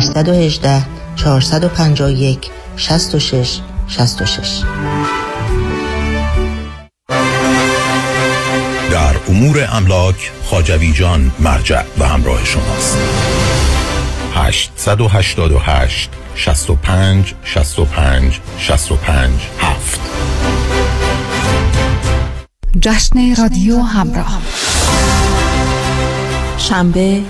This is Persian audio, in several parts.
818 451 66 66 در امور املاک خاجوی جان مرجع و همراه شماست. 888 65 65 65 7 جشن رادیو همراه. شنبه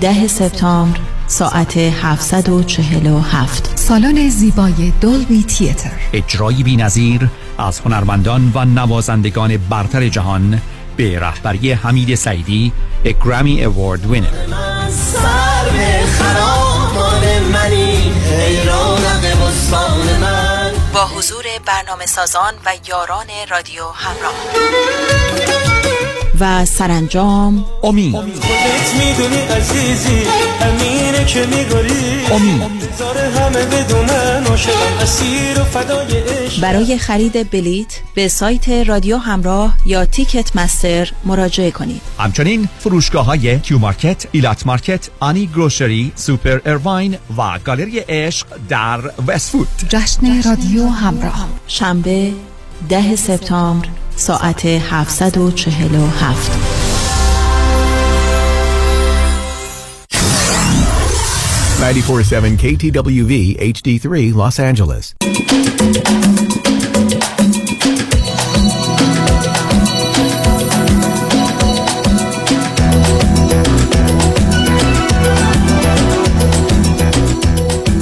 ده سپتامبر ساعت 747 سالن زیبای دولبی تیتر. اجرایی بی نظیر از هنرمندان و نوازندگان برتر جهان به رهبری حمید سعیدی گرامی اوارد وینر با حضور برنامه سازان و یاران رادیو همراه. و سرانجام. امید امید برای خرید بلیت به سایت رادیو همراه یا Ticketmaster مراجعه کنید. همچنین فروشگاه های کیو مارکت، ایلات مارکت، آنی grocery، سوپر ارواین و گالری عشق در وست‌وود جشن رادیو همراه. شنبه ده سپتامبر ساعت 747 94.7 KTWV HD3 Los Angeles.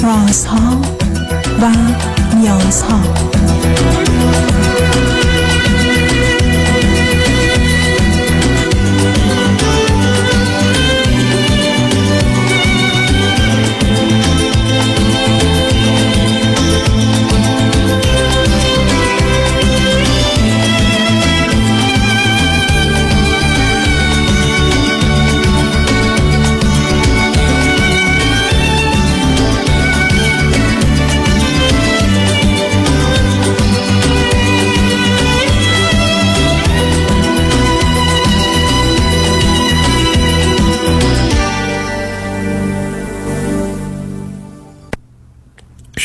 رازها و نیازها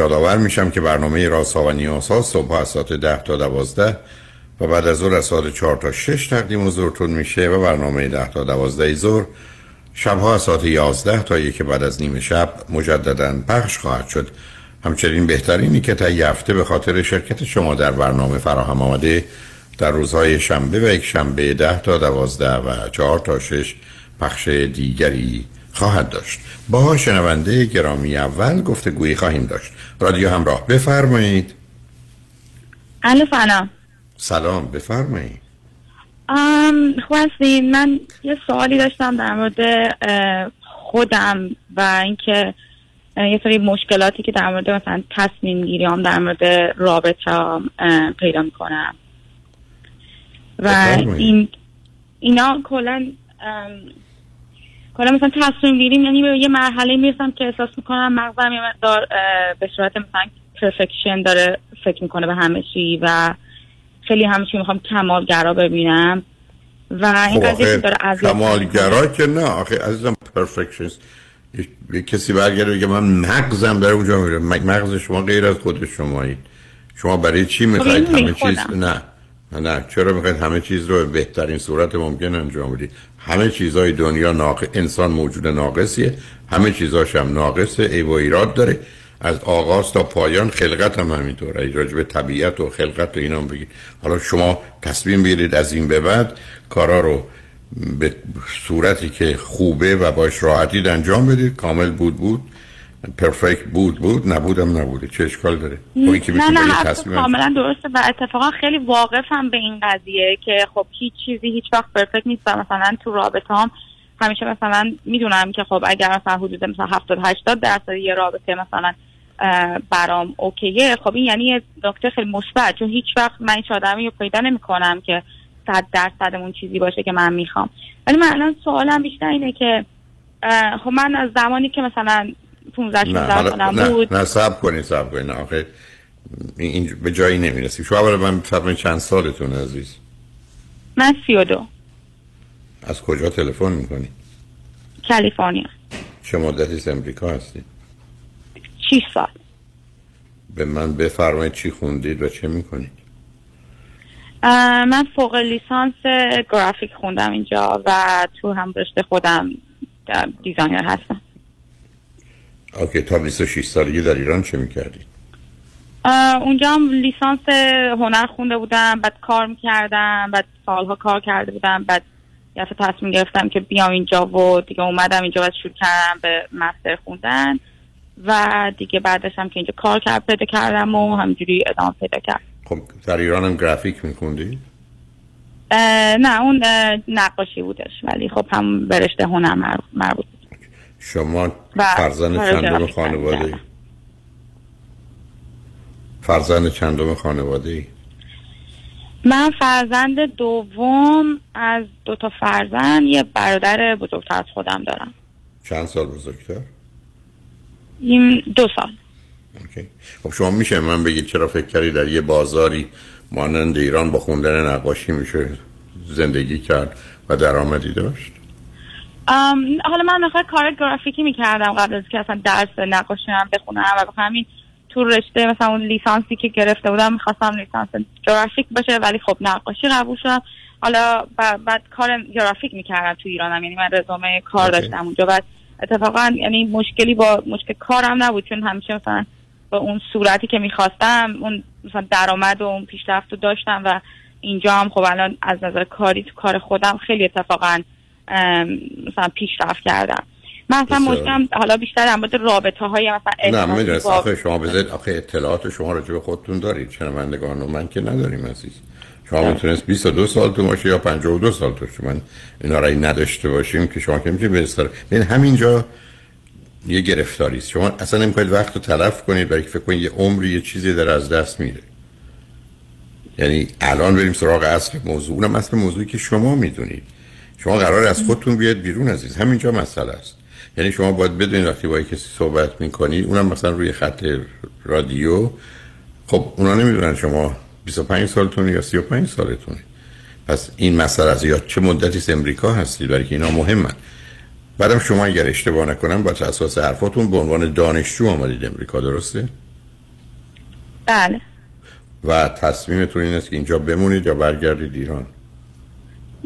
یادآور میشم که برنامه رازها و نیازها صبح از ساعت 10 تا 12 و بعد از ظهر از ساعت 4 تا 6 تقدیم حضورتون میشه و برنامه 10 تا 12 ظهر شبها از ساعت 11 تا یک بعد از نیم شب مجددا پخش خواهد شد. همچنین بهترینی که تا هفته به خاطر شرکت شما در برنامه فراهم آمده در روزهای شنبه و یک شنبه 10 تا 12 و 4 تا 6 پخش دیگری خواهد داشت. با شنونده گرامی اول گفتگویی خواهیم داشت. رادیو همراه بفرمایید. الو سلام. سلام بفرمایید. خوب هستین؟ من یه سوالی داشتم در مورد خودم و اینکه یه سری مشکلاتی که در مورد مثلا تصمیم گیری هم در مورد رابطه هم پیدا می‌کنم. و این اینا کلا کلا مثلا تصمیم گیریم یعنی به یه مرحله می‌رسم که احساس می‌کنم مغزم یه مقدار به صورت مثلا پرفکشن داره فکر می‌کنه به همه چی و خیلی همه چی می‌خوام کمالگرا ببینم و این قضیه داره از کمالگرا که نه آخه عزیزم پرفکشن یه کسی برگرده بگه من مغزم داره اونجا میره. مغز شما غیر از خود شمایید. شما برای چی می‌خواید همه چیز؟ نه. نه چرا می‌خواید همه چیز رو به بهترین صورت ممکن انجام بدید همه چیزای دنیا ناقص انسان موجود ناقصیه. همه چیزاش هم ناقصه ای و ایراد داره. از آغاز تا پایان خلقت هم همینطوره. ای به طبیعت و خلقت و اینا بگید. حالا شما تصمیم بگیرید از این به بعد کارا رو به صورتی که خوبه و باش راحتی انجام بدید. کامل بود بود. پرفکت بود بود نبودم نبوده. چه اشکال داره؟ نه نه تصمیم کاملا درسته و اتفاقا خیلی واقفم به این قضیه که خب هیچ چیزی هیچ وقت پرفکت نیست مثلا تو رابطه هم همیشه مثلا می‌دونم که خب اگر مثلا حدود مثلا 70 80 درصد یه رابطه مثلا برام اوکیه خب این یعنی یه نکته خیلی مثبت. چون هیچ وقت من هیچ آدمی رو پیدا نمی کنم که صد درصد اون چیزی باشه که من می‌خوام. ولی من الان سوالم بیشتر اینه که خب من از زمانی که مثلا 15 16 سالم بود. نه سب کنید سب کنید آخه این به جایی نمی‌رسی شما برای من فرمایید چند سالتون عزیز؟ من 32 از کجا تلفن می‌کنی؟ کالیفرنیا. چه مدتی امریکا هستی؟ 6 سال. به من بفرمایید چی خوندید و چه می‌کنید؟ من فوق لیسانس گرافیک خوندم اینجا و تو هم رشته خودم designer هستم. okay تا 26 سالگی در ایران چه می‌کردید؟ اونجا هم لیسانس هنر خونده بودم بعد کار می‌کردم بعد سالها کار کرده بودم بعد یه تصمیم گرفتم که بیام اینجا و دیگه اومدم اینجا و شروع کردم به master خوندن و دیگه بعدش هم که اینجا کار کرد پیدا کردم و همینجوری ادامه پیدا کرد خب در ایران هم گرافیک میخوندی؟ نه اون نقاشی بودش ولی خب هم برشته هنر مربوط شما فرزند چندم خانواده ای؟ فرزند چندم خانواده ای؟ من فرزند دوم از دو تا فرزند یه برادر بزرگتر از خودم دارم چند سال بزرگتر؟ این دو سال اوکی. خب شما میشه من بگید چرا فکر کردی در یه بازاری مانند ایران با خوندن نقاشی میشه زندگی کرد و درآمدی داشت حالا من مثلا کار گرافیکی می‌کردم قبل از که اصلا درس نقاشی هم بخونم و همین تو رشته مثلا اون لیسانسی که گرفته بودم می‌خواستم لیسانس گرافیک باشه ولی خب نقاشی قبول شدم. حالا بعد کار گرافیک می‌کردم تو ایرانم یعنی من رزومه کار داشتم اونجا. بعد اتفاقا یعنی مشکلی با مشکل کارم نبود چون همیشه مثلا با اون صورتی که می‌خواستم اون مثلا درآمد و اون پیشرفت رو داشتم و اینجا هم خب الان از نظر کاری تو کار خودم خیلی اتفاقا مثلا پیشرفت کردم. من اصلا مشکلم حالا بیشتر در مورد رابطه های مثلا نه می‌دونست. آخه شما بذارید آخه اطلاعات شما راجع به خودتون دارید. شنوندگان و من که نداریم عزیز. شما می‌تونست 22 سال تو باشه یا 52 سال تو من اینا را نداشته باشیم که شما که می‌تونید به ببین همینجا یه گرفتاری است. شما اصلا نمی‌خواید وقت رو تلف کنید برای فکر کنید یه عمری یه چیزی در از دست میره. یعنی الان بریم سراغ اصل موضوع. اونم اصل موضوعی که شما می‌دونید. شما قرار از خودتون بیاد بیرون عزیز. همینجا مسئله است. یعنی شما باید بدونید وقتی با کسی صحبت می‌کنید اونم مثلا روی خط رادیو. خب اونا نمی‌دونن شما 25 سالتونه یا 35 سالتونه پس این مسئله از یا چه مدتی از امریکا هستید؟ برای که اینا مهمن. بعدم شما اگر اشتباه نکنم با اساس حرفاتون به عنوان دانشجو آمدید امریکا درسته؟ بله. و تصمیمتون این است که اینجا بمونید یا برگردید ایران؟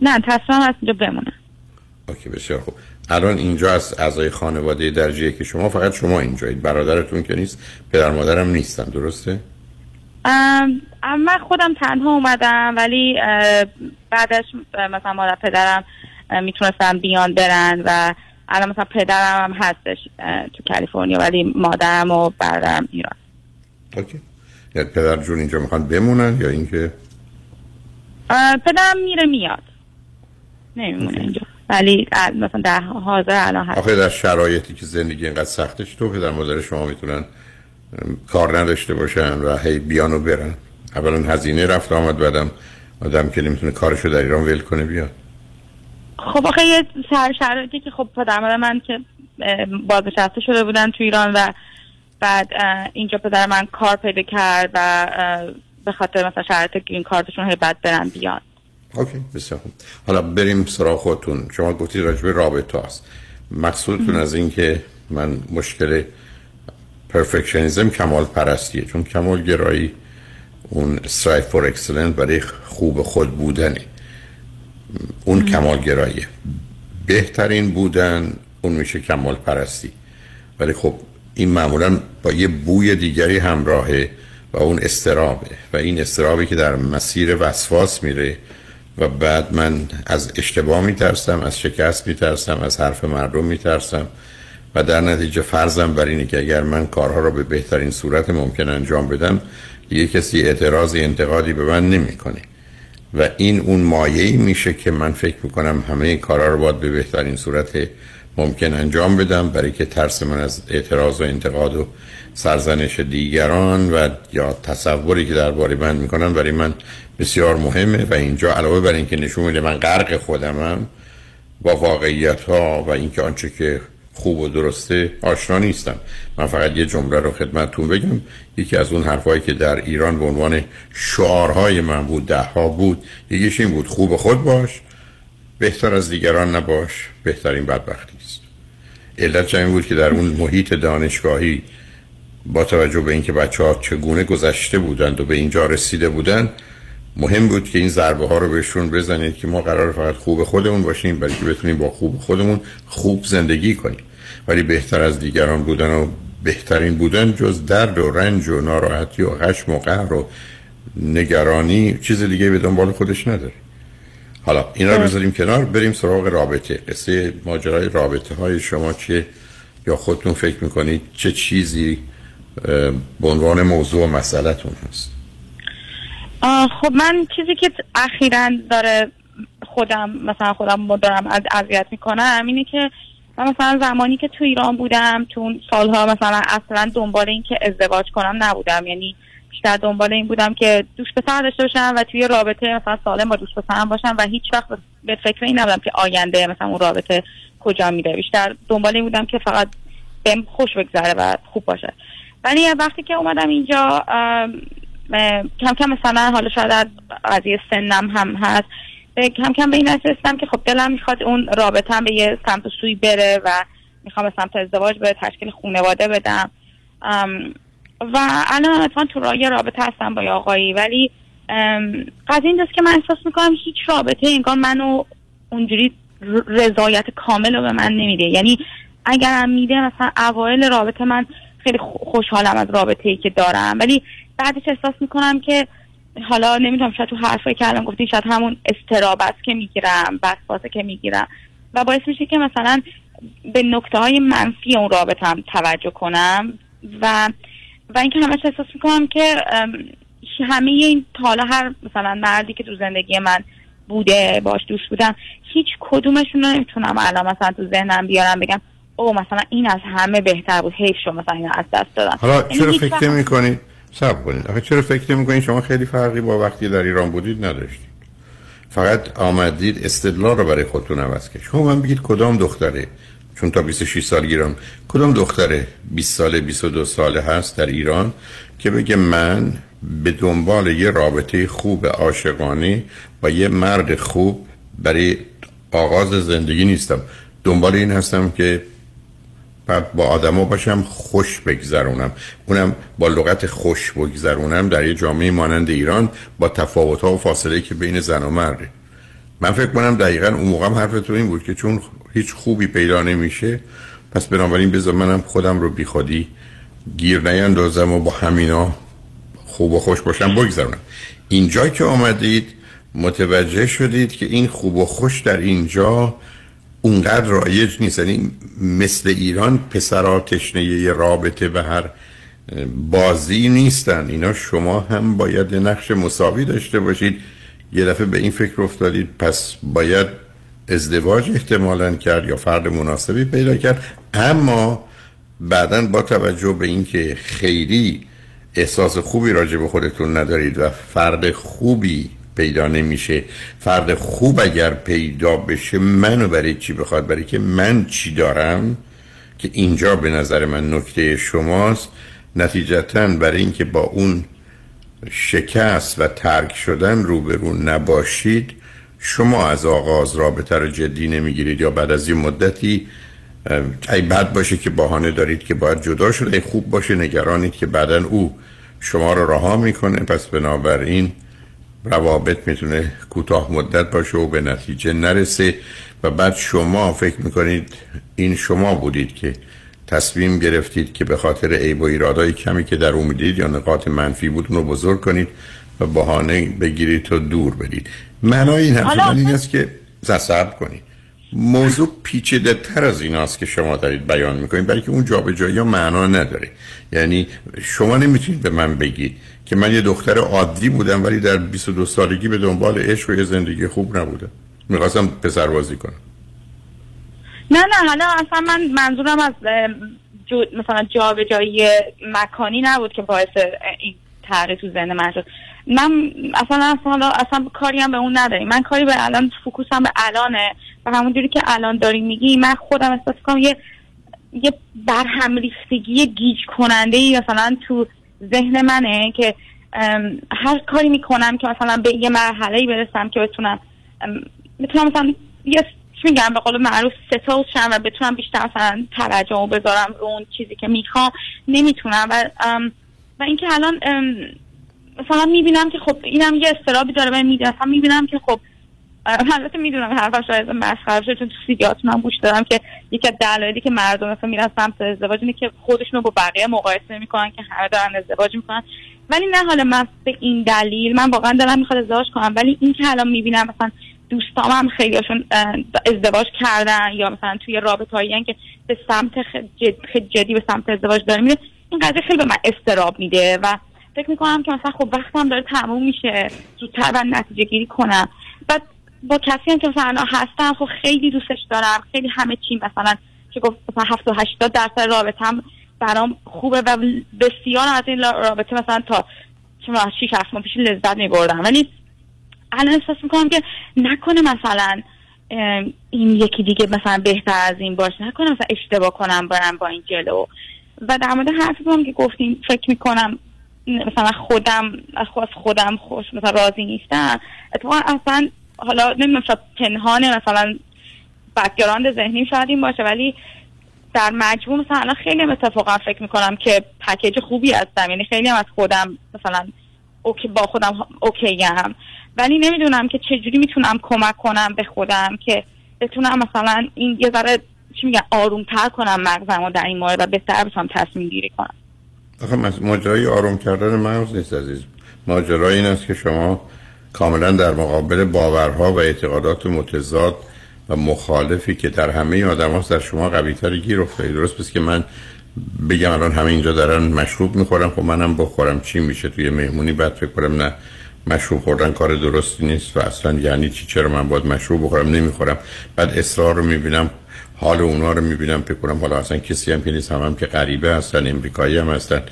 نه تصمیم هست اینجا بمونم اوکی بسیار خوب. الان اینجا از اعضای خانواده درجه که شما فقط شما اینجایید. برادرتون که نیست پدر مادرم نیستن درسته؟ من خودم تنها اومدم ولی بعدش مثلا مادر پدرم می‌تونستم بیان برن و الان مثلا پدرم هم هستش تو کالیفرنیا ولی مادرم و برادرم ایران. اوکی. یا پدر جون اینجا می‌خوان بمونن یا اینکه؟ پدرم میره میاد. نمیمونه اینجا. ولی مثلا در حاضر الان هست. آخه در شرایطی که زندگی اینقدر سختش تو پدر مادر شما می‌تونن کار نداشته باشن و هی بیان و برن؟ اولا هزینه رفت آمد بعدم آدم که نمی‌تونه کارشو در ایران ول کنه بیاد. خب آخه یه سر شرایطی که خب پدر مادر من که بازنشسته شده بودن تو ایران و بعد اینجا پدر من کار پیدا کرد و به خاطر مثلا شرایط گرین کارتشون هی بعد برن بیان Okay. بسیار خوب. حالا بریم سراغ خودتون. شما گفتید راجبه رابطه است مقصودتون از این که من مشکل perfectionism کمال پرستیه. چون کمال گرایی اون strive for excellence برای خوب خود بودنه. اون کمال گراییه بهترین بودن اون میشه کمال پرستی. ولی خب این معمولا با یه بوی دیگری همراهه و اون استرابه. و این استرابی که در مسیر وسواس میره و بعد من از اشتباه میترسم از شکست میترسم از حرف مردم میترسم و در نتیجه فرضم بر اینه که اگر من کارها را به بهترین صورت ممکن انجام بدم یه کسی اعتراضی انتقادی به من نمی‌کنه. و این اون مایه‌ای میشه که من فکر می‌کنم همه کارها رو باید به بهترین صورت ممکن انجام بدم برای که ترس من از اعتراض و انتقاد و سرزنش دیگران و یا تصوری که درباره من می‌کنن برای من بسیار مهمه و اینجا علاوه بر اینکه نشون میده من غرق خودمم با واقعیت ها و اینکه آنچه که خوب و درسته آشنا نیستم. من فقط یه جمله رو خدمتتون بگم. یکی از اون حرفایی که در ایران به عنوان شعارهای من بود ده ها بود یکیش این بود خوب خود باش بهتر از دیگران نباش بهترین بدبختی است. علت این بود که در اون محیط دانشگاهی با توجه به اینکه بچه ها چگونه گذشته بودند و به اینجا رسیده بودند مهم بود که این ضربه ها رو بهشون بزنید که ما قرار فقط خوب خودمون باشیم برای که بتونیم با خوب خودمون خوب زندگی کنیم. ولی بهتر از دیگران بودن و بهترین بودن جز درد و رنج و ناراحتی و خشم و قهر و نگرانی چیز دیگه به دنبال خودش نداره. حالا اینا رو بذاریم کنار بریم سراغ رابطه. قصه ماجرای رابطه های شما چیه؟ یا خودتون فکر می‌کنید چه چیزی به عنوان موضوع مسئلتون هست. خب من چیزی که اخیرا داره خودم مثلا خودم دارم از اذیت می‌کنم اینه که من مثلا زمانی که تو ایران بودم تو اون سالها مثلا اصلا دنبال این که ازدواج کنم نبودم. یعنی بیشتر دنبال این بودم که دوش پسر داشته باشم و توی رابطه مثلا سالم با دوست پسرم باشم و هیچ وقت به فکر این نبودم که آینده مثلا اون رابطه کجا میره. بیشتر دنبال این بودم که فقط بهم خوش بگذره و خوب باشه. ولی وقتی که اومدم اینجا کم کم مثلا حالا شاید از قضیه سنم هم هست کم کم به این رسیدم که خب دلم می‌خواد اون رابطه به یه سمت سوی بره و می‌خوام به سمت ازدواج به تشکیل خانواده بدم. و الان اتفاقا تو راه رابطه هستم با آقایی ولی قضیه این که من احساس می‌کنم هیچ رابطه انگار منو اونجوری رضایت کامل رو به من نمیده. یعنی اگرم میده مثلا اوایل رابطه من خیلی خوشحالم از رابطه ای که دارم. ولی بعدش احساس می‌کنم که حالا نمی‌دونم شاید تو حرفی که الان گفتین شاید همون استرابت که می‌گیرم وسواسه که می‌گیرم. و باعث میشه که مثلا به نکته های منفی اون رابطم توجه کنم. و و اینکه همش احساس می‌کنم که همه این حالا هر مثلا مردی که تو زندگی من بوده باش دوست بودم هیچ کدومشون رو نمی‌تونم الان مثلا تو ذهنم بیارم بگم او مثلا این از همه بهتر بود. حیف شد مثلا این از دست دادم حالا چرا فکر می‌کنید سب کنید. آخه چرا فکر می‌کنید شما خیلی فرقی با وقتی در ایران بودید نداشتید. فقط آمدید استدلال رو برای خودتون عوض کرد شما من بگید کدام دختره؟ چون تا 26 سال ایران. کدام دختره 20 ساله 22 ساله هست در ایران که بگه من به دنبال یه رابطه خوب عاشقانه با یه مرد خوب برای آغاز زندگی نیستم. دنبال این هستم که با آدما باشم خوش بگذرونم. اونم با لغت خوش بگذرونم در یه جامعه مانند ایران با تفاوت ها و فاصله که بین زن و مرده من فکر کنم دقیقا اون موقع هم حرف تو این بود که چون هیچ خوبی پیدا نمیشه پس بنابراین بذار منم خودم رو بیخودی گیر نیندازم و با همینا خوب و خوش باشم بگذرونم. اینجا که آمدید متوجه شدید که این خوب و خوش در اینجا اونقدر رایج نیست. یعنی مثل ایران پسرها تشنه یه رابطه به هر بازی نیستن. اینا شما هم باید نقش مساوی داشته باشید. یه دفعه به این فکر افتادید پس باید ازدواج احتمالا کرد یا فرد مناسبی پیدا کرد. اما بعدا با توجه به اینکه خیلی احساس خوبی راجع به خودتون ندارید و فرد خوبی پیدا نمیشه. فرد خوب اگر پیدا بشه منو برای چی بخواد؟ برای که من چی دارم؟ که اینجا به نظر من نکته شماست. نتیجتا برای اینکه با اون شکست و ترک شدن روبرو نباشید شما از آغاز رابطه رو جدی نمی‌گیرید یا بعد از این مدتی ای بد باشه که بهانه دارید که باید جدا شده ای خوب باشه نگرانید که بعدا او شما رو رها می‌کنه. پس بنابراین روابط می‌تونه کوتاه مدت باشه و به نتیجه نرسه. و بعد شما فکر می‌کنید این شما بودید که تصمیم گرفتید که به خاطر عیب و ایرادای کمی که در اون یا نقاط منفی بود رو بزرگ کنید و بهانه بگیرید تا دور برید. معنای این حرف این است که زصب کنید. موضوع پیچیده تر از این است که شما دارید بیان می‌کنید برای که اون جابجایی ها معنا نداره. یعنی شما نمی‌تونید به من بگید که من یه دختر عادی بودم ولی در 22 سالگی به دنبال عشق و یه زندگی خوب نبودم. می‌خواستم پسر بازی کنم. نه نه حالا اصلا من منظورم از جو مثلا جایی مکانی نبود که باعث این تغییر تو ذهن من شد. من اصلا اصلا اصلا کاری هم به اون نداریم. من کاری به الان فوکوسم به الانه. و همونجوری که الان داری میگی من خودم احساس کنم یه یه برهم ریختگی گیج کننده ای مثلا تو ذهن منه که هر کاری می‌کنم که مثلا به یه مرحله برسم که بتونم بتونم مثلا یه میگم؟ به قول معروف ستل شم و بتونم بیشتر مثلا توجه بذارم رو اون چیزی که می‌خوام. نمی‌تونم و و اینکه الان مثلا می‌بینم که خب اینم یه استرابی داره و می‌دونم می‌بینم که خب البته می‌دونم حرفا شاید مسخره بشه چون تو سیدیاتون هم گوش دادم که یکی از دلایلی که مردم مثلا میرن سمت ازدواج اینه که خودشونو با بقیه مقایسه می‌کنن که همه دارن ازدواج می‌کنن. ولی نه حالا من به این دلیل من واقعا دارم می‌خواد ازدواج کنم ولی این که الان می‌بینم مثلا دوستام هم خیلیشون ازدواج کردن یا مثلا توی رابطه هایی که به سمت خیلی جدی به سمت ازدواج داره میره این قضیه خیلی به من استراب میده و فکر می‌کنم که مثلا خب وقتم داره تموم میشه زودتر و نتیجه گیری کنم. بعد با کسی هم که مثلا هستم خب خیلی دوستش دارم. خیلی همه چی مثلا که گفت مثلا 70 80 درصد رابطم برام خوبه و بسیار از این رابطه مثلا تا شما 6 7 ماه پیش لذت میبردم. ولی الان احساس می‌کنم که نکنه مثلا این یکی دیگه مثلا بهتر از این باشه. نکنه مثلا اشتباه کنم برم با این جلو. و در مورد حرفی که گفتیم فکر می‌کنم مثلا خودم از خودم خوش مثلا راضی نیستم. اتفاقا اصلا حالا نمی‌دونم شاید پنهانه مثلا background ذهنی شاید این باشه ولی در مجموع مثلا خیلی هم اتفاقا فکر می‌کنم که package خوبی هستم. یعنی خیلی هم از خودم مثلا okay با خودم okay هم ولی نمی‌دونم که چجوری می‌تونم کمک کنم به خودم که بتونم مثلا این یه ذره چی میگن آرومتر کنم مغزم در این مورد و بهتر بتونم تصمیم گیری کنم. آخه ماجرای آروم کردن مغز نیست عزیز. ماجرای این است که شما کاملا در مقابل باورها و اعتقادات متضاد و مخالفی که در همه آدم هاست در شما قوی تر گیر افتاده. درست پس که من بگم الان همه اینجا دارن مشروب می‌خورم خب منم بخورم. چی میشه توی مهمونی؟ بعد فکر کنم نه مشروب خوردن کار درستی نیست و اصلا یعنی چی؟ چرا من باید مشروب بخورم؟ نمی‌خورم. بعد اصرار رو می‌بینم. حال اونا رو می‌بینم فکر حالا اصلا کسی هم که نیست هم, هم که غریبه هستن امریکایی هم هستن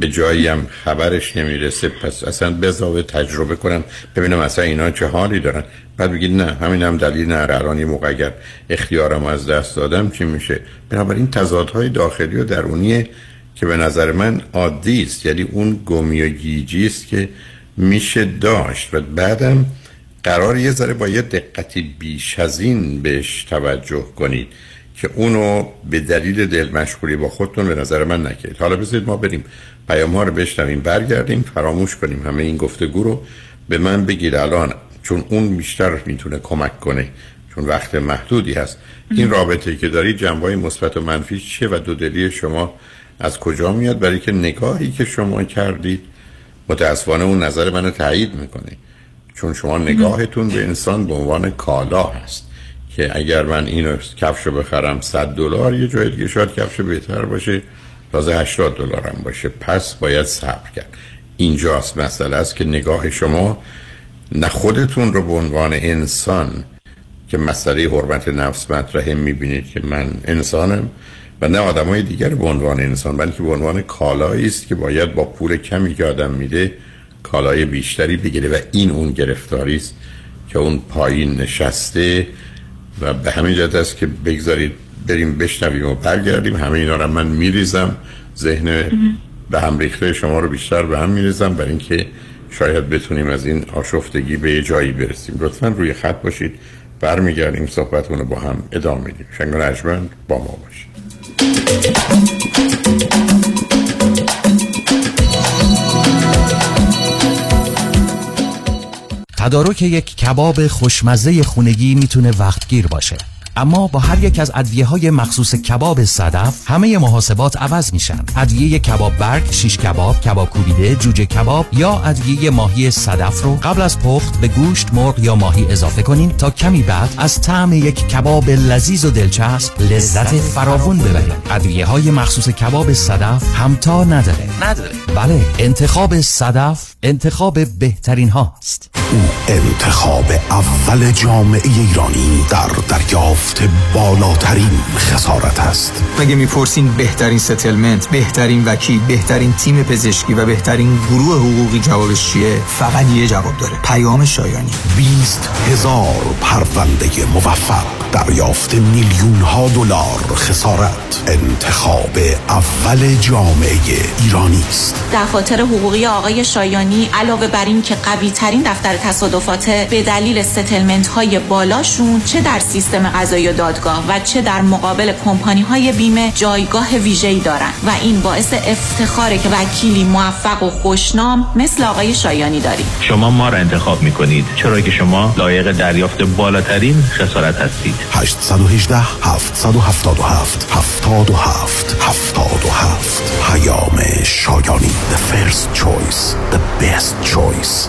به جایی هم خبرش نمی‌رسه. پس اصلا بزاوه تجربه کنم ببینم اصلا اینا چه حالی دارن. بعد بگید نه همین هم دلیل نه الان موقع اگر اختیارم از دست دادم چی میشه؟ بنابراین تضادهای داخلی و درونیه که به نظر من عادی است یعنی اون گمی و گیجی است که میشه داشت. و بعدم قرار یه ذره با یه دقتی بیش از این بهش توجه کنید. که اونو به دلیل دل مشغولی با خودتون به نظر من نکرد حالا بذارید ما بریم. پیام ها رو بشنویم برگردیم فراموش کنیم همه این گفتگو رو. به من بگید الان چون اون بیشتر می‌تونه کمک کنه چون وقت محدودی هست. این رابطه که دارید جنبه مثبت و منفی چیه و دو دلی شما از کجا میاد؟ برای که نگاهی که شما کردید متاسفانه اون نظر منو تایید می‌کنه. چون شما نگاهتون به انسان به عنوان کالا هست. که اگر من اینو کفش رو بخرم 100 دلار یه جای دیگه شاید کفش بهتر باشه. تازه 80 دلار هم باشه. پس باید صبر کرد. اینجاست مسئله است که نگاه شما نه خودتون رو به عنوان انسان که مسئله حرمت نفس مطرحه می‌بینید که من انسانم و نه آدم های دیگر به عنوان انسان بلکه به عنوان کالایی است که باید با پول کمی که آدم میده کالای بیشتری بگیره. و این اون گرفتاری است که اون پایین نشسته و به همین جهت است که بگذارید بریم بشنویم و برگردیم. همه اینا رو من میریزم. ذهن به هم ریخته شما رو بیشتر به هم میریزم. برای اینکه شاید بتونیم از این آشفتگی به یه جایی برسیم. لطفا روی خط باشید. برمیگردیم صحبتونو با هم ادامه میدیم. شنگان عجبند با ما باشید. تدارک یک کباب خوشمزه خونگی می‌تونه وقتگیر باشه. اما با هر یک از ادویه های مخصوص کباب صدف همه محاسبات عوض میشن. ادویه کباب برگ، شیش کباب، کباب کوبیده، جوجه کباب یا ادویه ماهی صدف رو قبل از پخت به گوشت، مرغ یا ماهی اضافه کنین تا کمی بعد از طعم یک کباب لذیذ و دلچسب لذت فراوون ببرید ادویه های مخصوص کباب صدف همتا نداره. نداره. بله انتخاب صدف انتخاب بهترین هاست. او انتخاب اول جامعه ایرانی در دریافت بالاترین خسارت است. مگه می‌پرسین بهترین ستلمنت بهترین وکیل بهترین تیم پزشکی و بهترین گروه حقوقی جوابش چیه؟ فقط یه جواب داره. پیام شایانی. 20 هزار پرونده موفق. دریافت میلیون ها دلار خسارت. انتخاب اول جامعه ایرانی است. دفاتر حقوقی آقای شایانی علاوه بر این که قوی ترین دفتر تصادفات به دلیل ستلمنت های بالاشون چه در سیستم قضایی و دادگاه و چه در مقابل کمپانی های بیمه جایگاه ویژه‌ای دارن و این باعث افتخاره که وکیلی موفق و خوشنام مثل آقای شایانی داریم شما ما را انتخاب می‌کنید چرا که شما لایق دریافت بالاترین خسارت هستید. 818 777 77 77 پیام شایانی The first choice The best choice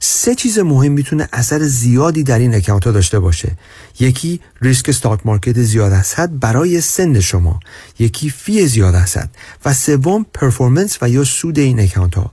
سه چیز مهم می‌تونه اثر زیادی در این account داشته باشه. یکی ریسک stock market زیاد از حد برای سن شما. یکی fee زیاد حد و سوم performance و یا سود این account ها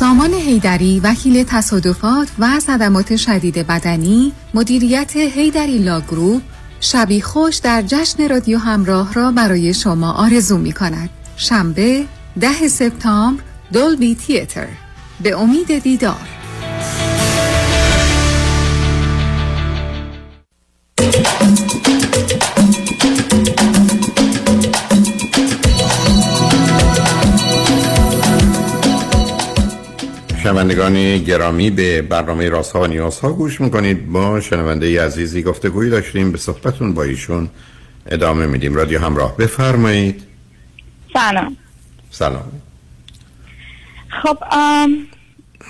سامان هیدری وکیل تصادفات و صدمات شدید بدنی مدیریت هیدری Law Group شبی خوش در جشن رادیو همراه را برای شما آرزو می کند. شنبه ده سپتامبر دولبی تیتر. به امید دیدار. شنوندگان گرامی به برنامه راست ها و نیاز ها گوش می‌کنید. با شنونده عزیزی گفتگویی داشتیم. به صحبتون با ایشون ادامه میدیم. رادیو همراه بفرمایید. سلام. سلام. خب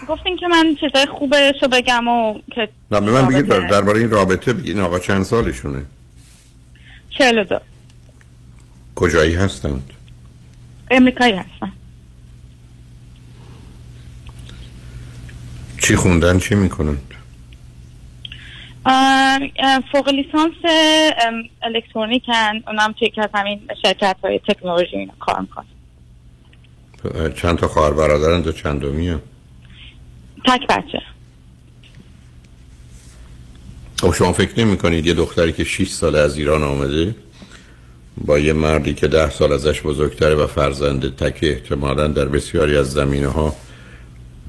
گفتین که من چیزای خوبش رو بگم و که نه به من بگید درباره این رابطه بگید. آقا چند سالشونه؟ چهل دو. کجایی هستند؟ امریکایی هستن. چی خوندن؟ چی می‌کنند فوق لیسانس الکترونیکن اونم توی که از همین شرکت های تکنولوژی اینا کار می‌کنن. چند تا خواهر برادرند و چند دومی تک بچه. خب شما فکر نمی کنید یه دختری که 6 سال از ایران آمده با یه مردی که ده سال ازش بزرگتره و فرزنده تک احتمالا در بسیاری از زمینه ها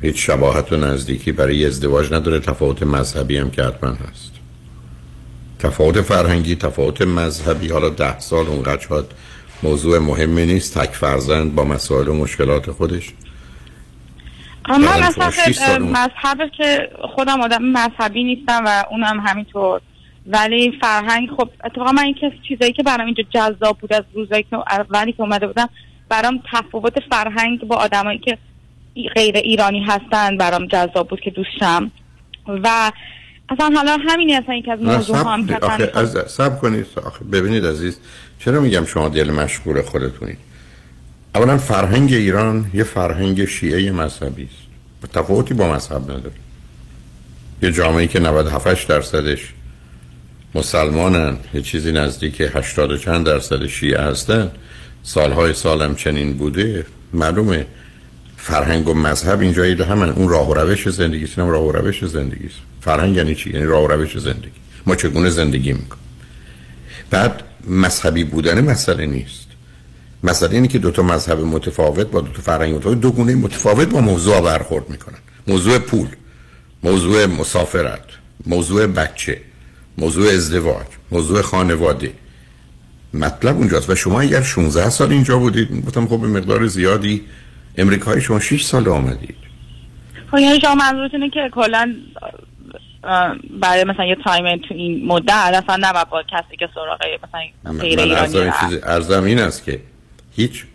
هیچ شباهت و نزدیکی برای ازدواج نداره. تفاوت مذهبی هم که حتما هست. تفاوت فرهنگی تفاوت مذهبی. حالا ده سال اونقدر شاید موضوع مهمی نیست. تک فرزند با مسائل و مشکلات خودش. من مثلا مذهب که خودم آدم مذهبی نیستم و اونم همینطور. ولی فرهنگ خب اتفاقا من این چیزایی که برام اینجا جذاب بود از روزایی که اولی که اومده بودم برام تفاوت فرهنگ با آدمایی که غیر ایرانی هستن برام جذاب بود که دوستم و اصلا حالا همینی اصلا یک از موضوع هم از سب کنید. آخه ببینید عزیز چرا میگم شما دل مشغول خودتونید؟ اولا فرهنگ ایران یه فرهنگ شیعه مذهبی است. تفاوتی با مذهب نداره. یه جامعه که 97 درصدش مسلمانن یه چیزی نزدیک 80 چند درصد شیعه هستن. سالهای سالم چنین بوده. معلومه. فرهنگ و مذهب اینجا ایده همن اون راه و روش زندگی است راه و روش زندگی است. فرهنگ یعنی چی؟ یعنی راه و روش زندگی. ما چگونه زندگی می‌کنیم؟ بعد مذهبی بودن مسئله نیست. مسئله اینه که دو تا مذهب متفاوت با دو تا فرهنگ متفاوت دو گونه متفاوت با موضوع برخورد می‌کنن. موضوع پول موضوع مسافرت موضوع بچه موضوع ازدواج موضوع خانواده. مطلب اونجاست. و شما اگر 16 سال اینجا بودید گفتم خب به مقدار زیادی امریکایی شما 6 سال آمدید. خب یعنی شما منظورتونه که کلا برای مثلا یه تایم تو این مدت اصلا نباید با کسی که سراغ مثلا غیر ایرانی ارزم این است که هیچ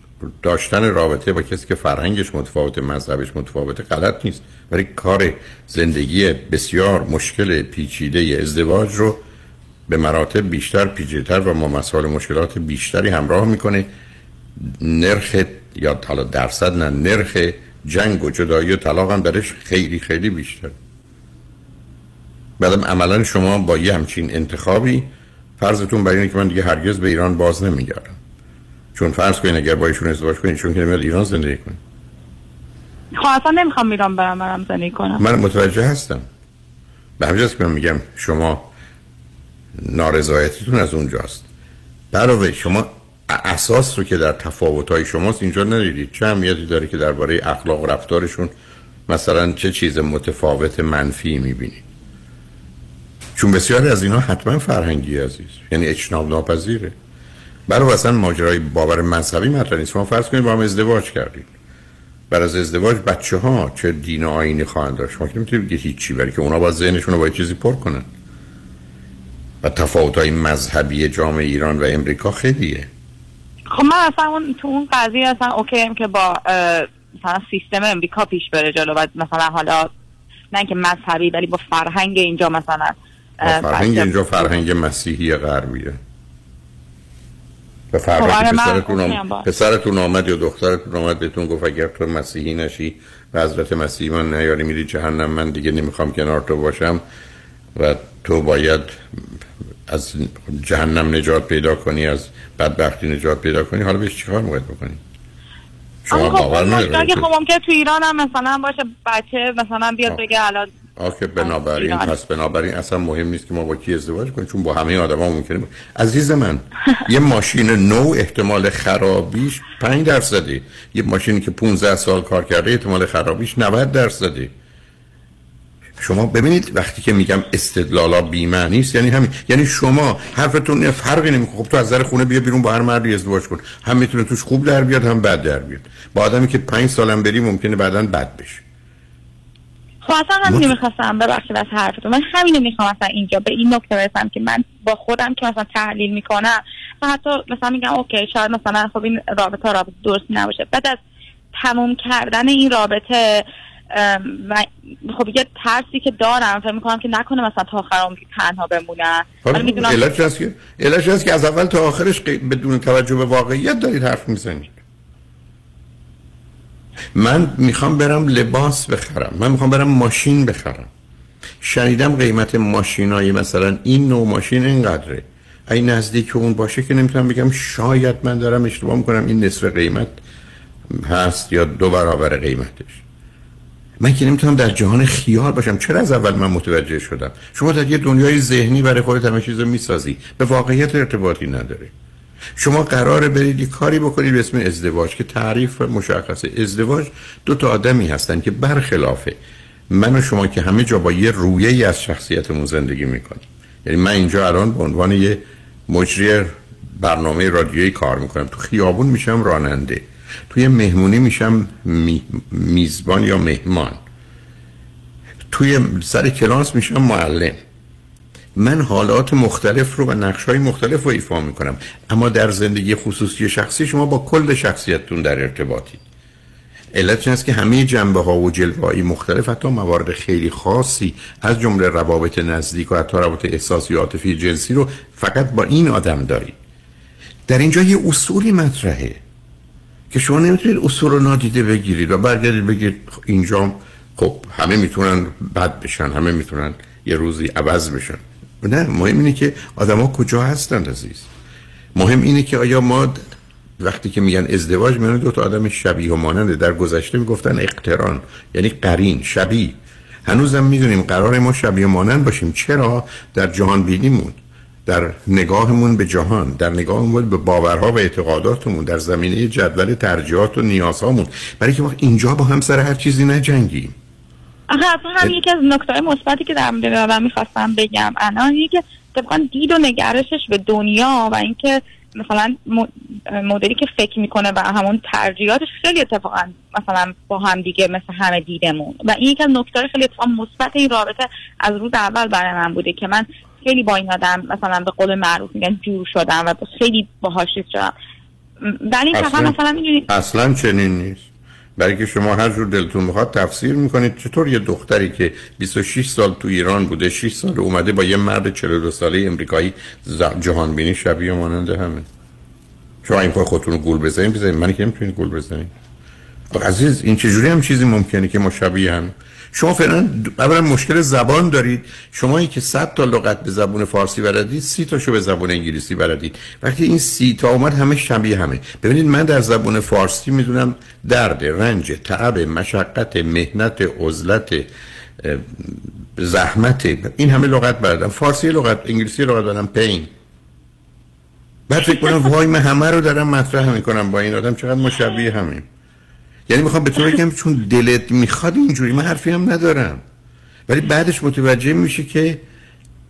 داشتن رابطه با کسی که فرهنگش متفاوت مذهبش متفاوته غلط نیست. ولی کار زندگی بسیار مشکل پیچیده ازدواج رو به مراتب بیشتر پیچیده‌تر و ما مسائل مشکلات بیشتری همراه می‌کنه. نرخ یا حالا درصد نه نرخ جنگ و جدایی و طلاق هم درش خیلی خیلی بیشتر. بعدم عملا شما با یه همچین انتخابی فرضتون برای اینه که من دیگه هرگز به ایران باز نمیگردم. چون فرض کنین اگر با ایشون ازدواج کنین چون که نمیاد ایران زندگی کنین. خب اصلا نمی‌خوام ایران برم برم زندگی کنم. من متوجه هستم. به همجاست که من میگم شما نارضایتیتون از اونجاست. علاوه شما اساس رو که در تفاوت‌های شماست اینجا ندیدید. چه اهمیتی داره که درباره اخلاق و رفتارشون مثلا چه چیز متفاوت منفی می‌بینید؟ چون بسیاری از اینا حتما فرهنگی عزیز. یعنی اجتناب ناپذیره. برای اصلا ماجرای باور مذهبی مطرح نیست. شما فرض کنید با هم ازدواج کردید. بر از ازدواج بچه ها چه دین و آینی خواهند داشت؟ شما که نمی‌تونید بگید هیچی برای که اونا باید ذهنشون رو با چیزی پر کنن. و تفاوت های مذهبی جامعه ایران و امریکا خیلیه. خب من اصلا اون تو اون قضیه اصلا اوکی هم که با مثلا سیستم امریکا پیش بره جلو و مثلا حالا نه که مذهبی ولی با فرهنگ اینجا مثلا فرهنگ اینجا فرهنگ مسیحی غربیه و فردا خب، آره، پسرتون, آم... پسرتون آمد یا دخترتون آمد بهتون گفت اگر تو مسیحی نشی و حضرت مسیحی من نیاری میری جهنم من دیگه نمی‌خوام کنار تو باشم و تو باید از جهنم نجات پیدا کنی از بدبختی نجات پیدا کنی حالا بهش چیکار می‌خواید بکنی؟ شما باور ندارید خب ممکنه تو ایران هم مثلا باشه بچه مثلا بیاد بگه الان آخه بنابراین پس بنابراین اصلا مهم نیست که ما با کی ازدواج کنیم چون با همه آدم ها ممکنه عزیز من یه ماشین نو احتمال خرابیش 5 درصده. یه ماشینی که 15 سال کار کرده احتمال خرابیش 90 درصده. شما ببینید وقتی که میگم استدلالا بیمه نیست یعنی همین. یعنی شما حرفتون فرقی نمی‌کنه. خب تو از در خونه بیا بیرون با هر مردی ازدواج کن. هم می‌تونه توش خوب در بیاد هم بد در بیاد. با آدمی که 5 سالم بری ممکنه بعدا بد بشه. خب اصلا همین می‌خواستم ببخشید از حرفتون. من همینو می‌خوام اصلا اینجا به این نکته برسم که من با خودم که مثلا تحلیل می‌کنم حتی مثلا میگم اوکی شاید مثلا خب این رابطه رابطه درست نباشه. بعد از تموم کردن این رابطه و خب یه ترسی که دارم فکر می‌کنم که نکنه مثلا تا آخر عمری تنها بمونم علتش هست که هست که از اول تا آخرش بدون توجه به واقعیت دارید حرف می‌زنید. من می‌خوام برم لباس بخرم. من می‌خوام برم ماشین بخرم. شنیدم قیمت ماشینایی مثلا این نوع ماشین اینقدره. این نزدیک اون باشه که نمی‌تونم بگم شاید من دارم اشتباه می‌کنم. این نصف قیمت هست یا دو برابر قیمتش. من که نمی‌تونم در جهان خیال باشم. چرا از اول من متوجه شدم؟ شما در یه دنیای ذهنی برای خودت همه چیز می‌سازی. به واقعیت ارتباطی نداره. شما قراره برید یه کاری بکنید به اسم ازدواج که تعریف مشخصه. ازدواج دو تا آدمی هستن که برخلافه. من و شما که همه جا با یه رویه ای از شخصیتمون زندگی می‌کنیم. یعنی من اینجا الان به عنوان یه مجری برنامه رادیویی کار می‌کنم. تو خیابون میشم راننده. توی مهمونی میشم میزبان یا مهمان. توی سر کلاس میشم معلم. من حالات مختلف رو و نقش های مختلف رو ایفا می‌کنم. اما در زندگی خصوصی شخصی شما با کل شخصیتتون در ارتباطید. علت این است که همه جنبه ها و جلوه مختلف حتی موارد خیلی خاصی از جمله روابط نزدیک و حتی روابط احساسی و عاطفی جنسی رو فقط با این آدم دارید. در اینجا یه اصولی مطرحه. که شما نمی‌تونید اصول رو نادیده بگیرید و برگردید بگید اینجا خب همه می‌تونن بد بشن همه می‌تونن یه روزی عوض بشن. نه مهم اینه که آدما کجا هستن عزیز؟ مهم اینه که آیا ما وقتی که میگن ازدواج میان دو تا آدم شبیه و ماننده. در گذشته می‌گفتن اقتران یعنی قرین شبیه. هنوزم می‌دونیم قرار ما شبیه و مانند باشیم. چرا؟ در جهان بینیمون. در نگاهمون به جهان در نگاهمون به باورها و اعتقاداتمون در زمینه جدول ترجیحات و نیازهامون. برای که وقت اینجا با هم سر هر چیزی نجنگیم. آخه اصلا هم یکی از نکته مثبتی که در مورد می‌خواستم بگم الان یکی طبقا دید و نگرشش به دنیا و اینکه مثلا مدلی که فکر می‌کنه و همون ترجیحاتش خیلی اتفاقا مثلا با هم دیگه مثل همه دیدمون. و این از نکته خیلی اتفاقا مثبت این رابطه از روز اول برای من بوده که من خیلی با این آدم مثلا به قول معروف میگن جور شدم و خیلی باهاش شدم. ولی اصلا, مثلا اصلا چنین نیست. برای که شما هر جور دلتون می‌خواد تفسیر می‌کنید. چطور یه دختری که 26 سال تو ایران بوده 6 سال اومده با یه مرد 42 ساله امریکایی جهان بینی شبیه ماننده همه. شما این خودتون رو گول بزنید بزنید. من که نمی‌تونید گول بزنید عزیز این چجوری هم چیزی ممکنه که ما شبیه هم؟ شما فعلا اولا مشکل زبان دارید. شمایی که 100 تا لغت به زبون فارسی بلدید 30 تاشو به زبون انگلیسی بلدید. وقتی این 30 تا اومد همه شبیه همه. ببینید من در زبون فارسی می‌دونم درد رنج تعب مشقت مهنت عزلت زحمت. این همه لغت بلدم. فارسی لغت انگلیسی لغت بلدم. پین. بعد فکر کنم وای من همه رو دارم مطرح می‌کنم با این آدم. چقدر مشابه همین یعنی می‌خوام به تو بگم چون دلت می‌خواد اینجوری من حرفی هم ندارم. ولی بعدش متوجه میشه که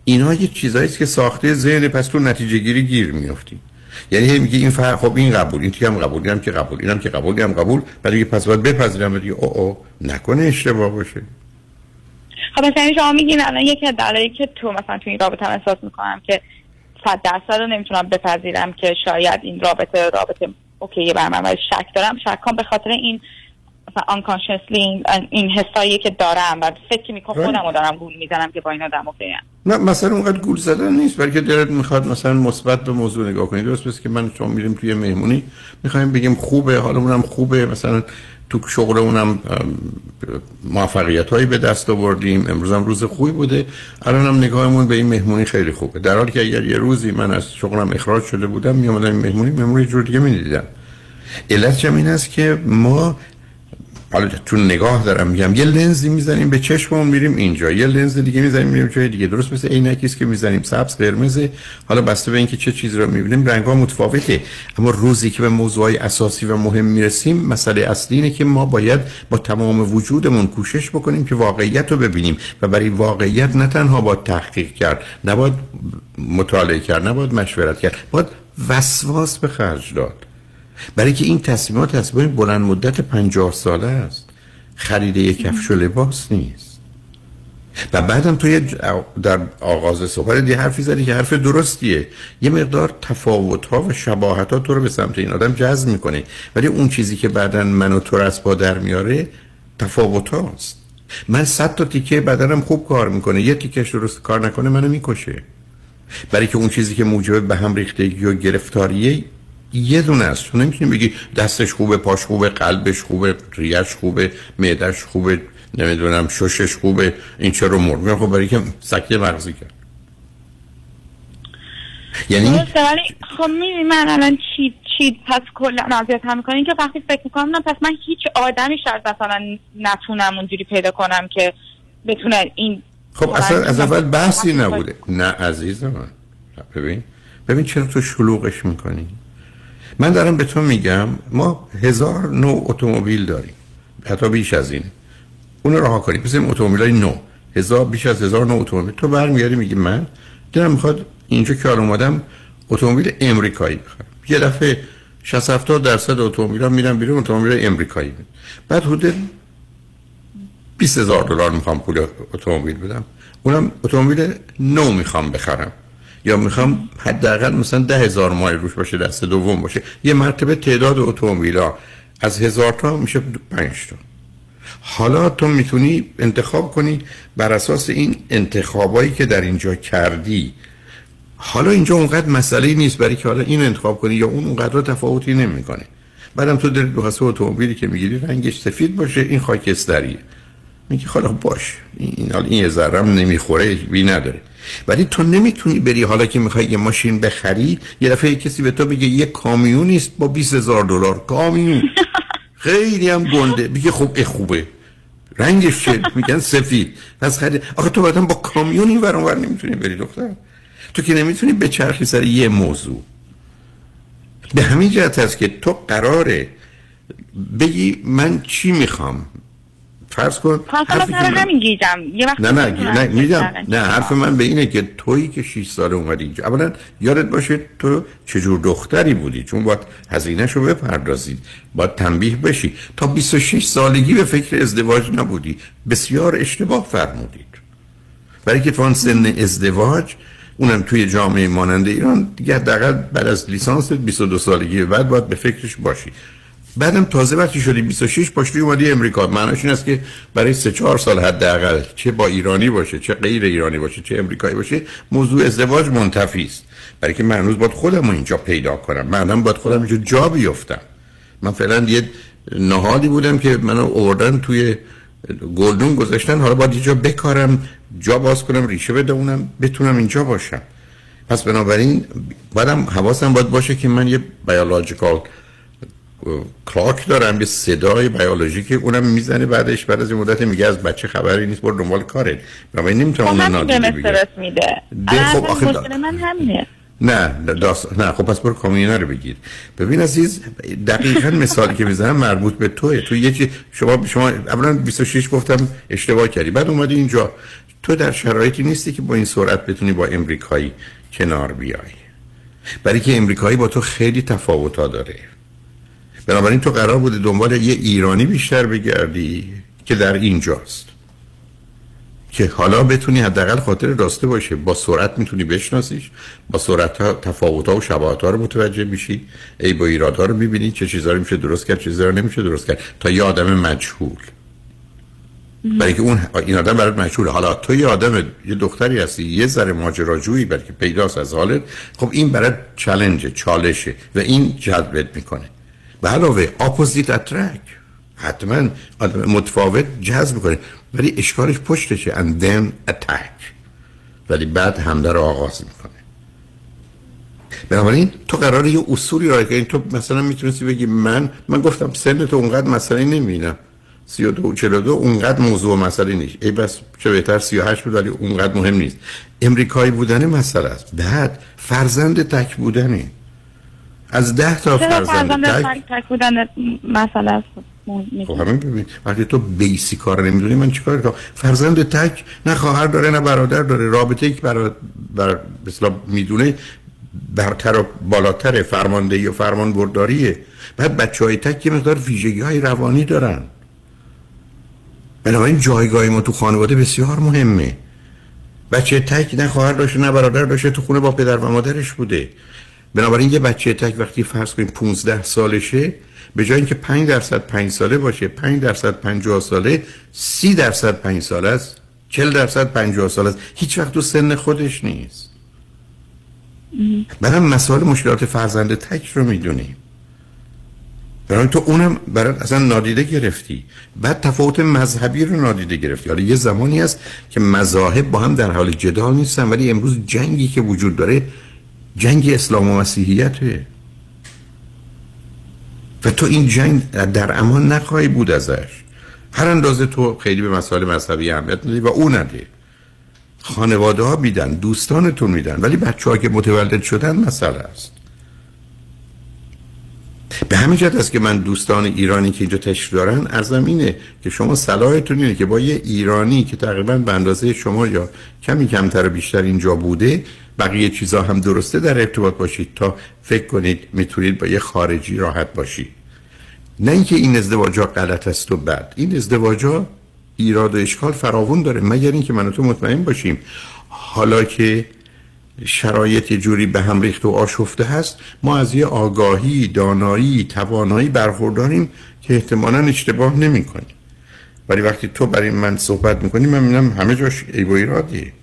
اینا یه چیزایی که ساخته ذهن پس تو نتیجه گیری گیر میافتی. یعنی میگه این فرق خب این قبول این هم قبول اینم که قبول اینم که قبول اینم قبول. بعد پس باید بپذیرم دیگه او او نکنه اشتباه باشه. خب مثلا شما میگین الان یکی از دلایلی که تو مثلا تو این رابطه هم احساس می‌کنم که صد درصد رو نمی‌تونم بپذیرم که شاید این رابطه رابطه اوکی بر من شک دارم. شکام به خاطر این unconsciously این, این حسایی که دارم و فکر می‌کنم خودم رو دارم گول می‌زنم که با این آدم نه مثلا اونقدر گول زدن نیست بلکه دلت می‌خواد مثلا مثبت به موضوع نگاه کنید درست بس که من شما میریم توی مهمونی می‌خوایم بگیم خوبه حالمون خوبه مثلا تو شغل اونم موفقیت به دست آوردیم. امروز هم روز خوبی بوده. الان هم نگاهمون به این مهمونی خیلی خوبه. در حالی که اگر یه روزی من از شغلم اخراج شده بودم میامدم این مهمونی مهمونی جور دیگه می‌دیدم. علت این است که ما حالا تو نگاه دارم میگم یه لنزی می‌زنیم به چشممون میریم اینجا. یه لنز دیگه می‌زنیم میریم جای دیگه. درست مثل عینکی که می‌زنیم. سبز قرمز حالا بسته به اینکه چه چیزی رو می‌بینیم رنگ ها متفاوته. اما روزی که به موضوعی اساسی و مهم می‌رسیم مسئله اصلی اینه که ما باید با تمام وجودمون کوشش بکنیم که واقعیت رو ببینیم. و برای واقعیت نه تنها با تحقیق کرد نباید مطالعه کرد نباید مشورت کرد باید وسواس به خرج داد. برای که این تصمیمات تصمیمات بلند مدت پنجاه ساله است. خرید یک کفش و لباس نیست. و بعدم تو در آغاز صحبت یه حرفی زدی که حرف درستیه. یه مقدار تفاوت ها و شباهت ها تو رو به سمت این آدم جذب می‌کنه. ولی اون چیزی که بعدا من و تو با در میاره تفاوت هاست من صد تا تیکه بدنم خوب کار می‌کنه. یه تیکش درست کار نکنه منو می‌کشه. برای که اون چیزی که موجب به هم ریختگی و گرفتاریه یه دونه است. تو نمی‌تونی بگی دستش خوبه پاش خوبه قلبش خوبه ریش خوبه معدش خوبه نمی‌دونم ششش خوبه این چرا مرد؟ خب برای که سکته مغزی کرد. یعنی خب من الان چی چی پس کلا اذیت هم می‌کنین که وقتی فکر می‌کنم نه پس من هیچ آدمی شاید مثلا نتونم اونجوری پیدا کنم که بتونه این خب اصلا از اول بحثی نبوده. نه عزیز من. ببین ببین چرا تو شلوغش می‌کنی؟ من دارم به تو میگم ما هزار نوع اتومبیل داریم حتی بیش از این. اون رو رها کنیم. مثل اتومبیل های نو. هزار بیش از هزار نوع اتومبیل. تو برمیاری میگی من دارم می‌خواد اینجا که اومدم اتومبیل امریکایی بخرم یه دفعه 60 70 درصد اتومبیل ها میرن بیرون اتومبیل امریکایی. بید. بعد حدود 20 هزار دلار می‌خوام پول اتومبیل بدم. اونم اتومبیل نو می‌خوام بخرم. یا می‌خوام حداقل مثلا ده هزار مایل روش باشه دست دوم باشه. یه مرتبه تعداد اتومبیل ها از هزار تا میشه پنج تا. حالا تو می‌تونی انتخاب کنی بر اساس این انتخابایی که در اینجا کردی. حالا اینجا اونقدر مسئله نیست برای که حالا این انتخاب کنی یا اون اونقدر تفاوتی نمی‌کنه بعدم تو در دو اتومبیلی که می‌گیری رنگش سفید باشه این خاکستریه. میگی حالا باش این حالا این ذره نمی‌خوره بی نداره. ولی تو نمی‌تونی بری حالا که می‌خوای یه ماشین بخری یه دفعه کسی به تو بگه یه کامیون است با 20 هزار دلار. کامیون. خیلی هم گنده. میگه خب خوبه. رنگش چه؟ میگن سفید. پس خرید. آخه تو بعدم با کامیون این ور نمی‌تونی بری دختر. تو که نمی‌تونی به چرخی سر یه موضوع. به همین جهت هست که تو قراره بگی من چی می‌خوام؟ فرض کن همین گیجم. نه نه نه میدم نه حرف من به اینه که تویی که 6 ساله اومدی اینجا. اولا یادت باشه تو چجور دختری بودی؟ چون باید هزینه شو بپردازید. باید تنبیه بشی. تا 26 سالگی به فکر ازدواج نبودی. بسیار اشتباه فرمودید. برای که فان سن ازدواج اونم توی جامعه مانند ایران دیگه حداقل بعد از لیسانس 22 سالگی بعد باید به فکرش باشی. بعدم تازه وقتی شدی 26 پاشتی اومدی امریکا. معناش این است که برای 3 4 سال حداقل چه با ایرانی باشه چه غیر ایرانی باشه چه امریکایی باشه موضوع ازدواج منتفی است. برای که من هنوز باید خودم اینجا پیدا کنم. منم باید خودم اینجا جا بیفتم. من فعلا یه نهادی بودم که منو آوردن توی گلدون گذاشتن. حالا باید اینجا بکارم جا باز کنم ریشه بدونم بتونم اینجا باشم. پس بنابراین بعدم حواسم باید باشه که من یه بیولوژیکال کلاک دارم یه صدای بیولوژیکی اونم می‌زنه بعدش بعد از این مدت میگه از بچه خبری نیست برو دنبال کاره بنابراین نمی‌تونم اون نادیده بگیرم. میده. ده خب آخه من همینه. نه داست... نه خب پس برو کامیونه رو بگیر. ببین عزیز دقیقا مثالی که می‌زنم مربوط به توه. تو یه چی شما شما اولا 26 گفتم اشتباه کردی. بعد اومدی اینجا. تو در شرایطی نیستی که با این سرعت بتونی با امریکایی کنار بیای. برای که امریکایی با تو خیلی تفاوت ها داره. بنابراین تو قرار بوده دنبال یه ایرانی بیشتر بگردی که در اینجاست. که حالا بتونی حداقل خاطر راسته باشه. با سرعت می‌تونی بشناسیش. با سرعت ها تفاوت ها و شباهت ها رو متوجه میشی. ای با ایراد ها رو می‌بینی چه چیزا رو میشه درست کرد چه چیزا رو نمیشه درست کرد. تا یه آدم مجهول. برای که اون این آدم برات مجهوله. حالا تو یه آدم یه دختری هستی یه ذره ماجراجویی بلکه پیداست از حالت. خب این برات چالنجه چالشه و این جذبت می‌کنه. به علاوه opposite attract. حتما متفاوت جذب می‌کنه. ولی اشکالش پشتشه. and then attack ولی بعد حمله رو آغاز می‌کنه. بنابراین تو قراره یه اصولی رعایت کنی تو مثلا می‌تونستی بگی من من گفتم سن تو اونقدر مسئله نمی‌بینم. سی و دو چهل و دو اونقدر موضوع مسئله نیست. ای بس چه بهتر سی و هشت بود ولی اونقدر مهم نیست. امریکایی بودن مسئله است. بعد فرزند تک بودنه. از ده تا فرزند تک تک بودن؟ مسئله است. خب همین ببین. وقتی تو بیسی کار نمی‌دونی من چیکار کنم فرزند تک نه خواهر داره نه برادر داره. رابطه که برای بر مثلا می‌دونه برتر و بالاتر فرماندهی و فرمان برداریه بعد بچه های تک یه مقدار ویژگی های روانی دارن. بنابراین جایگاه ما تو خانواده بسیار مهمه. بچه تک نه خواهر داشته نه برادر داشته تو خونه با پدر و مادرش بوده. بنابراین یه بچه تک وقتی فرض کنیم 15 سالشه به جای اینکه 5 درصد 5 ساله باشه 5 درصد 50 ساله 30 درصد 5 ساله است 40 درصد 50 ساله است. هیچ وقت تو سن خودش نیست. برای مسائل مشکلات فرزند تک رو می‌دونیم. برای تو اونم برای اصلا نادیده گرفتی. بعد تفاوت مذهبی رو نادیده گرفتی. حالا یه زمانی هست که مذاهب با هم در حال جدال نیستن ولی امروز جنگی که وجود داره جنگ اسلام و مسیحیته. و تو این جنگ در امان نخواهی بود ازش. هر اندازه تو خیلی به مسائل مذهبی اهمیت ندی و او نده. خانواده ها میدن دوستانتون میدن ولی بچه ها که متولد شدن مسئله است. به همین جهت است که من دوستان ایرانی که اینجا تشریف دارن ارزم اینه که شما صلاحتون اینه که با یه ایرانی که تقریبا به اندازه شما یا کمی کمتر بیشتر اینجا بوده بقیه چیزا هم درسته در ارتباط باشید تا فکر کنید می‌تونید با یه خارجی راحت باشید. نه اینکه این ازدواج غلط است و بد. این ازدواج ایراد و اشکال فراوون داره مگر اینکه من تو مطمئن باشیم. حالا که شرایط جوری به هم ریخت و آشفته هست ما از یه آگاهی دانایی توانایی برخورداریم که احتمالا اشتباه نمی کنیم ولی وقتی تو برای من صحبت می‌کنی من می‌بینم همه جاش ای و ایرادیه.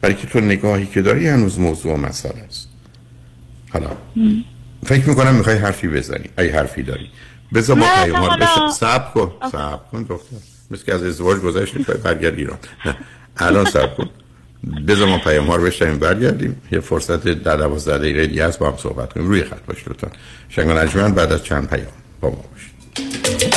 برای که تو نگاهی که داری هنوز موضوع و مسئله است. حالا. فکر می‌کنم می‌خوای حرفی بزنی. ای حرفی داری. بذار ما پیامار بشه. سب کن. سب کن دختر مثل که از ازدواج گذشت می‌خوای برگرد ایران. الان سب کن. بذار ما پیام ها رو بشنیم برگردیم. یه فرصت در دوازده دقیقه دیگه هست با هم صحبت کنیم. روی خط باشید لطفا. شنگ بعد از چند پیام با ما باشید.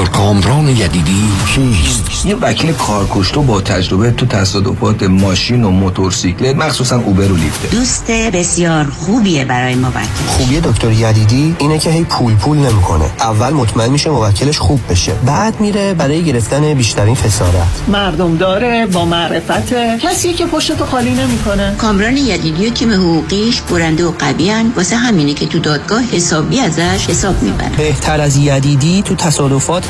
دکتر کامران یدیدی کیست؟ یه وکیل کارکشته با تجربه تو تصادفات ماشین و موتورسیکلت مخصوصا اوبر و لیفت دوست بسیار خوبیه برای موکل. خوبی دکتر یدیدی اینه که هی پول پول نمی‌کنه. اول مطمئن میشه موکلش خوب بشه. بعد میره برای گرفتن بیشترین خسارت. مردم داره با معرفت. کسی که پشتو خالی نمی‌کنه. کامران یدیدی و تیم حقوقیش برنده و قویان واسه همینه که تو دادگاه حسابی ازش حساب می‌برن بهتر از یدیدی تو تصادفات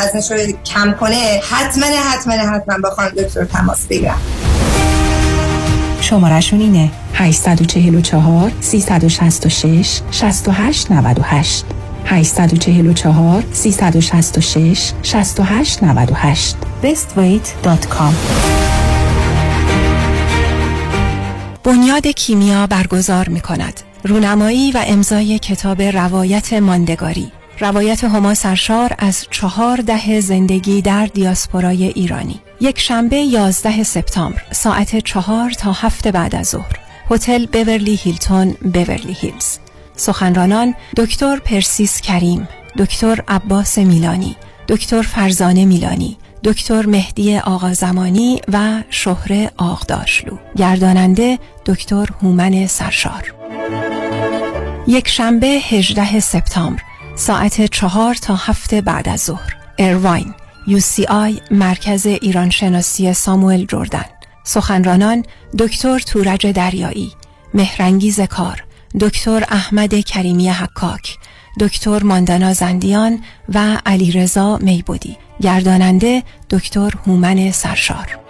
وزنش رو کم کنه حتما حتما حتما با خانم دکتر تماس بگیرم. شمارشون اینه 844 366 68 98 844 366 68 98 bestweight.com بنیاد کیمیا برگزار می کند رونمایی و امضای کتاب روایت ماندگاری. روایت هما سرشار از چهار ده زندگی در دیاسپورای ایرانی. یک شنبه 11 سپتامبر ساعت چهار تا هفت بعد از ظهر. هتل بورلی هیلتون بورلی هیلز. سخنرانان دکتر پرسیس کریم دکتر عباس میلانی دکتر فرزانه میلانی دکتر مهدی آقا زمانی و شهر آغداشلو. گرداننده دکتر هومن سرشار. یک شنبه 18 سپتامبر ساعت چهار تا هفت بعد از ظهر. ایرواین آی مرکز ایران شناسی ساموئل جردن سخنرانان دکتر تورج دریایی مهرنگیز کار دکتر احمد کریمی حکاک دکتر ماندانا زندیان و علیرضا میبودی. گرداننده دکتر هومن سرشار.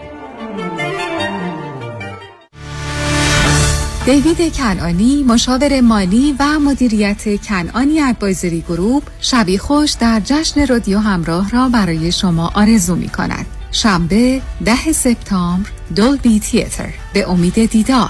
دیوید کنانی مشاور مالی و مدیریت کنانی ادوایزری گروپ شبی خوش در جشن رادیو همراه را برای شما آرزو می کند. شنبه ده سپتامبر Dolby Theatre به امید دیدار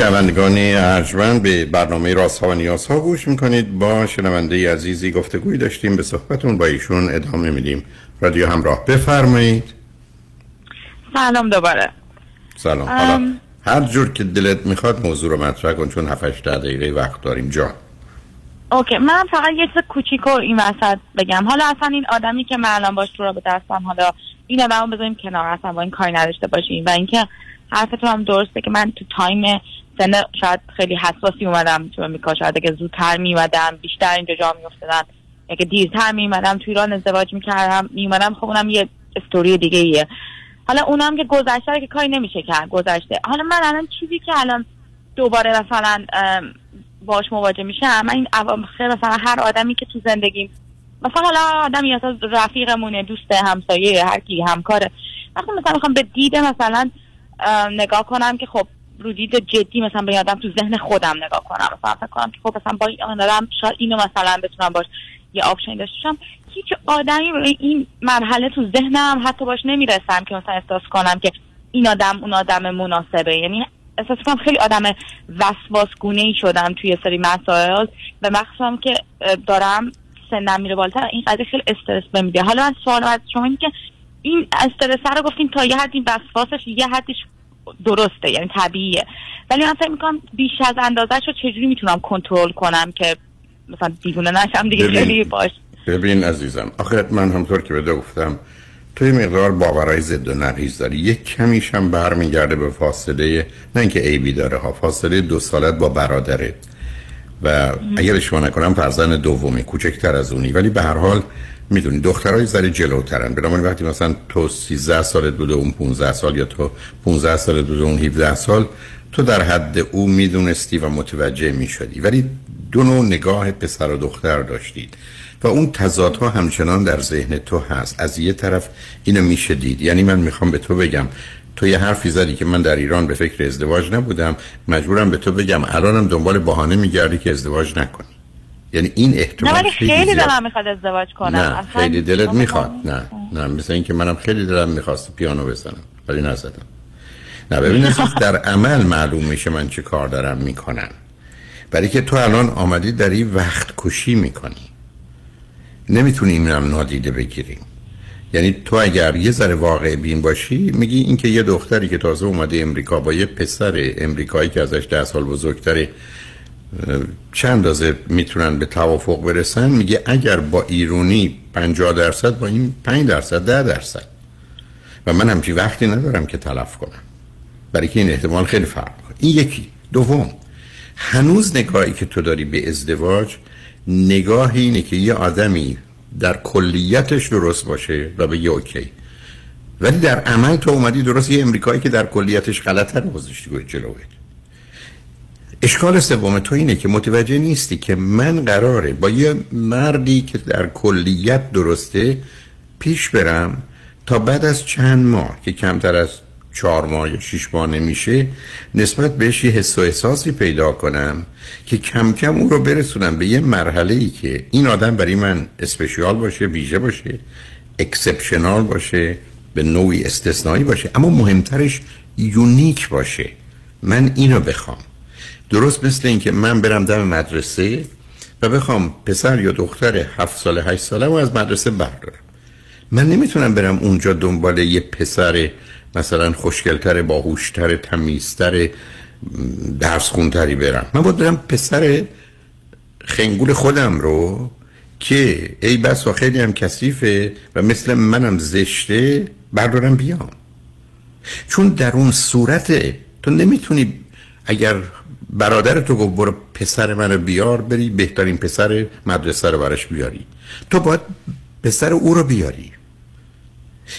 شنوندگان ارجمند به برنامه راست ها و نیاز ها گوش می‌کنید. با شنونده عزیزی گفتگوی داشتیم به صحبتون با ایشون ادامه میدیم. رادیو همراه بفرمایید. سلام دوباره. سلام. حالا هر جور که دلت می‌خواد موضوع رو مطرح کن چون 7 دقیقه وقت داریم. جان. OK. من فقط یه چیز کوچیک این وسط بگم. حالا اصلا این آدمی که من الان باش روبرو هستم حالا این آدمو بذاریم کنار. اصلا با این کاری نداشته باشیم. و اینکه حرفتون هم درسته که من تو time سن شاید خیلی حساسی اومدم تو امریکا شاید اگه زودتر میومدم بیشتر اینجا جا میافتادم. اگه دیرتر میومدم تو ایران ازدواج می‌کردم میومدم خب اونم یه استوری دیگه ایه حالا اونم که گذشته که کاری نمیشه کرد گذشته. حالا من الان چیزی که الان دوباره مثلا باش مواجه میشم من این خیلی مثلا هر آدمی که تو زندگیم مثلا حالا آدمی اصلا رفیقمونه دوست همسایه هر کی همکاره. وقتی مثلا می‌خوام به دید مثلا نگاه کنم که خب رو دید جدی مثلا به یادم تو ذهن خودم نگاه کنم. مثلا فکر کنم که خب مثلا با این آدم شاید اینو مثلا بتونم باش یه option داشته باشم. هیچ آدمی رو این مرحله تو ذهنم حتی باش نمی‌رسم که مثلا احساس کنم که این آدم اون آدم مناسبه. یعنی احساس کنم خیلی آدم وسواسگونه ای شدم توی سری مسائل و مخصوصا که دارم سنم میره بالاتر این قضیه خیلی استرس بهم میده حالا من سوال از شما این که این استرس رو گفتیم تا یه حدی وسواسش یه حدیش درسته یعنی طبیعیه. ولی من فکر می‌کنم بیش از اندازه رو چجوری می‌تونم کنترل کنم که مثلا دیوونه نشم دیگه؟ خیلی باش. ببین عزیزم آخه من همطور که بده گفتم توی مقدار باورای ضد و نقیز داری. یک کمیش هم برمیگرده به فاصله نه اینکه عیبی داره ها فاصله دو سالت با برادره. و اگر شما نکنم فرزند دومی کوچکتر از اونی. ولی به هر حال می‌دونی دخترای ذره جلوترن. بنابراین وقتی مثلا تو 13 سالت بوده اون 15 سال یا تو 15 سالت بوده اون 17 سال تو در حد او می‌دونستی و متوجه می‌شدی. ولی دو نوع نگاه پسر و دختر داشتید و اون تضادها همچنان در ذهن تو هست. از یه طرف اینو میشه دید. یعنی من می‌خوام به تو بگم تو یه حرفی زدی که من در ایران به فکر ازدواج نبودم. مجبورم به تو بگم الانم دنبال بهانه میگردی که ازدواج نکنی. یعنی این احتمال نه ولی خیلی دلم می‌خواد ازدواج کنم. نه خیلی دلت می‌خواد. نه نه مثل اینکه منم خیلی دلم می‌خواست پیانو بزنم ولی نزدم. نه ببین در عمل معلوم میشه من چه کار دارم می‌کنم. برای که تو الان آمدی در این وقت کشی می‌کنی نمی‌تونیم اینم نادیده بگیریم یعنی تو اگر یه ذره واقع بین باشی میگی اینکه یه دختری که تازه اومده امریکا با یه پسر امریکایی که ازش ده سال بزرگتره چند اندازه می‌تونن به توافق برسن؟ میگه اگر با ایرونی 50 درصد با این 5 درصد 10 درصد. و من همچی وقتی ندارم که تلف کنم. برای که این احتمال خیلی فرق کنه این یکی. دوم هنوز نگاهی که تو داری به ازدواج نگاه اینه که یه آدمی در کلیتش درست باشه و به یه اوکی. ولی در عمل تو اومدی درست یه امریکایی که در کلیتش غلطه رو گذاشتی جلوه اشکال سوم تو اینه که متوجه نیستی که من قراره با یه مردی که در کلیت درسته پیش برم تا بعد از چند ماه که کمتر از چهار ماه یا شیش ماه نمیشه نسبت بهش یه حس و احساسی پیدا کنم که کم کم او رو برسونم به یه مرحله ای که این آدم برای من special باشه ویژه باشه exceptional باشه به نوعی استثنایی باشه اما مهمترش unique باشه. من اینو بخوام. درست مثل اینکه من برم دم مدرسه و بخوام پسر یا دختر هفت ساله هشت ساله و از مدرسه بردارم. من نمی‌تونم برم اونجا دنبال یه پسر مثلا خوشگلتر باهوشتر تمیزتر درس خونتری برم. من باید برم پسر خنگول خودم رو که ای بس و خیلی هم کثیفه و مثل منم زشته بردارم بیام. چون در اون صورت تو نمی‌تونی اگر برادر تو گفت برو پسر منو بیار بری بهترین پسر مدرسه رو برش بیاری. تو باید پسر او رو بیاری.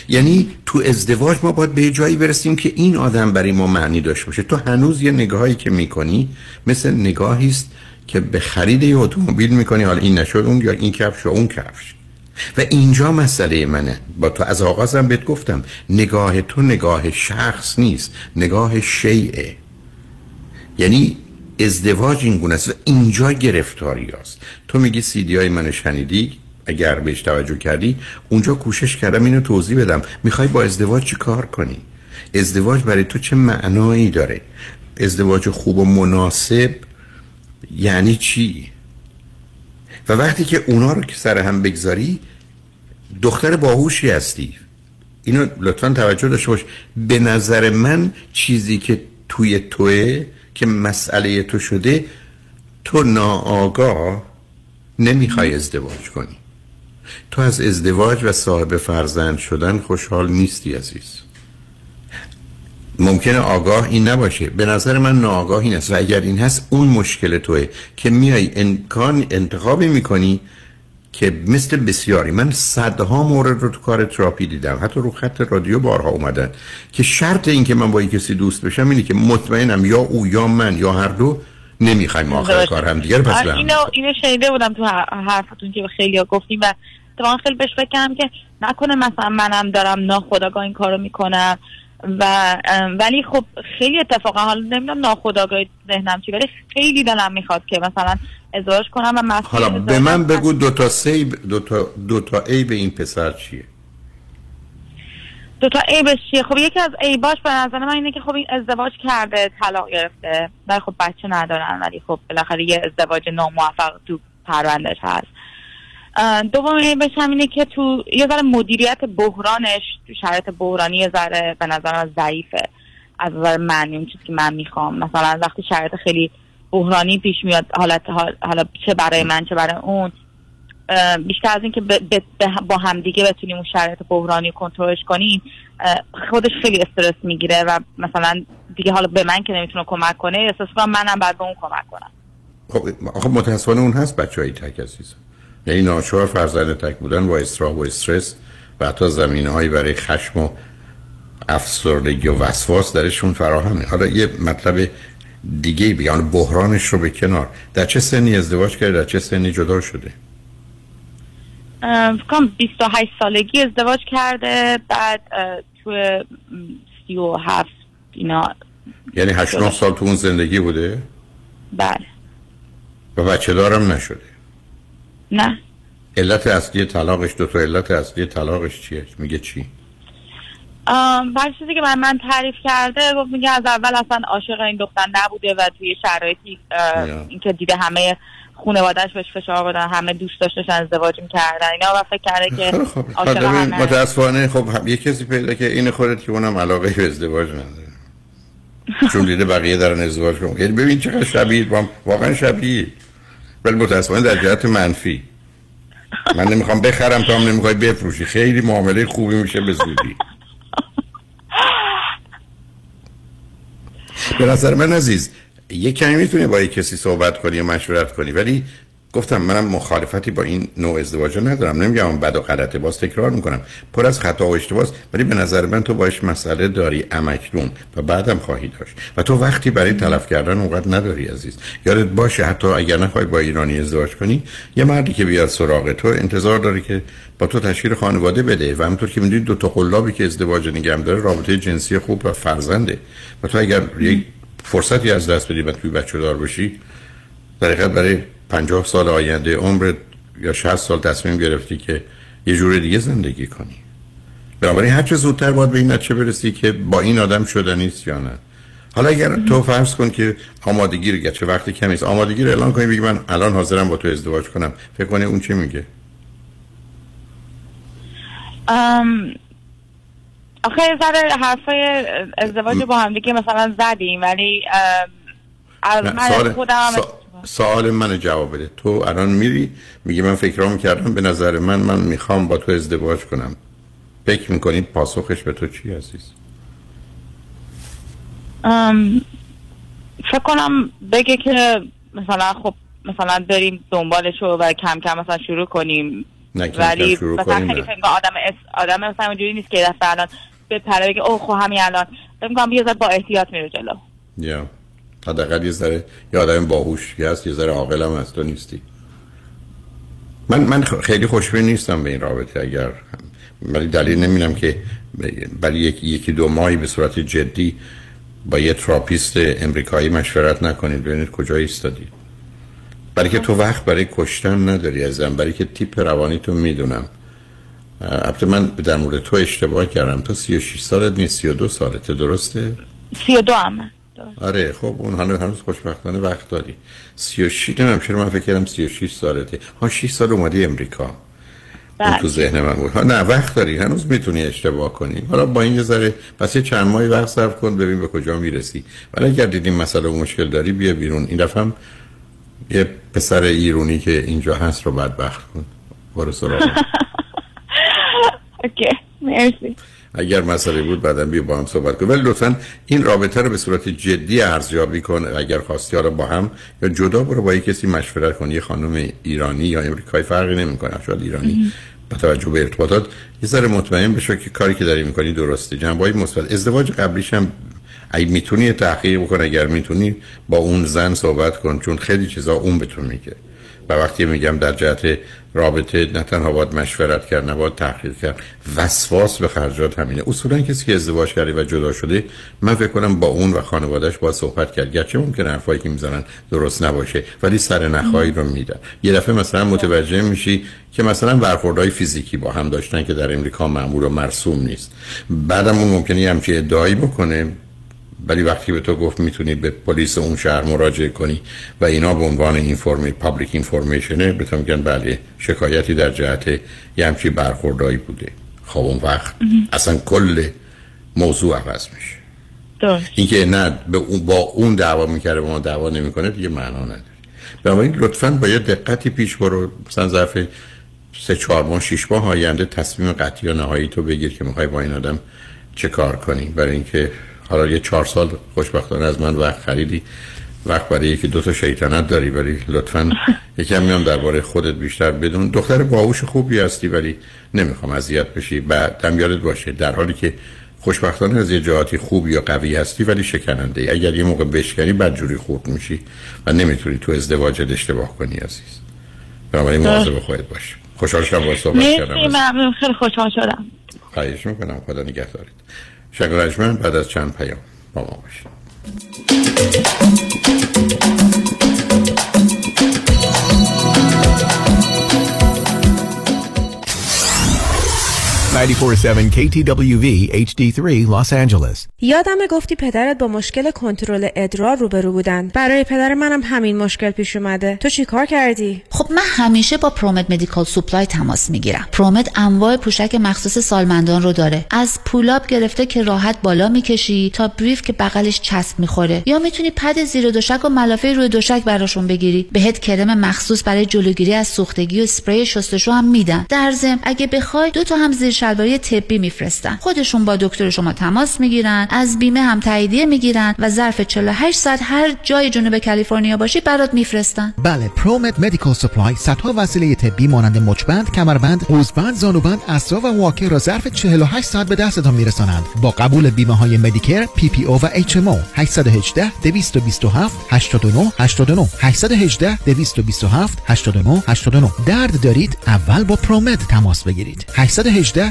یعنی تو ازدواج ما باید به جایی برسیم که این آدم برای ما معنی داشته باشه. تو هنوز یه نگاهی که می‌کنی مثل نگاهی است که به خرید یه اتومبیل می‌کنی حالا این نشد اون یا این کفش و اون کفش. و اینجا مسئله منه. با تو از آغازم بهت گفتم نگاه تو نگاه شخص نیست نگاه شیعه. یعنی ازدواج این گونه است و اینجا گرفتاری است تو میگی سیدی های من شنیدی؟ اگر بهش توجه کردی اونجا کوشش کردم اینو توضیح بدم. می‌خوای با ازدواج چی کار کنی؟ ازدواج برای تو چه معنایی داره؟ ازدواج خوب و مناسب یعنی چی؟ و وقتی که اونا رو که سر هم بگذاری دختر باهوشی هستی. اینو لطفا توجه داشته باش. به نظر من چیزی که توی توه که مسئله تو شده تو ناآگاه نمی‌خوای ازدواج کنی. تو از ازدواج و صاحب فرزند شدن خوشحال نیستی عزیز. ممکنه آگاه این نباشه. به نظر من ناآگاه این است. و اگر این هست اون مشکل توه که میای امکان انتخابی می‌کنی که مثل بسیاری من صدها مورد رو تو کار تراپی دیدم. حتی رو خط رادیو بارها اومدن که شرط این که من با این کسی دوست بشم اینه که مطمئنم یا او یا من یا هر دو نمی‌خوایم آخر کار هم دیگر. پس آره، اینو اینو شنیده بودم تو حرفتون که خیلی ها گفتیم و اتفاقا خیلی بهش فکر کردم که نکنه مثلا منم دارم ناخداگاه این کارو می‌کنم. و ولی خب خیلی اتفاقا حالا نمی‌دونم ناخداگاه ذهنم چی ولی خیلی دلم می‌خواد که مثلا ازدواج کنم و حالا به من بگو دو تا سی دو تا دو تا ای به این پسر چیه؟ دو تا عیبش چیه؟ خب یکی از عیباش به نظر من اینه که خب این ازدواج کرده طلاق گرفته ولی خب بچه ندارن ولی خب بالاخره یه ازدواج ناموفق تو پروندهش هست. دوم عیبش هم اینه که تو یه ذره مدیریت بحرانش تو شرایط بحرانی یه ذره به نظر من ضعیفه. از نظر من اون چیزی که من می‌خوام. مثلا وقتی شرایط خیلی بحرانی پیش میاد حالت حالا چه برای من چه برای اون بیشتر از اینکه با همدیگه بتونیم اون شرایط بحرانی کنترلش کنیم خودش خیلی استرس می‌گیره و مثلا دیگه حالا به من که نمی‌تونه کمک کنه احساس منم بعد به اون کمک کنم. خب متاسفانه اون هست بچه های تک عزیز. یعنی ناچار فرزند تک بودن با استرا و استرس و حتی زمینه هایی برای خشم و افسردگی و وسواس درشون فراهمه. حالا یه مطلب دیگه بیان بحرانش رو به کنار. در چه سنی ازدواج کرده؟ در چه سنی جدا شده؟ فکرم 28 سالگی ازدواج کرده بعد تو 37 اینا یعنی 8 سال تو اون زندگی بوده؟ بله. و بچه دارم نشده. نه. علت اصلی طلاقش دو تا علت اصلی طلاقش چیه؟ میگه چی؟ بعد چیزی که من من تعریف کرده گفت میگه از اول اصلا عاشق این دختر نبوده و توی شرایطی اینکه دیده همه خانواده‌اش بهش فشار بدن همه دوست داشتن ازدواج می‌کردن اینا و فکر کرده که عاشق متاسفانه خب یه کسی پیدا که این خودت که اونم علاقه به ازدواج نداره. چون دیده بقیه دارن ازدواج کنن یعنی ببین چقدر شبیه واقعا شبیه. ولی متاسفانه در جهت منفی. من نمی‌خوام بخرم تو هم نمی‌خوای بفروشی. خیلی معامله خوبی میشه به زودی. به نظر من عزیز یک کمی می‌تونی با یک کسی صحبت کنی و مشورت کنی ولی گفتم منم مخالفتی با این نوع ازدواج ندارم. نمیگم بد و غلطه باز تکرار می‌کنم. پر از خطا و اشتباس ولی به نظر من تو باش مسئله داری امکنون و بعدم خواهی داشت. و تو وقتی برای تلف کردن اونقدر نداری عزیز. یادت باشه حتی اگر نخوای با ایرانی ازدواج کنی یه مردی که بیاد سراغ تو انتظار داره که با تو تشکیل خانواده بده. و همونطور که می‌دونید دو تا قلابی که ازدواج نگم داره رابطه جنسی خوب و فرزنده. و تو اگر یک فرصتی از دست بدی و توی بچه دار باشی برای پنجاه سال آینده عمر یا 60 سال تصمیم گرفتی که یه جور دیگه زندگی کنی. بنابراین هر چه زودتر باید به این نتیجه برسی که با این آدم شدنیست یا نه. حالا اگر تو فرض کن که آمادگی رو چه وقتی کمی است آمادگی رو اعلان کنی بگی من الان حاضرم با تو ازدواج کنم. فکر کنی اون چه میگه؟ آخه یه ذره حرفای ازدواج با هم دیگه مثلا زدیم ولی از من سوال, خودم سوال من جواب بده. تو الان میری میگی من فکرام کردم به نظر من من می‌خوام با تو ازدواج کنم. فکر می‌کنی پاسخش به تو چی عزیز؟ فکر کنم بگه که مثلا خب مثلا بریم دنبالشو و کم کم مثلا شروع کنیم. نه ولی شروع مثلا کنیم خیلی. فکر آدم اس... آدم مثلا اونجوری نیست که دفعه الان بپره بگه اوه خب همین الان. فکر کنم یه ذره با احتیاط میره جلو. یا. حداقل یه ذره یه آدم باهوشی هست یه ذره عاقل هم هست تو نیستی. من من خیلی خوشبین نیستم به این رابطه اگر ولی دلیل نمیدم که ولی یکی یکی دو ماهی به صورت جدی با یه تراپیست امریکایی مشورت نکنید ببینید کجا ایستادید. برای که تو وقت برای کشتن نداری ازم برای که تیپ روانی تو می‌دونم. البته من در مورد تو اشتباه کردم. تو 36 سالت نیست 32 سالته درسته؟ سی و هم آره خب اون هنوز هنوز خوشبختانه وقت داری. 36 نمی‌دونم چرا من فکر کردم 36 سالته. ها 6 سال اومدی امریکا. اون تو ذهن من بود. نه وقت داری. هنوز می‌تونی اشتباه کنی. حالا با این یه ذره پس یه چند ماهی وقت صرف کن ببین به کجا می‌رسی. ولی اگر دیدیم مسئله و مشکل داری بیا بیرون. این دفعه یه پسر ایرونی که اینجا هست رو بدبخت کن. برو سراغ. اوکی مرسی. اگر مسئله بود بعدا بیا با هم صحبت کن ولی لطفا این رابطه رو به صورت جدی ارزیابی کن اگر خواستی. حالا با هم یا جدا برو با یه کسی مشورت کن. یه خانم ایرانی یا امریکایی فرقی نمی‌کنه شاید ایرانی. با توجه به ارتباطات یه ذره مطمئن بشو که کاری که داری می‌کنی درسته. جنبه مثبت. ازدواج قبلیش هم اگه می‌تونی تحقیق بکن اگر می‌تونی با اون زن صحبت کن چون خیلی چیزا اون بهتون میگه. و وقتی میگم در جهت رابطه نه تنها باید مشورت کرد نه باید تحقیق کرد وسواس به خرجات همینه. اصولا کسی که ازدواج کرده و جدا شده من فکر کنم با اون و خانوادهش باید صحبت کرد. گرچه ممکن حرفایی که می‌زنن درست نباشه ولی سر نخایی رو میدن. یه دفعه مثلا متوجه میشی که مثلا برخوردهای فیزیکی با هم داشتن که در امریکا معمول و مرسوم نیست. بعدم اون ممکنه همچین ادعایی بکنه. ولی وقتی به تو گفت می‌تونی به پلیس اون شهر مراجعه کنی و اینا به عنوان اینفورمی پابلیک اینفورمیشنه به تو میگن بله شکایتی در جهت یه همچی برخوردایی بوده. خب اون وقت اصلا کل موضوع عوض میشه. اینکه نه به اون با اون دعوا می‌کرده با ما دعوا نمی‌کنه دیگه معنا نداره. بنابراین لطفا با یه دقتی پیش برو مثلا ظرف سه چهار ماه شش ماه آینده تصمیم قطعی و نهایی تو بگیر که می‌خوای با این آدم چه کار کنی. برای اینکه حالا یه چهار سال خوشبختانه از من وقت خریدی. وقت برای یکی دو تا شیطنت داری ولی لطفا یکم میام درباره خودت بیشتر بدون. دختر باهوش خوبی هستی ولی نمی‌خوام اذیت بشی. بعدم یادت باشه در حالی که خوشبختانه از یه جهاتی خوب یا قوی هستی ولی شکننده. اگر یه موقع بشکنی بدجوری خورد میشی و نمی‌تونی تو ازدواجت اشتباه کنی عزیز. بنابراین مواظب خودت باش. خوشحال شدم با صحبت کردم خیلی خوشحال شدم. خواهش می‌کنم. خدا نگهدارید. شنگ بعد از چند پیام با ما باشید 947 KTWV HD3 Los Angeles. یادمه گفتی پدرت با مشکل کنترل ادرار روبرو بودن. برای پدر منم همین مشکل پیش اومده. تو چی کار کردی؟ خب من همیشه با Promed Medical Supply تماس می‌گیرم. Promed انواع پوشک مخصوص سالمندان رو داره. از pull-up گرفته که راحت بالا می‌کشی تا brief که بغلش چسب می‌خوره. یا می‌تونی پد زیر تشک و ملافه روی تشک براشون بگیری. بهت کرم مخصوص برای جلوگیری از سوختگی و اسپری شستشو هم میدن. در ضمن اگه بخوای دو تا هم زیر شلواری طبی میفرستن. خودشون با دکتر شما تماس می‌گیرن از بیمه هم تاییدیه می‌گیرن و ظرف 48 ساعت هر جای جنوب کالیفرنیا باشی برات میفرستن. بله Promed Medical Supply صدها وسیله طبی مانند مچبند کمربند قوزبند زانوبند اسرا و واکر را ظرف 48 ساعت به دستتان میرسانند. با قبول بیمه های Medicare PPO و HMO 818 227 89 89 818 227 89 89 درد دارید؟ اول با Promed تماس بگیرید. 818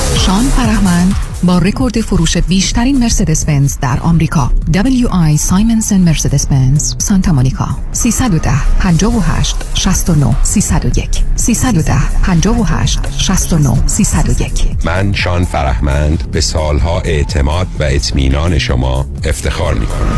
شان فرهمند با رکورد فروش بیشترین مرسدس بنز در آمریکا. WI سایمنسن مرسدس بنز سانتا مونیکا. 310 58 69 301 310 58 69 301 من شان فرهمند به سالها اعتماد و اطمینان شما افتخار می کنم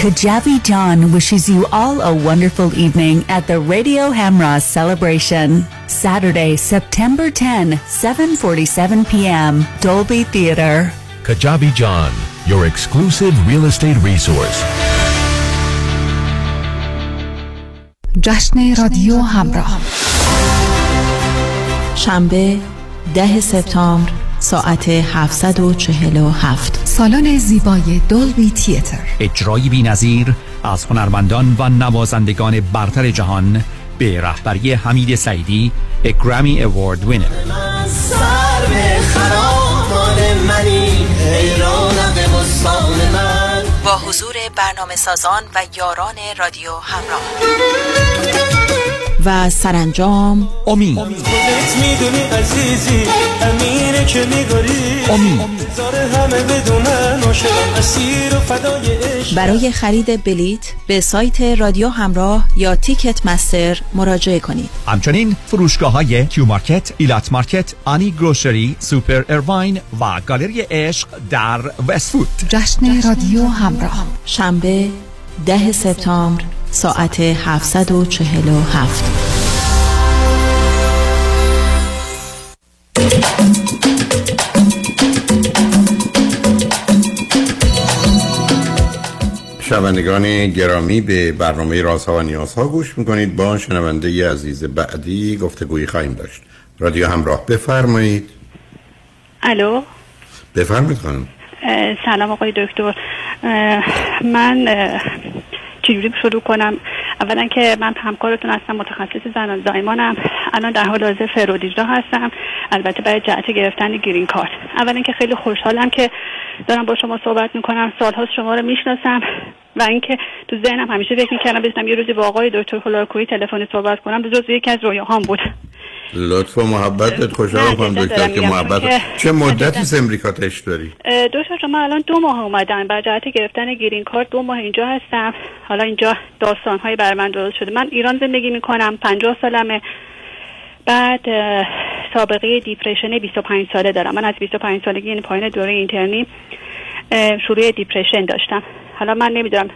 Kajabi John wishes you all a wonderful evening at the Radio Hamra celebration. Saturday, September 10, 7:47 p.m. Dolby Theater. Kajabi John, your exclusive real estate resource. جشن رادیو همراه شنبه ده سپتامبر ساعت 747 سالن زیبای دولبی تیتر. اجرای بی نظیر از هنرمندان و نوازندگان برتر جهان به رهبری حمید سعیدی گرامی اوارد وینر با حضور برنامه سازان و یاران رادیو همراه. و سرانجام. امید امید برای خرید بلیت به سایت رادیو همراه یا تیکت مستر مراجعه کنید. همچنین فروشگاه های Q Market، Elat Market، آنی Grocery، سوپر ارواین و گالری عشق در وستوود. جشن رادیو همراه. شنبه ده سپتامبر ساعت 747 شنوندگان گرامی به برنامه رازها و نیازها گوش می‌کنید. با شنونده ی عزیز بعدی گفتگویی خواهیم داشت. رادیو همراه بفرمایید. الو؟ بفرمایید خانم. سلام آقای دکتر. من چجوری شروع کنم؟ اولا که من همکارتون هستم متخصص زنان زایمانم. الان در حال حاضر فرودیجرا هستم. البته برای جهت گرفتن گرین کارت. اولا که خیلی خوشحالم که دارم با شما صحبت می‌کنم. سالهاست شما رو می‌شناسم و اینکه تو ذهنم همیشه فکر می‌کردم بتونم یه روزی با آقای دکتر هولاکویی تلفنی صحبت کنم. جز یکی از رویاهام بود. لطف و محبتت. خواهش می‌کنم دکتر که محبت چه مدتی از امریکا تشریف دارید؟ دکتر شما الان دو ماه اومدن. بر جهت گرفتن green card دو ماه اینجا هستم. حالا اینجا داستان هایی برا من درست شده. من ایران زندگی می‌کنم پنجاه سالمه. بعد سابقه depression 25 ساله دارم. من از 25 سالگی یعنی پایان دوره اینترنی شروع depression داشتم. حالا من نمی‌دونم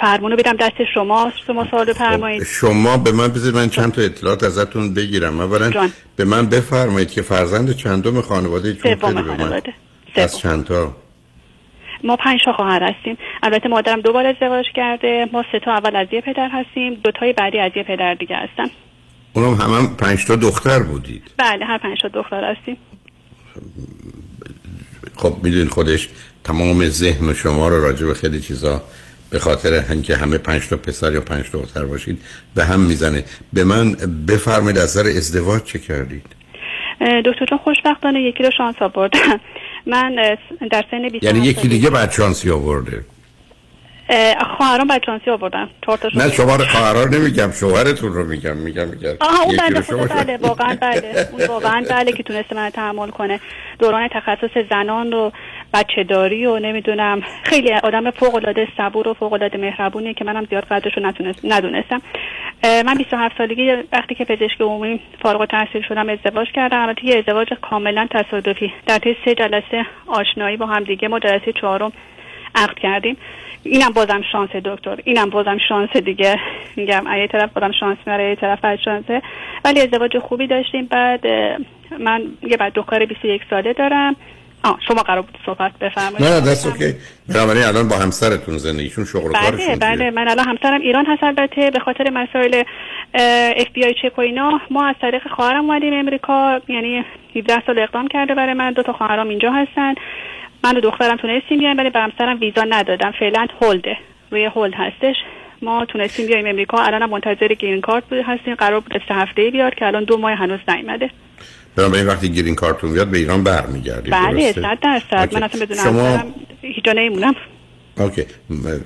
فرمونو بدم دست شما شما سوال بفرمایید. شما به من بذارید من چند تا اطلاعات ازتون بگیرم. اولا به من بفرمایید که فرزند چندم خانواده چون سوم خانواده. از چند تا ما پنج تا خواهر هستیم. البته مادرم دو بار ازدواج کرده ما سه تا اول از یه پدر هستیم دو تای بعدی از یه پدر دیگه هستن. اونم هم, هم پنج تا دختر بودید. بله هر پنج تا دختر هستیم. خب می‌دونید خودش تمام ذهن شما رو راجع به خیلی چیزا به خاطر اینکه همه پنج تا پسر یا پنج تا دختر باشید به هم می‌زنه. به من بفرمایید از نظر ازدواج چه کردید؟ دکتر جان خوشبختانه یکی رو شانس آوردم. من در سن 20 یعنی یکی دیگه بعد شانسی آورده؟ خواهران بچانسی آوردن. نه شما رو خواهران نمیگم شوهرتون رو میگم میگم میگم. آها اون بله خدا بله واقعا بله. اون واقعا بله که تونسته من تحمل کنه. دوران تخصص زنان رو بچه داری و نمی‌دونم. خیلی آدم فوق العاده صبور و فوق العاده مهربونیه که منم زیاد قدرش رو ندونستم. من 27 سالگی وقتی که پزشک عمومی فارغ التحصیل شدم ازدواج کردم. البته یه ازدواج کاملا تصادفی. در طی سه جلسه آشنایی با هم دیگه ما جلسه چهارم عقد کردیم. اینم بازم شانس دکتر. اینم بازم شانس دیگه. میگم یه طرف بازم شانس میاره یه طرف بعد شانسه ولی ازدواج خوبی داشتیم. بعد من یه دختر 21 ساله دارم. آه شما قرار بود صحبت بفرمایید. نه دست OK. بنابراین الان با همسرتون زندگیشون شغل بله کارشون بله من الان همسرم ایران هست البته به خاطر مسائل FBI check و اینا ما از طریق خواهرم اومدیم امریکا یعنی 17 سال اقدام کرده برای من دو تا خواهرام اینجا هستن. من و دخترم تونستیم بیایم ولی به همسرم ویزا ندادن فعلا hold ه روی hold هستش. ما تونستیم بیایم امریکا. الان منتظر green card بود هستیم. قرار بود سه هفته بیاد که الان دو ماه هنوز نیومده. بنابراین وقتی green card تون بیاد به ایران برمیگردید بله صد درصد. من اصلا بدون شما... هیچ نمیمونم. OK.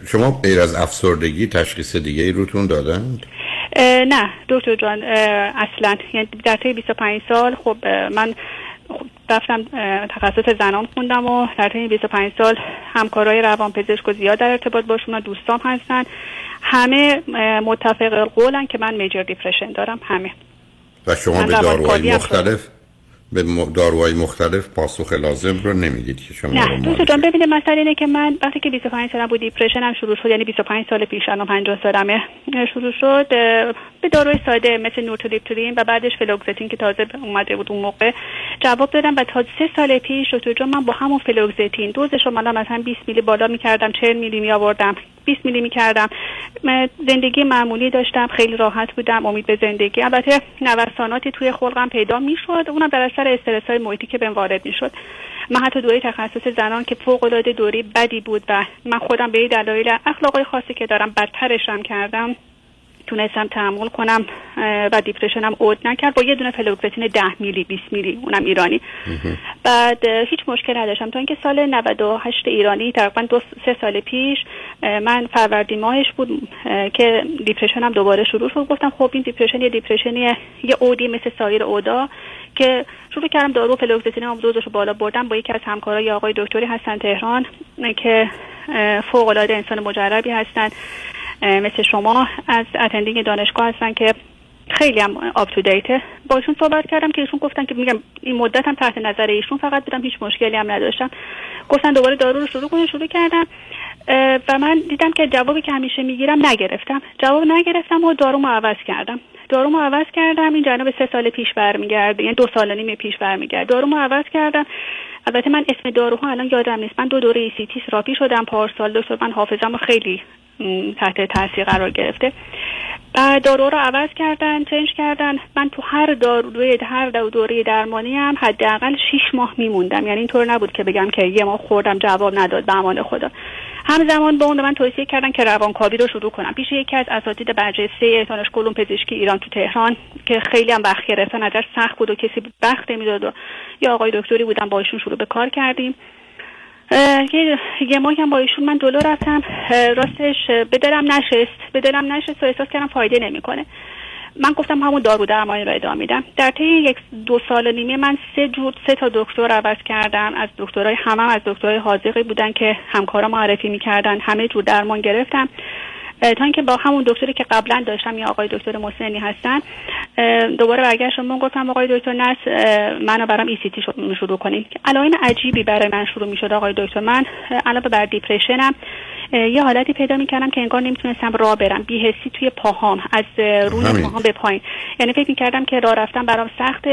شما غیر از افسردگی تشخیص دیگه ای روتون دادند؟ نه دکتر جان اصلا. یعنی در طی 25 سال خب من رفتم تخصص زنان خوندم و در طی 25 سال همکارای روانپزشک و زیاد در ارتباط باشون و دوستام هستن. همه متفق‌القولن که من major depression دارم همه. و شما به داروهای مختلف؟ به داروهای مختلف پاسخ لازم رو نمی‌دید که شما نه دوست جان ببینید مسئله اینه که من وقتی که 25 سالم بود depression م شروع شد یعنی 25 سال پیش الان 50 سالمه شروع شد به داروی ساده مثل نورتریپتیلین و بعدش فلوکستین که تازه اومده بود اون موقع. جواب دادم و تا سه سال پیش دکتر من با همون فلوکستین دوزش رو مثلا 20 میلی بالا می‌کردم 40 میلی می آوردم 20 میلی می‌کردم. زندگی معمولی داشتم خیلی راحت بودم امید به زندگی. البته نوساناتی توی خلقم پیدا می‌شد اونم در اثر استرس های محیطی که بهم وارد می‌شد. من حتی دوره تخصص زنان که فوق العاده دوره بدی بود و من خودم به دلایل اخلاقای خاصی که دارم بدترشم کردم تونستم تحمل کنم و دیپرشنم اود نکرد. با یه دونه فلوکزتین 10 میلی 20 میلی اونم ایرانی. بعد هیچ مشکل نداشتم. تا اینکه سال 98 ایرانی تقریبا دو سه سال پیش من فروردین ماهش بود که depression م دوباره شروع شد. گفتم خب این depression یه depression یه یه عودی مثل سایر عودا که شروع کردم دارو فلوکزتین هم دوزش رو بالا بردم با یکی از همکارای آقای دکتری هستن تهران که فوق العاده انسان مجربی هستن. مثل شما از attending دانشگاه هستن که خیلی هم up to date ه باشون صحبت کردم که ایشون گفتن که میگم این مدت هم تحت نظر ایشون فقط بودم هیچ مشکلی هم نداشتم گفتن دوباره دارو رو شروع کنیم شروع کردم. و من دیدم که جوابی که همیشه می‌گیرم نگرفتم. جواب نگرفتم و دارو عوض کردم. دارو عوض کردم این جناب سه سال پیش برمیگرده یعنی دو سال نیم پیش برمیگرده. دارو عوض کردم. البته من اسم داروها الان یادم نیست. من دو دوره ای سی تی سراپی شدم پارسال دکتر من حافظم خیلی تحت تاثیر قرار گرفته. بعد دارو رو عوض کردن چنج کردن. من تو هر داروی هر دوره درمانی هم حداقل 6 ماه میموندم. یعنی اینطور نبود که بگم که یه ماه خوردم جواب نداد به امان خدا. همزمان با اون من توصیه کردن که روانکاوی رو شروع کنم. پیش یکی از اساتید برجسته دانشگاه پزشکی ایران تو تهران که خیلی هم بخت گرفتن ازش سخت بود و کسی بخت نمی‌داد و یا آقای دکتری بودن با ایشون شروع به کار کردیم. یه, ماه هم با ایشون من دلو رفتم. راستش به دلم نشست. به دلم نشست و احساس کردم فایده نمی‌کنه. من گفتم همون دارو درمانی رو ادامه میدم. در طی یک دو سال نیمه من سه جور سه تا دکتر عوض کردم. از دکترای همه هم از دکترای حاضقی بودن که همکارا معرفی می‌کردن. همه جور درمان گرفتم. تا اینکه با همون دکتری که قبلا داشتم یا آقای دکتر محسنی هستن دوباره برگشتم من گفتم آقای دکتر نس منو برام ای سی تی شروع کنید. علائم عجیبی برای من شروع می‌شد آقای دکتر. من علاوه بر دیپرشنم یه حالتی پیدا می‌کردم که انگار نمی‌تونستم راه برم. بیهسی توی پاهام از روی پاهام به پایین. یعنی فکر می‌کردم که راه رفتن برام سخت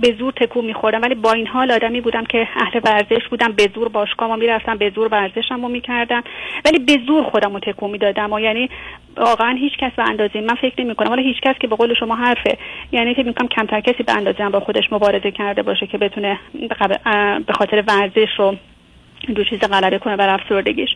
به زور تکون میخوردم. ولی با این حال آدمی بودم که اهل ورزش بودم به زور باشگاه می‌رفتم به زور ورزشم رو می‌کردم. ولی به زور خودم رو تکون می‌دادم و یعنی واقعا هیچ کس به اندازه من فکر نمی کنم ولی هیچ کس که به قول شما حرفه. یعنی فکر می‌کنم کمتر کسی به اندازه با خودش مبارزه کرده باشه که بتونه به خاطر ورزش رو دو چیز غلبه کنه بر افسردگیش.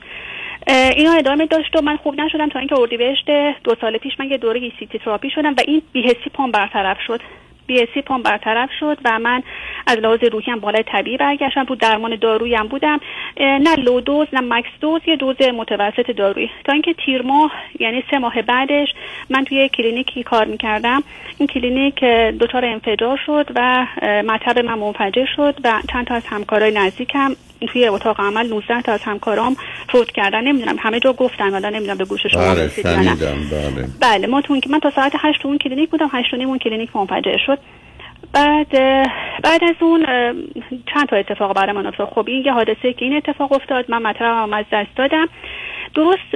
اینا ادامه داشت و من خوب نشدم تا اینکه اردیبهشت دو سال پیش من یه دوره ECT تراپی شدم و این بی‌حسی پام برطرف شد. بی‌حسی پام برطرف شد و من از لحاظ روحی هم بالای طبیعی برگشتم. رو درمان دارویی هم بودم. نه low dose نه max dose یه دوز متوسط دارویی. تا اینکه تیر ماه یعنی سه ماه بعدش من توی کلینیکی کار می‌کردم. این کلینیک دچار انفجار شد و مطب من منفجر شد و چند تا از همکارای نزدیکم توی اتاق عمل 19 تا از همکارام فوت کردن. نمی‌دونم همه جا گفتن حالا نمی‌دونم به گوش شما بله بله. بله ما تو من تا ساعت 8 تو اون کلینیک بودم 8 اون کلینیک منفجر شد. بعد بعد از اون چند تا اتفاق برای من افتاد. خب این یه حادثه که این اتفاق افتاد من مطبم از دست دادم. درست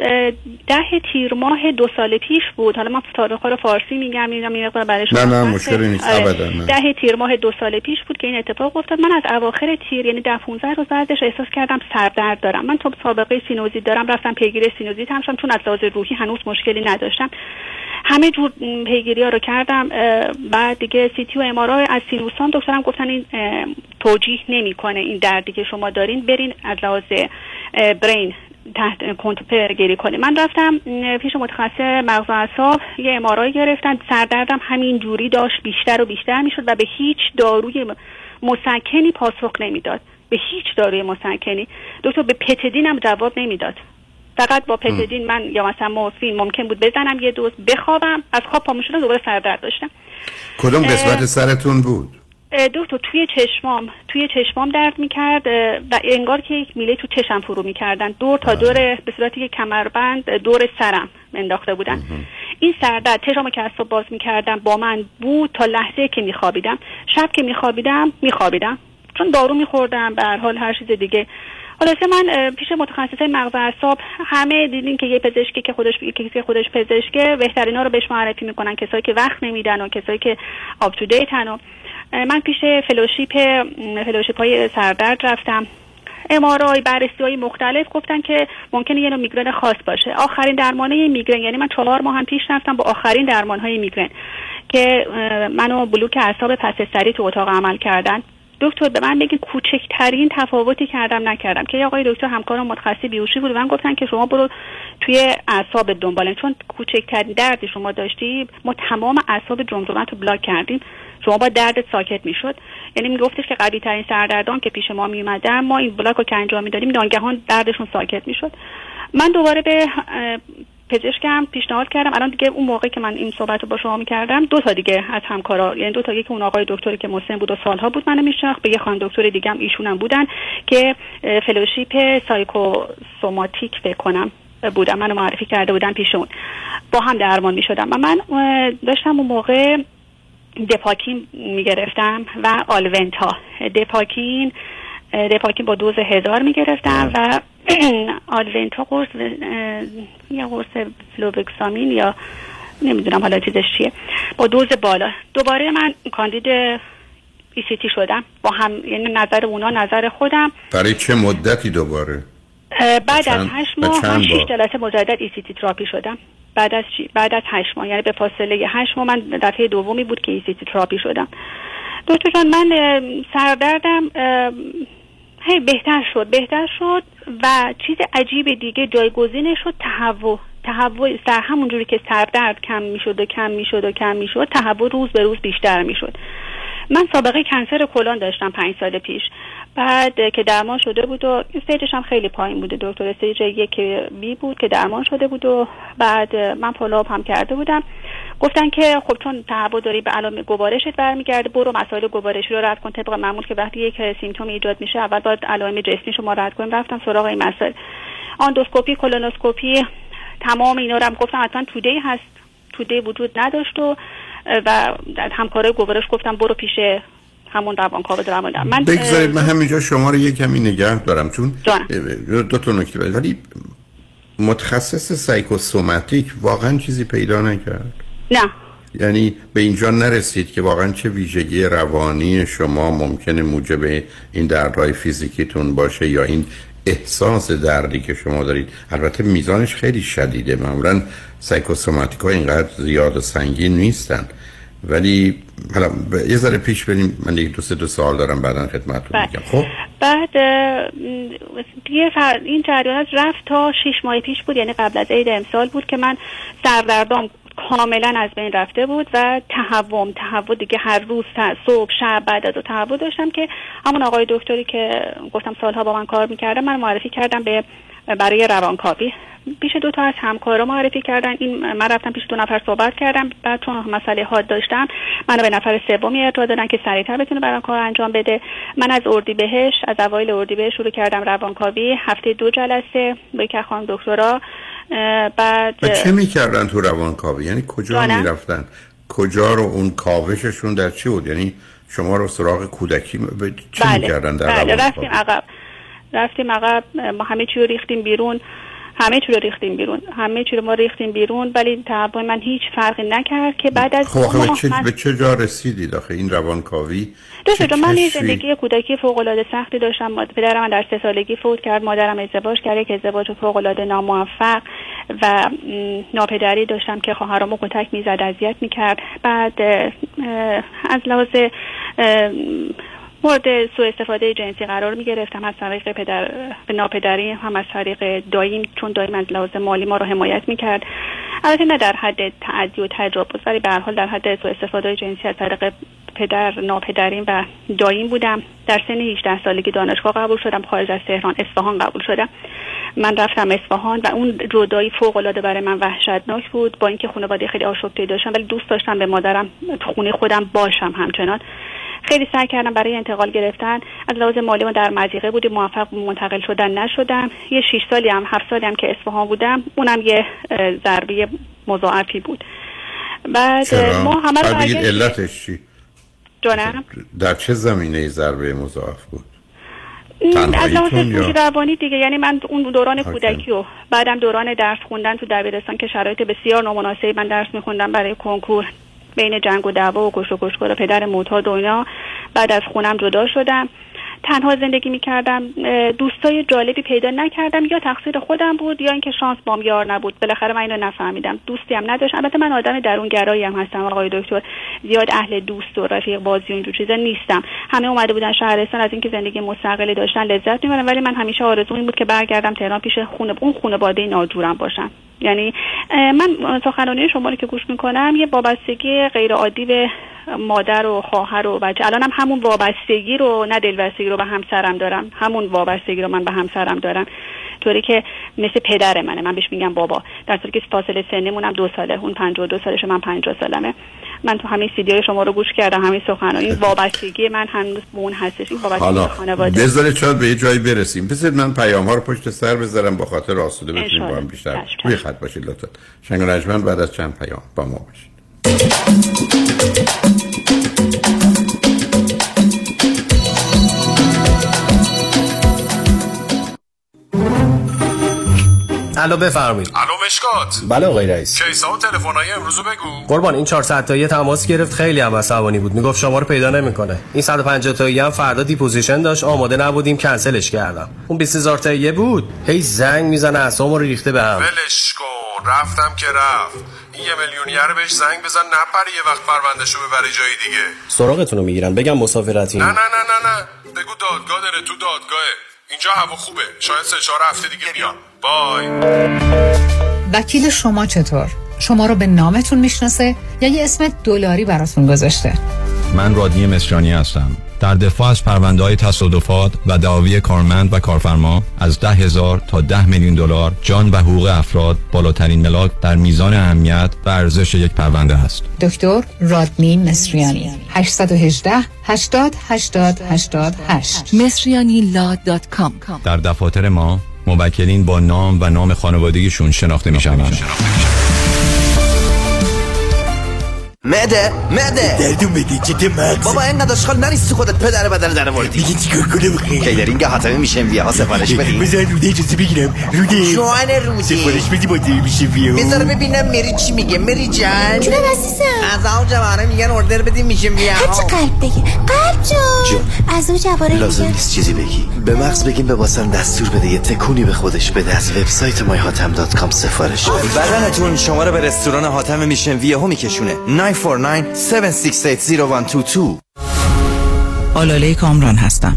ده تیر ماه دو سال پیش بود. حالا من تاریخ رو فارسی میگم میگم این مقدار برای نه نه مشکلی نیست. آره. ابدا ده تیر ماه دو سال پیش بود که این اتفاق افتاد. من از اواخر تیر یعنی ده 15 روز بعدش احساس کردم سردرد دارم. من تو سابقه سینوزیت دارم رفتم پیگیری سینوزیت هم چون از لحاظ روحی هنوز مشکلی نداشتم. همه جور پیگیری ها رو کردم بعد دیگه سیتی و امارای از سینوسان دکترم گفتن این توجیه نمی‌کنه این دردی که شما دارین برین از لحاظ برین تحت کنترل گیری کنیم من رفتم پیش متخصص مغز و اعصاب یه امارای گرفتم سردردم همین جوری داشت بیشتر و بیشتر می‌شد و به هیچ داروی مسکنی پاسخ نمی‌داد. به هیچ داروی مسکنی. دکتر به پتدین هم جواب نمی‌داد. فقط با پتدین من یا مثلا مورفین ممکن بود بزنم یه دوز بخوابم. از خواب پا دوباره سردرد داشتم. کدوم قسمت سرتون بود؟ دکتر توی چشمام توی چشمام درد می‌کرد و انگار که یک میله تو چشم فرو می‌کردن. دور تا دور به صورتی که کمربند دور سرم انداخته بودن. این سردرد چشمو که از باز می‌کردم با من بود تا لحظه که میخوابیدم. شب که میخوابیدم میخوابیدم. چون دارو میخوردم به هر حال هر چیز دیگه. خلاصه من پیش متخصص مغز اعصاب همه دیدیم که یه پزشکی که خودش کسی خودش پزشکه بهترینا رو بهش معرفی می‌کنن. کسایی که وقت نمیدن و کسایی که up to date ن من پیش fellowship fellowship های سردرد رفتم. MRI بررسی های مختلف گفتن که ممکنه یه نوع میگرن خاص باشه. آخرین درمانه میگرن یعنی من چهار ماه هم پیش رفتم با آخرین درمان های میگرن که منو block اعصاب پس سری تو اتاق عمل کردن. دکتر به من بگید کوچکترین تفاوتی کردم نکردم. که آقای دکتر همکارم متخصص بیوشی بود من گفتن که شما برو توی اعصاب دنبالن چون کوچکترین دردی شما داشتی ما تمام اعصاب جمجمت رو بلاک کردیم. شما با درد ساکت می‌شد. یعنی میگفتش که قوی ترین سردردان که پیش ما میومدن ما این بلاک رو که انجام می‌دادیم ناگهان دردشون ساکت می‌شد. من دوباره به پزشکم پیشنهاد کردم. الان دیگه اون موقع که من این صحبت رو با شما می‌کردم دو تا دیگه از همکارا یعنی دو تا یکی اون آقای دکتری که مسن بود و سالها بود منو میشناخت به یه خانم دکتر دیگه هم ایشون بودن که fellowship psychosomatic فکر کنم بودم منو معرفی کرده بودن پیششون با هم درمان می‌شدم. و من داشتم اون موقع دپاکین می‌گرفتم و آلونتا. دپاکین دپاکین با دوز هزار می‌گرفتم و آلونتا قرص یا قرص فلووکسامین یا نمی‌دونم حالا چیزش چیه. با دوز بالا. دوباره من کاندید ECT شدم. با هم یعنی نظر اونا نظر خودم. برای چه مدتی دوباره؟ بعد از هشت ماه من شیش جلسه مجدد ECT تراپی شدم. بعد از بعد از هشت ماه یعنی به فاصله هشت ماه من دفعه دومی بود که ECT تراپی شدم. دکتر جان من سردردم هی بهتر شد بهتر شد و چیز عجیب دیگه جایگزینش شد تهوع تهوع سر همونجوری که سردرد کم می‌شد و کم می‌شد و کم می‌شد تهوع روز به روز بیشتر می‌شد. من سابقه cancer colon داشتم پنج سال پیش. بعد که درمان شده بود و stage ش هم خیلی پایین بوده. دکتر stage یک B بود که درمان شده بود و بعد من follow up هم کرده بودم. گفتن که خب چون تهوع داری به علائم گوارشت برمیگرده برو مسائل گوارشی رو رد کن. طبق معمول که وقتی یک symptom ایجاد میشه اول باید علائم جسمی شما رد کنیم. رفتم سراغ این مسائل. آندوسکوپی کولونوسکوپی تمام اینا رو هم گفتم. حتما توده هست. توده وجود نداشت و و همکارای گوارش گفتم برو پیش همون روانکاو درمان من بگذارید من همینجا شما رو یه کمی نگه دارم چون دو تا نکته ولی متخصص سایکوسوماتیک واقعا چیزی پیدا نکرد؟ نه. یعنی به اینجا نرسید که واقعا چه ویژگی روانی شما ممکنه موجب این دردهای فیزیکیتون باشه یا این احساس دردی که شما دارید. البته میزانش خیلی شدیده. معمولا سایکوسوماتیک ها اینقدر زیاد و سنگین نیستن. ولی حالا یه ذره پیش بریم. من یک دو سه دو سال دارم بعدا خدمتتون بله. میگم. خب؟ بعد این جریانات رفت تا شش ماه پیش بود. یعنی قبل از عید امسال بود که من سردردام کاملا از بین رفته بود و تهوم تهوع دیگه هر روز صبح شب بعد از تهوع داشتم که همون آقای دکتری که گفتم سالها با من کار می‌کردم من معرفی کردم به برای روانکاوی. پیش دو تا از همکارا معرفی کردن. این من رفتم پیش دو نفر صحبت کردم. بعد چون مسئله حاد داشتم. منو به نفر سومی ارتباط دادن که سریعتر بتونه برام کار انجام بده. من از بهش از اوایل اردیبهشت شروع کردم روانکاوی. هفته دو جلسه با یک خانم دکترا. بعد و چه می‌کردن تو روانکاوی؟ یعنی کجا می‌رفتن؟ کجا رو اون کاوششون در چی بود؟ یعنی شما رو سراغ کودکی چه بله. می‌کردن در بله. رفتیم عقب. رفتیم عقب. ما همه چی رو ریختیم بیرون. همه چی رو ریختیم بیرون. همه چی رو ما ریختیم بیرون ولی تحول من هیچ فرقی نکرد که بعد از خب چه... من... به چه جا رسیدید آخه این روانکاوی؟ دوست من یه زندگی کودکی فوق العاده سختی داشتم. پدرم در سه سالگی فوت کرد مادرم ازدواج کرد یک ازدواج فوق العاده ناموفق و ناپدری داشتم که خواهرامو کتک می‌زد اذیت می‌کرد. بعد از لحاظ مورد سوء استفاده جنسی قرار می گرفتم از طریق پدر به ناپدری هم از طریق دایم چون دایم از لحاظ مالی ما رو حمایت می کرد البته نه در حد تعدی و تجاوز ولی به حال در حد سوء استفاده جنسی از طریق پدر ناپدرین و دایم بودم. در سن 18 سالگی دانشگاه قبول شدم خارج از تهران اصفهان قبول شدم. من رفتم اصفهان و اون جدایی فوق العاده برای من وحشتناک بود. با اینکه خانواده خیلی آشفته داشتم ولی دوست داشتم به مادرم تو خونه خودم باشم همچنان. خیلی سعی کردم برای انتقال گرفتن. از لحاظ مالی ما در مضیقه بودیم موفق منتقل شدن نشدم. یه شیش سالی هم هفت سالی هم که اصفهان بودم اونم یه ضربه مضاعفی بود. بعد ما همه رو علتش چی؟ جانم؟ در چه زمینه ضربه مضاعف بود؟ از لحاظ روانی دیگه یعنی من اون دوران کودکی و بعدم دوران درس خوندن تو دبیرستان که شرایط بسیار نامناسبی من درس میخوندم برای کنکور. بین جنگ و دعوا و کش و کشکار پدر معتاد و بعد از خونم جدا شدم. تنها زندگی می‌کردم. دوستای جالبی پیدا نکردم. یا تقصیر خودم بود یا اینکه شانس بام یار نبود. بالاخره من اینو نفهمیدم. دوستی هم نداشت. البته من آدم درونگرایی هم هستم آقای دکتر. زیاد اهل دوست و رفیق بازی و اینجور چیزا نیستم. همه اومده بودن شهرستان از اینکه زندگی مستقلی داشتن لذت می‌برم ولی من همیشه آرزو این بود که برگردم تهران پیش خونه اون خانواده ناجورم باشم. یعنی من سخنرانی شما رو که گوش می‌کنم یه وابستگی غیر عادی به مادر و خواهر و بچه. الان هم همون وابستگی رو نه دلبستگی رو به همسرم دارم همون وابستگی رو من به همسرم دارم. طوری که مثل پدر منه. من بهش میگم بابا. در صورتی که فاصله سنمون هم دو ساله. اون 52 سالشه من 50 سالمه. من تو همین سیدیای شما رو گوش کردم همین سخنرانی وابستگی من هنوز به اون هستش این وابستگی خانواده. بذارید شاید به یه جایی برسیم. بذارید من پیام ها رو پشت سر بذارم با خاطر آسوده بتونیم با هم بیشتر روی خط باشید لطفا. شنگ بعد از چند پیام با ما باشید. الو بفرمایید. الو مشکات. بله آقای رئیس. case ا و تلفن‌های امروزو بگو. قربان این 400 تایی تماس گرفت. خیلی هم عصبانی بود. می‌گفت شما رو پیدا نمی‌کنه. این 150 تایی هم فردا deposition داشت. آماده نبودیم. کنسلش کردم. اون 20000 تایی بود. هی زنگ می‌زنه اسمو رو ریخته به هم. ولش کن. رفتم که رفت. این یه میلیونیر بهش زنگ بزن. نپره یه وقت پروندهشو ببره جای دیگه. سراغتون رو می‌گیرن. بگم مسافرتی. نه نه نه نه نه. بگو دادگاه داره تو دادگاهه. اینجا هوا خوبه. شاید سه چهار هفته دیگه بیان بای. وکیل شما چطور؟ شما رو به نامتون می‌شناسه یا یه اسم دلاری براتون گذاشته؟ من رادنی مصریانی هستم. در دفاع از پرونده های تصادفات و دعاوی کارمند و کارفرما از ده هزار تا ده میلیون دلار جان و حقوق افراد بالاترین ملاک در میزان اهمیت و ارزش یک پرونده است. دکتر رادنی مصریانی. 818 80 80 88 مصریانی در دفاتر ما موکلین با نام و نام خانوادگیشون شناخته می شوند. مده مده. دردون بده چه مغز. بابا اینقدر اشغال نریستی خودت پدر بدن در وردی دیگه چیکار کنم؟ خیلی کیدرینگ حاتمی میشه ویا ها سفارش بدی. بذار روده اجازه بگیرم. روده جوان روده سفارش بدی با میشه ویا بذار ببینم مری چی میگه. مری جان. جونم عزیزم. از اون جوانه میگن اوردر بدیم میشه ویا هرچی قلب بگی قلب جون. از اون جوانه لازم نیست چیزی بگی. به مغز بگیم به واسن دستور بده. یه تکونی به خودش بده. از وبسایت myhatam.com سفارش. بدنتون شما رو به رستوران حاتم میشن ویا میکشونه. 949 7680122 آلاله کامران هستم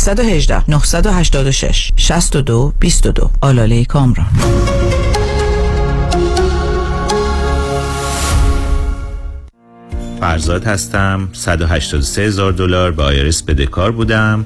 818 986 62 22 آلاله کامران. فرزاد هستم. 183 هزار دلار به IRS بدهکار بودم.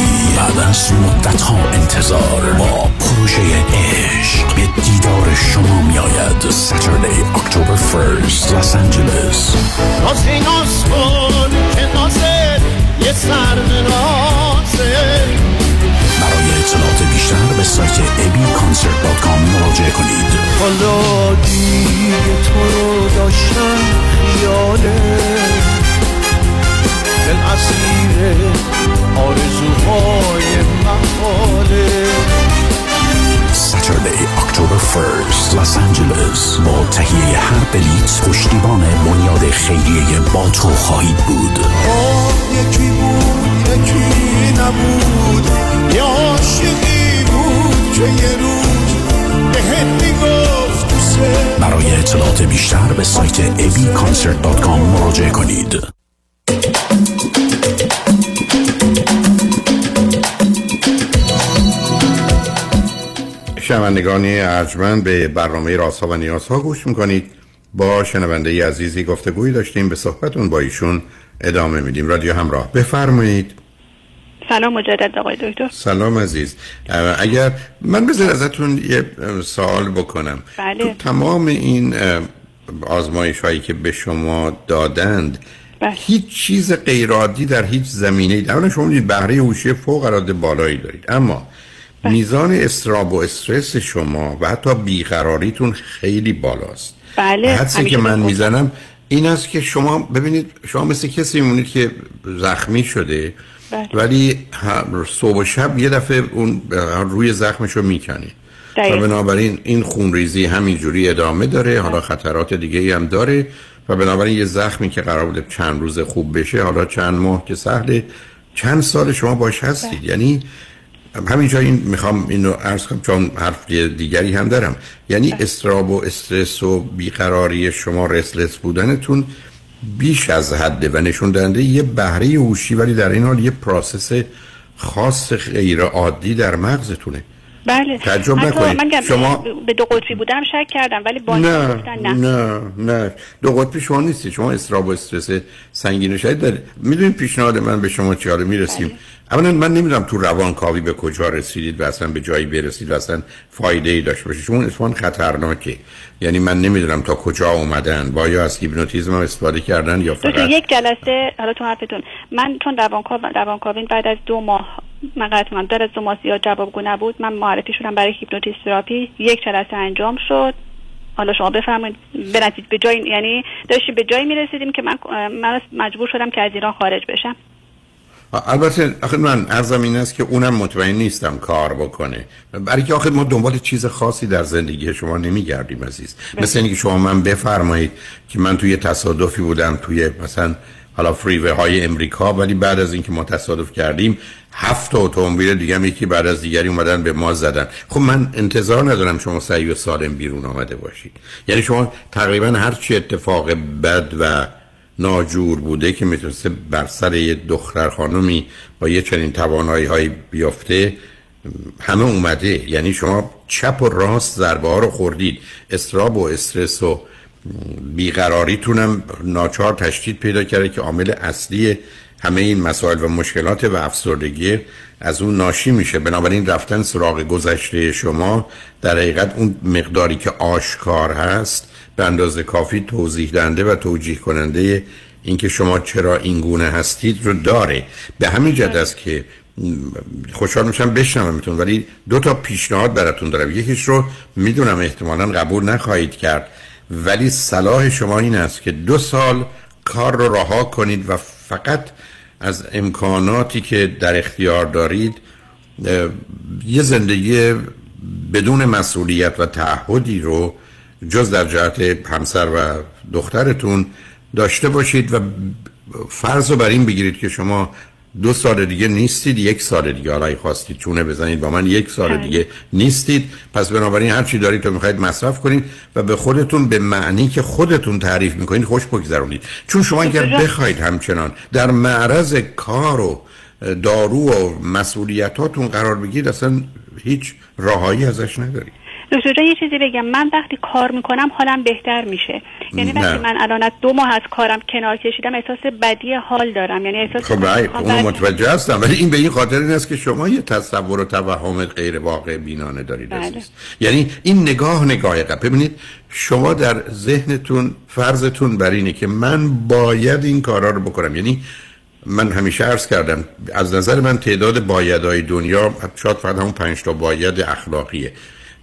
بعد از مدت ها انتظار با پروژه عشق به دیدار شما می آید ساتردی اکتبر فرست لس آنجلس نازی ناز کن که نازه یه سر نازه برای اطلاعات بیشتر به سایت abconcert.com مراجعه کنید. حالا دیگه تو رو داشتم خیاله. دل اسیر آرزوهای محاله. Saturday, October 1st, لس آنجلس با تهیه هر بلیت پشتیبان بنیاد خیریه با تو خواهید بود. یکی بود یکی نبود. یه عاشقی بود که یه روز بهت می‌گفت برای اطلاعات بیشتر به سایت abconcert.com مراجعه کنید. شنوندگان ارجمند به برنامه راسا و نیازها گوش می‌کنید. با شنونده عزیزی گفتگوی داشتیم به صحبتون با ایشون ادامه میدیم. رادیو همراه. بفرمایید. سلام مجدد آقای دکتر. سلام عزیز. اگر من بذار ازتون یه سوال بکنم. بله. تو تمام این آزمایش هایی که به شما دادند بله. هیچ چیز غیرعادی در هیچ زمینه در شما بهره هوشی فوق العاده بالایی دارید. اما. میزان استراب و استرس شما و حتی بیقراریتون خیلی بالاست بله حدسی که من. می‌زنم این است که شما ببینید شما مثل کسی میمونید که زخمی شده بله. ولی صبح و شب یه دفعه اون روی زخمش رو می‌کنید و. بنابراین این خونریزی همینجوری ادامه داره حالا خطرات دیگه ای هم داره و بنابراین یه زخمی که قرار بوده چند روز خوب بشه حالا چند ماه که سهله چند سال شما باش هستید یعنی همینجا این می‌خوام اینو عرض کنم چون حرف دیگری هم دارم. یعنی استراب و استرس و بیقراری شما رسلس بودنتون بیش از حده و نشون دهنده یه بهره هوشی ولی در این حال یه process خاص غیر عادی در مغزتونه. بله. تعجب نکنید. من شما- به دو قطبی بودم شک کردم ولی با نه نه. نه نه. دو قطبی شما نیستی شما اضطراب و استرس سنگین شدید دارید. می‌دونید پیشنهاد من به شما چی حالا؟ می‌رسیم. اولا من نمی‌دونم تو روانکاوی به کجا رسیدید و اصلا به جایی برسید و اصلا فایده ای داشته باشه چون اصلا خطرناکه. یعنی من نمی‌دونم تا کجا اومدن. با یا از هیپنوتیزم استفاده کردن یا فقط یک جلسه حالا تو حرفتون. من چون روانکاو روانکاوین بعد از دو ماه من قطع کنم در از دو ماه زیاد جوابگو نبود. من معرفی شدم برای هیپنوتیز تراپی. یک جلسه انجام شد. حالا شما بفرمایید به نتیجه به جای یعنی داشتیم به جایی می‌رسیدیم که من من مجبور شدم که از ایران خارج بشم. البته آخه من عرضم این است که اونم مطمئن نیستم کار بکنه. برای که آخه ما دنبال چیز خاصی در زندگی شما نمیگردیم عزیز. مثل اینکه شما من بفرمایید که من توی تصادفی بودم توی مثلا حالا فریوه های امریکا ولی بعد از اینکه ما تصادف کردیم هفت اتومبیل دیگه هم یکی بعد از دیگری اومدن به ما زدن. خب من انتظار ندارم شما سعی و سالم بیرون آمده باشید. یعنی شما تقریبا هر چی اتفاق بد و ناجور بوده که می‌تونسته بر سر یه دختر خانمی با یه چنین توانایی های بیافته همه اومده. یعنی شما چپ و راست ضربه ها رو خوردید. استراب و استرس و بیقراریتونم ناچار تشدید پیدا کرده که عامل اصلی همه این مسائل و مشکلات و افسردگی از اون ناشی میشه. بنابراین رفتن سراغ گذشته شما در حقیقت اون مقداری که آشکار هست به اندازه کافی توضیح دنده و توجیه کننده اینکه شما چرا این گونه هستید رو داره. به همین جد است که خوشحال میشم بشنومتون ولی دو تا پیشنهاد براتون دارم. یکیش رو می‌دونم احتمالا قبول نخواهید کرد ولی صلاح شما این است که دو سال کار رو رها کنید و فقط از امکاناتی که در اختیار دارید یه زندگی بدون مسئولیت و تعهدی رو جز در جهت همسر و دخترتون داشته باشید و فرض رو بر این بگیرید که شما دو سال دیگه نیستید یک سال دیگه. حالا خواستید چونه بزنید با من یک سال بله. دیگه نیستید. پس بنابراین هر چی دارید تو می‌خواید مصرف کنید و به خودتون به معنی که خودتون تعریف می‌کنید خوش بگذرونید. چون شما اگر بخواید همچنان در معرض کار و دارو و مسئولیتاتون قرار بگیرید اصلا هیچ راهایی ازش ندارید. دکتر یه چیزی بگم. من وقتی کار می‌کنم حالم بهتر میشه. یعنی وقتی من الان از دو ماه از کارم کنار کشیدم احساس بدی حال دارم. یعنی احساس خب اون متوجه هستم. ولی این به این خاطر این است که شما یه تصور و توهم غیر واقع بینانه دارید بله. یعنی این نگاه نگاه قبل. ببینید شما در ذهنتون فرضتون بر اینه که من باید این کارا رو بکنم. یعنی من همیشه عرض کردم از نظر من تعداد بایدهای دنیا شاید فقط همون پنج تا باید اخلاقیه.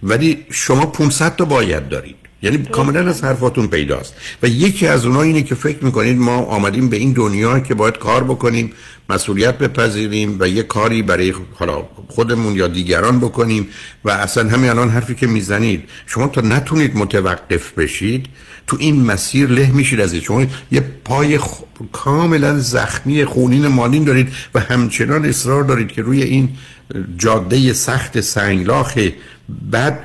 ولی شما 500 تا باید دارید. یعنی کاملا از حرفاتون پیداست. و یکی از اونها اینه که فکر می‌کنید ما آمدیم به این دنیا که باید کار بکنیم مسئولیت بپذیریم و یه کاری برای حالا خودمون یا دیگران بکنیم و اصلا همین الان حرفی که می‌زنید شما تا نتونید متوقف بشید تو این مسیر له میشید از شما یه پای خ... کاملا زخمی خونین مالین دارید و همچنان اصرار دارید که روی این جاده سخت سنگلاخ بعد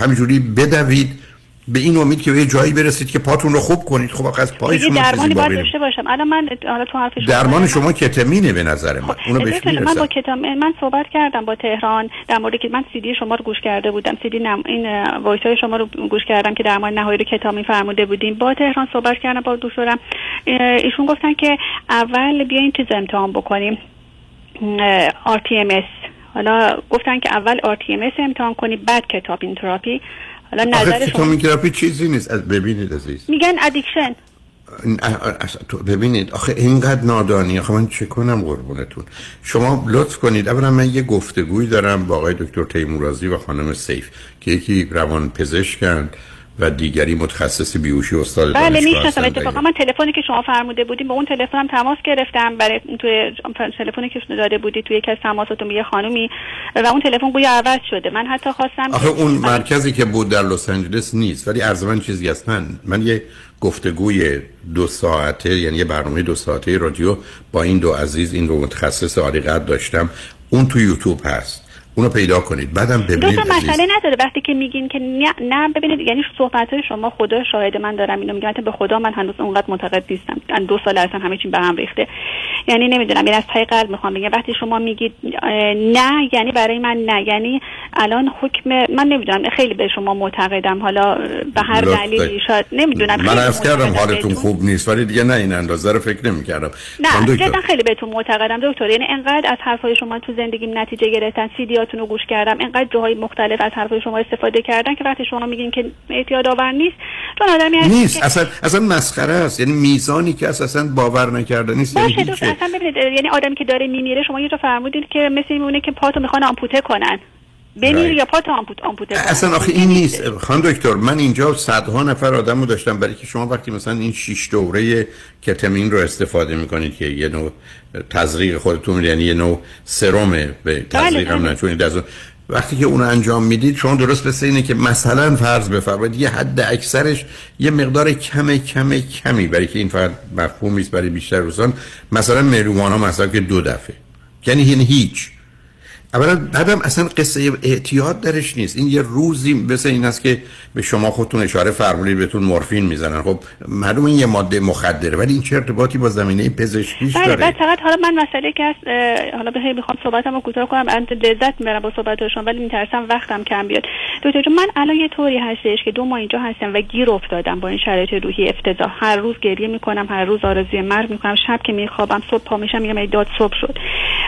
همینجوری بدوید به این امید که به یه جایی برسید که پاتون رو خوب کنید. خب از پای شما درمانی باید داشته باشم. الان من حالا تو حرف شما درمان شما کتامینه به نظر من. خب، اونو بهش من با کتامین من صحبت کردم با تهران در مورد که من سی دی شما رو گوش کرده بودم. سی دی نم... این voice های شما رو گوش کردم که درمان نهایی رو کتامین فرموده بودیم. با تهران صحبت کردم با دکترم ایشون گفتن که اول بیاین چیز امتحان بکنیم. RTMS حالا گفتن که اول RTMS امتحان کنی بعد کتابین تراپی حالا نظر شما؟ تراپی چیزی نیست. از ببینید عزیز. میگن addiction. ببینید. آخه اینقدر نادانی. آخه من چه کنم قربونتون؟ شما لطف کنید. اولا من یه گفتگوی دارم با آقای دکتر تیمورازی و خانم سیف که یکی روان پزشکند و دیگری متخصص بیوشی استاد بله می‌شناسم اتفاقا من تلفنی که شما فرموده بودیم با اون تلفنم تماس گرفتم. برای توی تلفنی که داده بودی توی یکی از تماساتون یه خانومی و اون تلفن گویا عوض شده. من حتی خواستم آخه اون مرکزی که بود در لس آنجلس نیست ولی عرض من چیزی هست من من یه گفتگوی دو ساعته یعنی یه برنامه دو ساعته رادیو با این دو عزیز این دو متخصص عالی داشتم. اون تو یوتیوب هست. اونو پیدا کنید. بعدم ببینید دو مسئله نداره. وقتی که میگین که نه, نه ببینید یعنی صحبت های شما خدا شاهد من دارم اینو میگم. به خدا من هنوز اونقدر معتقد نیستم. دو سال اصلا همه چی به هم ریخته. یعنی نمی‌دونم یعنی از پای قلب می‌خوام بگم. وقتی شما میگید نه یعنی برای من نه. یعنی الان حکم من نمی‌دونم خیلی به شما معتقدم. حالا به هر دلیلی شاید نمی‌دونم. من از کردم حالتون خوب نیست ولی دیگه نه این اندازه رو فکر نمی‌کردم. نه جدا خیلی بهتون معتقدم دکتر. یعنی انقدر از حرفای شما تو زندگیم نتیجه گرفتن سیدیاتون رو گوش کردم. انقدر جاهای مختلف از حرفای شما استفاده کردن که وقتی شما میگین که اعتیاد آور نیست چون آدمی نیست. اصلا اصلا مسخره است. یعنی میزانی که اصلا باور نکردنی نیست. یعنی اصلا ببینید یعنی آدمی که داره میمیره شما یه جا فرمودید که مثل میمونه که پاتو می‌خوان آمپوته کنن. بمیر یا پات آمپوت آمپوته اصلا آخه این نیست. خان دکتر من اینجا صدها نفر آدم رو داشتم. برای که شما وقتی مثلا این شیش دوره کتمین رو استفاده می‌کنید که یه نوع تزریق خودتون یعنی یه نوع سرمه به تزریق هم نچونید از وقتی که اون انجام می‌دید شما درست مثل اینه که مثلا فرض بفرمایید یه حد اکثرش یه مقدار کم کم کمی. برای که این فقط مفهومی است برای بیشتر روزان مثلا مریوانا مثلا که دو دفعه. یعنی هیچ. اولا بعدم اصلا قصه اعتیاد درش نیست. این یه روزی مثل این است که به شما خودتون اشاره فرمودید بهتون مورفین می‌زنن. خب معلوم این یه ماده مخدره ولی این چه ارتباطی با زمینه پزشکیش بله داره؟ بعد فقط حالا من مسئله که هست حالا به می‌خوام صحبتمو کوتاه کنم. من لذت می‌برم با صحبتشون ولی میترسم وقتم کم بیاد. دکتر من الان یه طوری هستش که دو ماه اینجا هستم و گیر افتادم با این شرایط روحی افتضاح. هر روز گریه می‌کنم هر روز آرزوی مرگ می‌کنم شب که میخوابم صبح پا میشم میگم ای داد صبح شد.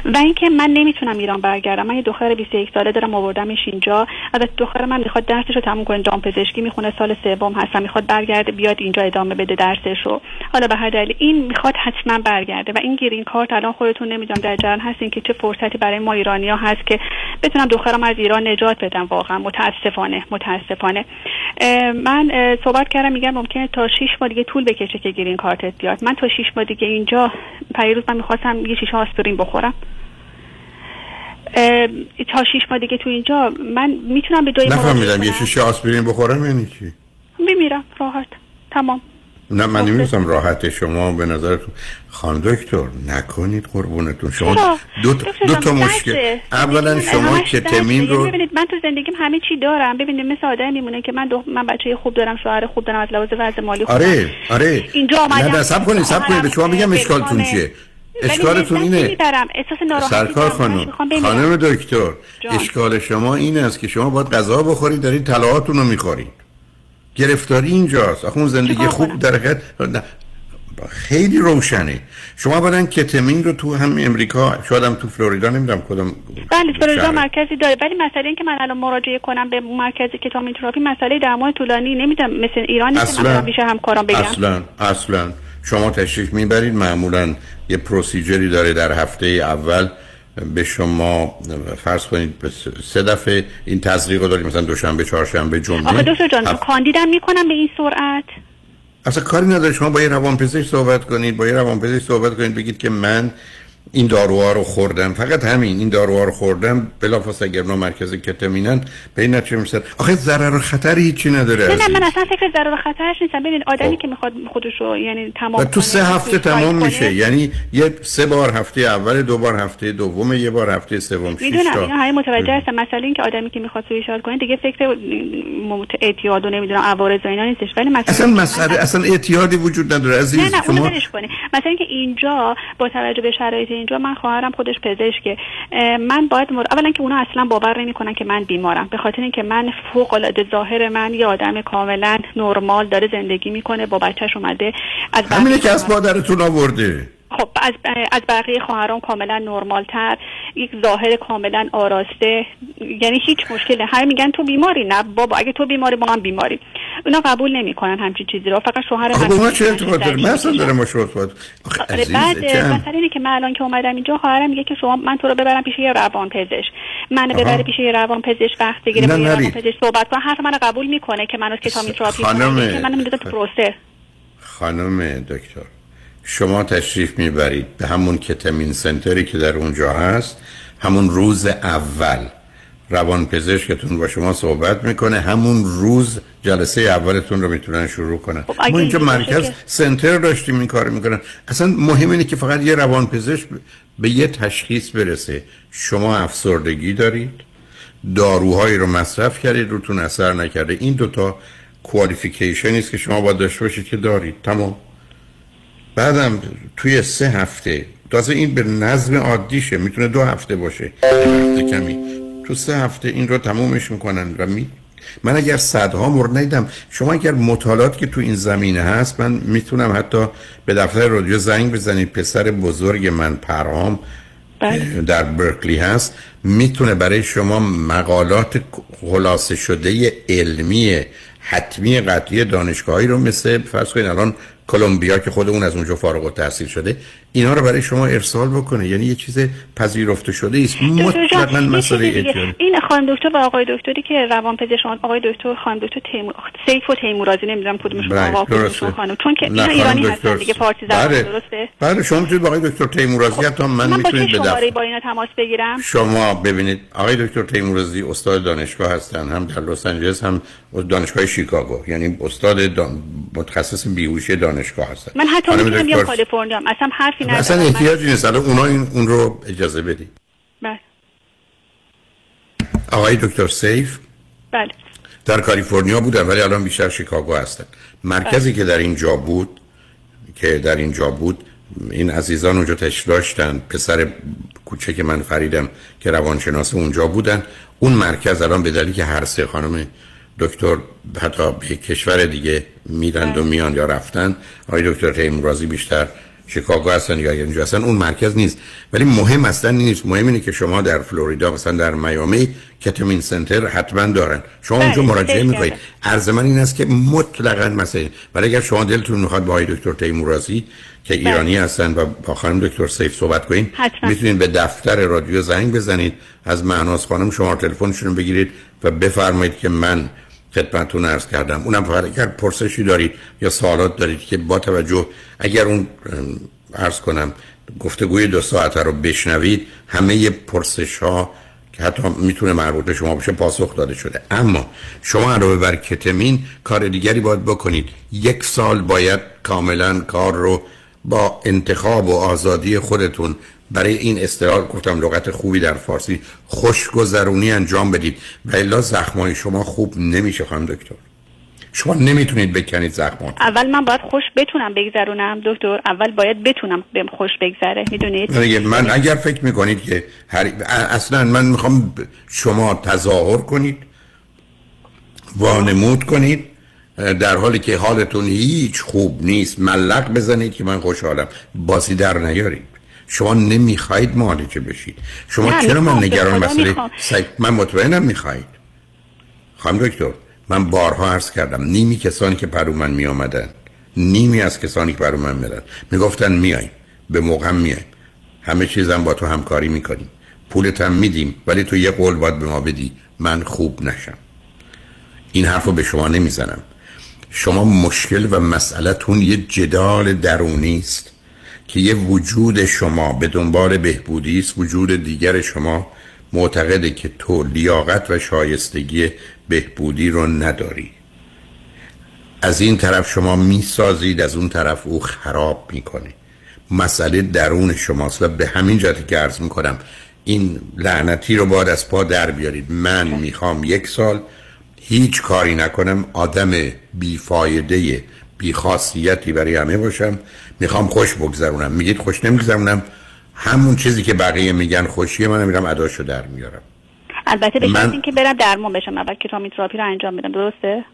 و اینکه من نمی‌تونم ایران برگردم من یه دختر 21 ساله دارم آوردمش اینجا. البته دختر من می‌خواد درسش رو تموم کنه دام پزشکی می‌خونه سال سوم هستم. می‌خواد برگرده بیاد اینجا ادامه بده درسش رو حالا به هر دلیل این می‌خواد حتما برگرده و این گرین کارت الان خودتون نمی‌دونم در جریان هستین که چه فرصتی برای ما ایرانیا هست که بتونم دخترم از ایران نجات بدم. واقعا متاسفانه متاسفانه. من صحبت کردم میگم ممکنه تا 6 ماه دیگه طول بکشه که گرین کارتت بیاد. من تا 6 ماه دیگه اینجا پیروز من می‌خواستم یه شیشه آسپرین بخورم. تا 6 ماه دیگه تو اینجا من می‌تونم به جای نفهمیدم یه شیشه آسپرین بخورم یعنی چی؟ میمیرم راحت. تمام. نه من نمی‌دونم راحت شما به نظرتون. خان دکتر نکنید قربونتون. شما؟ دو, دکتر دو تا. مشکل. اولا شما. کتمین یعنی رو ببینید من تو زندگیم همه چی دارم. ببینید مثل آدم میمونه که من دو... من بچه خوب دارم شوهر خوب دارم از لحاظ وضع مالی خوب آره آره. اینجا آمدم نه نه سب کنید سب کنید. به شما میگم اشکالتون چیه؟ اشکالتون اینه. سرکار. خانم. خانم دکتر. اشکال شما این است که شما باید غذا بخورید دارید طلاهاتون رو می‌خورید. گرفتاری اینجاست. آخه اون زندگی خوب در حقیقت. خیلی روشنه. شما بدن کتمین رو تو هم امریکا شاید هم تو فلوریدا نمی‌دونم کدام بله فلوریدا. مرکزی داره. ولی مسئله این که من الان مراجعه کنم به مرکز کتامین تراپی مسئله درمان طولانی نمی‌دونم مثل ایران نیست من پیش همکارم بگم. اصلا اصلا. شما تشریف می‌برید. معمولا یه پروسیجری داره در هفته اول. به شما فرض کنید سه دفعه این تزریق رو دارید مثلا دوشنبه چهارشنبه جمعه. آخه دکتر جان هفت- کاندیدم می‌کنم به این سرعت. اصلا کاری نداره. شما با یه روانپزشک صحبت کنید. با یه روانپزشک صحبت کنید. بگید که من این داروها رو خوردم. فقط همین این داروها رو خوردم. بلافاصله اگر اونا مرکز کتامینن به این نتیجه می‌رسن آخه ضرر و خطری هیچی نداره نه من اصلا فکر ضرر و خطرش نیستم. ببین آدمی که می‌خواد خودش رو یعنی تمام تو سه هفته تمام. میشه. یعنی یه سه بار هفته اول دو بار هفته دوم یه بار هفته سوم شش می‌دونم تا. اینا همه متوجه هستم مسئله این که آدمی که می‌خواد سویساید کنه دیگه فکر اعتیاد و نمی‌دونم عوارض و اینا نیستش. ولی مسئله اصلا مسئله اصلا اعتیادی وجود نداره عزیز. نه نه شما مثلا اینکه اینجا با توجه به شرایط اینجا؟ من خواهرم خودش پزشکه. من باید مر... اولا که اونا اصلا باور نمی‌کنن که من بیمارم. به خاطر اینکه من فوق العاده ظاهر من یه آدم کاملا نرمال داره زندگی می‌کنه با بچهش اومده از همینه که از مادرتون آورده. خب از از بقیه خواهرام کاملا نرمال تر یک ظاهر کاملا آراسته. یعنی هیچ مشکلی. همه میگن تو بیماری. نه بابا اگه تو بیماری با هم بیماری اونا قبول نمی‌کنن همچین چیزی رو. فقط شوهر خب من ما چه ارتباط داره من اصلا ما آخه آره، بعد مثلا اینه که من الان که اومدم اینجا خواهرم میگه که شما من تو رو ببرم پیش یه روان پزشک. منو آها. ببره پیش یه روان پزشک وقت بگیره با روان. پزشک صحبت کنه. حرف منو قبول می‌کنه که منو کتامین تراپی خانم- کنه که منو می‌داده تو پروسه. خانم دکتر. شما تشریف می‌برید به همون کتامین سنتری که در اونجا هست همون روز اول. روان پزشکتون با شما صحبت می‌کنه همون روز جلسه اولتون رو می‌تونن شروع کنن. خب ما اینجا مرکز که- سنتر داشتیم این کار می‌کنن. اصلا مهم اینه که فقط یه روان پزشک به یه تشخیص برسه. شما افسردگی دارید داروهایی رو مصرف کردید روتون اثر نکرده. این دوتا کوالیفیکیشنی است که شما باید داشته باشید که دارید. تمام. بعدم توی سه هفته تازه این به نظم عادیشه می‌تونه دو هفته باشه. هفته کمی. تو سه هفته این رو تمومش می‌کنن و می... من اگر صدها مورد ندیدم شما اگر مطالعات که تو این زمینه هست من می‌تونم حتی به دفتر رادیو زنگ بزنید. پسر بزرگ من پرهام در برکلی هست. می‌تونه برای شما مقالات خلاصه شده علمی حتمی قطعی دانشگاهی رو مثل فرض کنید الان کلمبیا که خود اون از اونجا فارغ التحصیل شده اینا رو برای شما ارسال بکنه. یعنی یه چیز پذیرفته شده است. مطلقاً مسئله این خانم دکتر و آقای دکتری که روان پزشک آقای دکتر خانم دکتر تیمور سیف و تیمورازی نمی‌دونم کدومشون بله، آقا. کدومشون خانم. چون که اینا ایرانی هستن دیگه فارسی زبان بله. درسته. بله شما می‌تونید آقای دکتر تیمورازی حتی من, می‌تونید به دفتر با اینا تماس بگیرم؟ شما ببینید آقای دکتر تیمورازی استاد دانشگاه هستن هم در لس آنجلس هم دانشگاه شیکاگو. یعنی استاد. متخصص بیهوشی دانشگاه هستن. من حتی می‌تونم بیام کالیفرنیا. اصلا حرفی ندارم. اصلا احتیاجی نیست. الان اونا این اون رو اجازه بدید بله. آقای دکتر سیف؟ بله. در کالیفرنیا بودن ولی الان بیشتر شیکاگو هستن. مرکزی که در اینجا بود که در اینجا بود این عزیزان اونجا تشریف داشتن. پسر کوچک من فریدم که روانشناس اونجا بودن. اون مرکز الان به دلیلی که هر سه خانم دکتر حتی به کشور دیگه میرند و میان یا رفتن آقای دکتر تیمورازی بیشتر شیکاگو هستن یا اینجا هستن اون مرکز نیست. ولی مهم اصلا نیست. مهم اینه که شما در فلوریدا مثلا در میامی کتامین سنتر حتما دارن. شما بله، اونجا مراجعه می‌کنید. عرض من این است که مطلقا مسئله. ولی اگر شما دلتون می‌خواد با آقای دکتر تیمورازی که ایرانی هستن و با خانم دکتر سیف صحبت کنید. می‌تونید به دفتر رادیو زنگ بزنید. از معناس خانم شما تلفنشون بگیرید و بفرمایید که من خدمتتون عرض کردم. اونم فقط اگر پرسشی دارید یا سوالات دارید که با توجه اگر اون عرض کنم گفتگوی دو ساعته رو بشنوید همه پرسش ها که حتی می‌تونه مربوط به شما باشه پاسخ داده شده. اما شما علاوه بر کتمین کار دیگری باید بکنید. یک سال باید کاملا کار رو با انتخاب و آزادی خودتون برای این اصطلاح گفتم لغت خوبی در فارسی. خوشگذرونی انجام بدید. و الا زخمای شما خوب نمیشه خانم دکتر. شما نمی‌تونید بکنید زخمات. اول من باید خوش بتونم بگذرونم دکتر. اول باید بتونم بهم خوش بگذره می‌دونید؟ من اگر فکر می‌کنید که هر... اصلا من می‌خوام شما تظاهر کنید وانمود کنید در حالی که حالتون هیچ خوب نیست. ملق بزنید که من خوشحالم. بازی در نیارید. شما نمی‌خواید معالجه بشید. شما نه، چرا من نگران مسئله. سعی- من مطمئنم می‌خواید خانم دکتر من بارها عرض کردم نیمی کسانی که پرو من می آمدن نیمی از کسانی که پرو من میرن. می‌گفتن میایم به موقع میایم. همه چیزم با تو همکاری می‌کنیم. پولت هم میدیم ولی تو یه قول باید به ما بدی من خوب نشم. این حرف رو به شما نمی‌زنم. شما مشکل و مسئلهتون یه جدال درونی است. که یه وجود شما به دنبال بهبودی است وجود دیگر شما معتقده که تو لیاقت و شایستگی بهبودی رو نداری. از این طرف شما می‌سازید از اون طرف او خراب می‌کنه. مسئله درون شماست و به همین جهتی که عرض می‌کنم این لعنتی رو باید از پا در بیارید. من می‌خوام یک سال هیچ کاری نکنم آدم بیفایده بیخاصیتی برای همه باشم. می‌خوام خوش بگذرونم. میگید خوش نمیگذرونم. همون چیزی که بقیه میگن خوشیه من میرم اداشو در میارم. البته به من- اینکه برم درمان بشم. اول کتامین تراپی رو انجام بدم درسته؟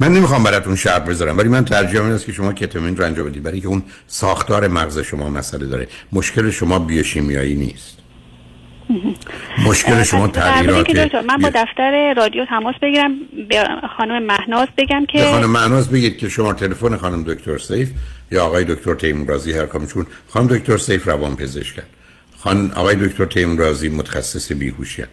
من نمی‌خوام براتون شرط بذارم ولی من ترجیح این است که شما کتامین رو انجام بدید. برای که اون ساختار مغز شما مسئله داره. مشکل شما بیوشیمیایی نیست. مشکل شما تغییرات من با دفتر رادیو تماس بگیرم به خانم مهناز بگم به که خانم معناز بگید که شما تلفن خانم دکتر سیف یا آقای دکتر تیمورازی هر کامشون خانم دکتر سیف روان پزشکن خان آقای دکتر تیمورازی متخصص بیهوشی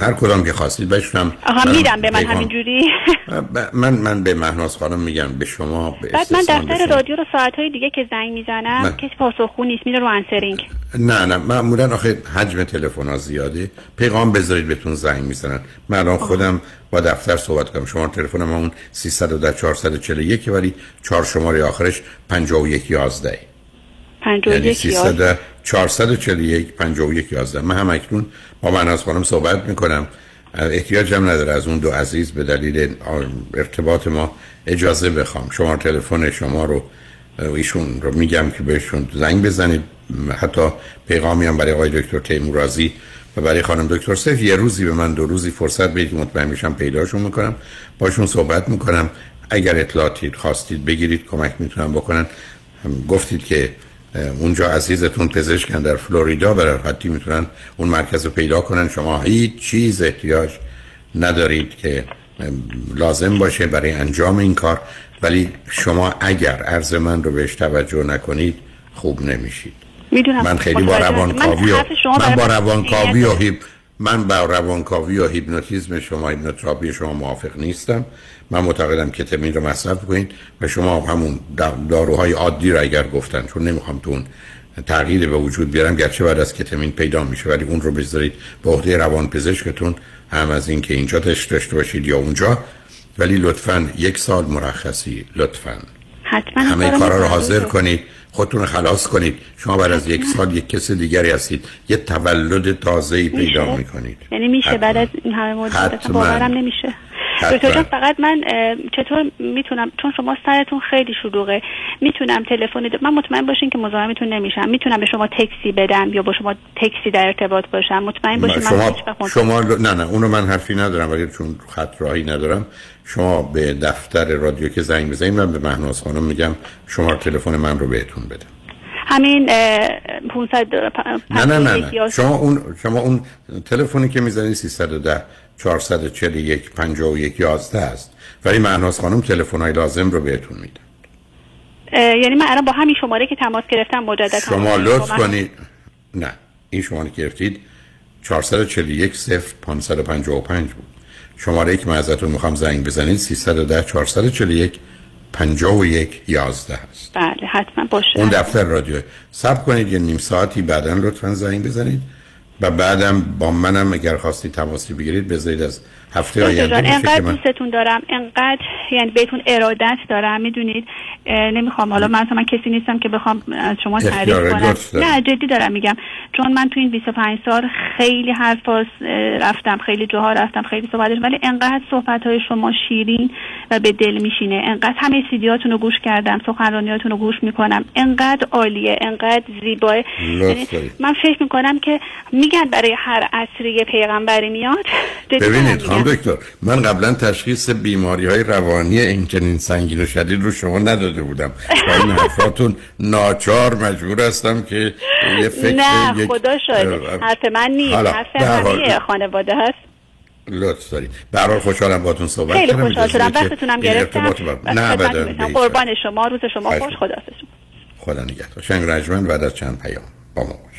هر کدام که خواستید بشنم آها میدم به من همینجوری. من من به مهناز خانم میگم به شما به بعد من دفتر. رادیو رو ساعتهای دیگه که زنگ می‌زنم من- کسی پاسخگو نیست میره رو انسرینگ نه نه معمولا آخه حجم تلفن ها زیاده. پیغام بذارید بهتون زنگ می‌زنن. من الان خودم با دفتر صحبت کنم. شما تلفن ما اون 310 441 ولی چهار شماره آخرش 51 11 یعنی 51 310 441 51 11 من هم اکنون با من از خانم صحبت می‌کنم. احتیاجم نداره از اون دو عزیز به دلیل ارتباط ما اجازه بخوام. شما تلفن شما رو ایشون رو میگم که بهشون زنگ بزنید. حتی پیغامی هم برای آقای دکتر تیمورازی و برای خانم دکتر سیف. یه روزی به من دو روزی فرصت بدید مطمئن میشم پیداشون می‌کنم. باشون صحبت می‌کنم. اگر اطلاعاتی خواستید بگیرید کمک می‌تونم بکنن. هم گفتید که اونجا عزیزتون پزشکن در فلوریدا برای حتی می‌تونن اون مرکز رو پیدا کنن. شما هیچ چیز احتیاج ندارید که لازم باشه برای انجام این کار. ولی شما اگر عرض من رو بهش توجه نکنید خوب نمیشید. من خیلی با روانکاوی و من با روانکاوی و هیپ من با روانکاوی و هیپنوتیزم شما هیپنوتراپی شما موافق نیستم. من معتقدم کتامین رو مصرف کنید و شما همون داروهای عادی رو اگر گفتن چون نمی‌خوام تو اون تغییر به وجود بیارم گرچه بعد از کتامین پیدا میشه ولی اون رو بذارید به عهده روان پزشکتون هم از اینکه اینجا داشته باشید یا اونجا. ولی لطفا یک سال مرخصی لطفا. حتما همه کارا رو حاضر کنید خودتون خلاص کنید. شما بعد از یک سال یک کس دیگری هستید. یه تولد تازه پیدا می‌کنید. یعنی میشه بعد از این همه مدت باورم نمیشه. دکتر فقط من چطور می‌تونم چون شما سرتون خیلی شلوغه می‌تونم تلفن من مطمئن باشین که مزاحمتون نمیشم. می‌تونم به شما تکسی بدم یا با شما تکسی در ارتباط باشم؟ مطمئن باشین شما من شما نه نه اونو من حرفی ندارم ولی چون خط راهی ندارم شما به دفتر رادیو که زنگ بزنید من به مهناز خانم میگم شما تلفن من رو بهتون بدم همین 500 نه نه نه, نه. شما اون شما اون تلفنی که می‌زنید 310 441 51 11 است. ولی مهناز خانم تلفن های لازم رو بهتون میدن یعنی من الان با همین شماره که تماس گرفتم مجدد شما لطف کنید نه این شماره که گرفتید 441 0 555 بود. شماره که من ازتون می‌خوام زنگ بزنید 310 441 51 11 هست بله حتما باشه. اون دفتر رادیو. سب کنید یه نیم ساعتی بعدا لطفا زنگ بزنید. و بعدم با منم اگر خواستی تماسی بگیرید بذارید از هفته آینده انقدر دوستتون دارم انقدر یعنی بهتون ارادت دارم می‌دونید؟ نمی‌خوام حالا من من کسی نیستم که بخوام از شما تعریف کنم. نه جدی دارم میگم. چون من تو این 25 سال خیلی حرفاس رفتم خیلی جاها رفتم خیلی صحبتش ولی انقدر صحبت های شما شیرین و به دل میشینه. انقدر همه سیدیاتون رو گوش کردم سخنرانیاتون رو گوش می‌کنم. انقدر عالیه انقدر زیباه. یعنی من فکر می‌کنم که میگن برای هر عصری پیغمبری میاد ببینید خانم دکتر. من قبلا تشخیص بیماری های روانی این چنین سنگین و شدید رو شما نداده بودم. با این حرفاتون ناچار مجبور هستم که یه فکر نه خدا شاید حرف من نیست. حرف همه خانواده هست. لطف دارید. برحال خوشحالم باتون صحبت خیلی خوشحال شدم. وقتتونم گرفتم. نه قربان شما. روز شما خوش. خدا خدا نگهدار. شنگ رجمن بعد از چند پیام با ما باش.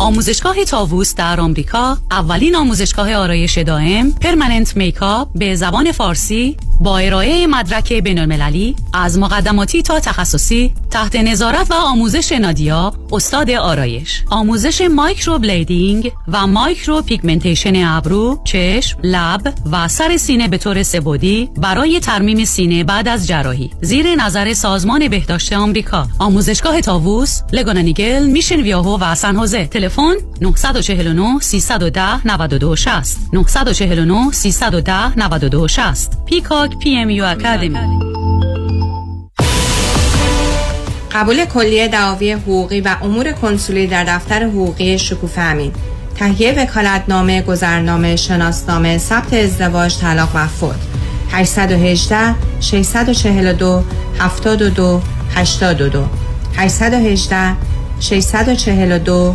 آموزشگاه طاووس در آمریکا اولین آموزشگاه آرایش دائم permanent makeup به زبان فارسی با ارائه مدرک بین المللی از مقدماتی تا تخصصی تحت نظارت و آموزش نادیا استاد آرایش. آموزش microblading و micropigmentation ابرو چشم لب و سر سینه به طور سه بعدی برای ترمیم سینه بعد از جراحی. زیر نظر سازمان بهداشت آمریکا. آموزشگاه طاووس Laguna Niguel Mission Viejo و سن هوزه تلفن 949 310 92 60 949 310 92 60 پیکاک پی ام یو اکادمی. قبول کلیه دعاوی حقوقی و امور کنسولی در دفتر حقوقی شکوفه امین. تهیه وکالتنامه گذرنامه شناسنامه ثبت ازدواج طلاق و فوت. 818 642 72 82 818 642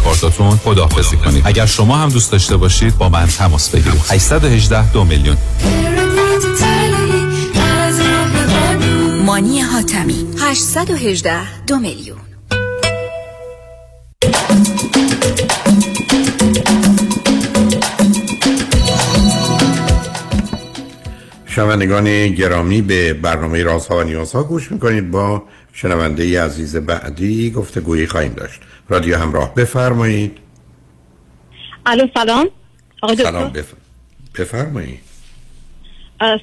کارتاتون خداحافظی کنید. اگر شما هم دوست داشته باشید با من تماس بگیرید. 818 دو میلیون. مانی حاتمی. 818 دو میلیون. شنوندگان گرامی به برنامه رازها و نیازها گوش می‌کنید. با شنونده عزیز بعدی گفته گویی خواهیم داشت. رادیو همراه. بفرمایید. الو سلام. آقای سلام بف... بفرمایید.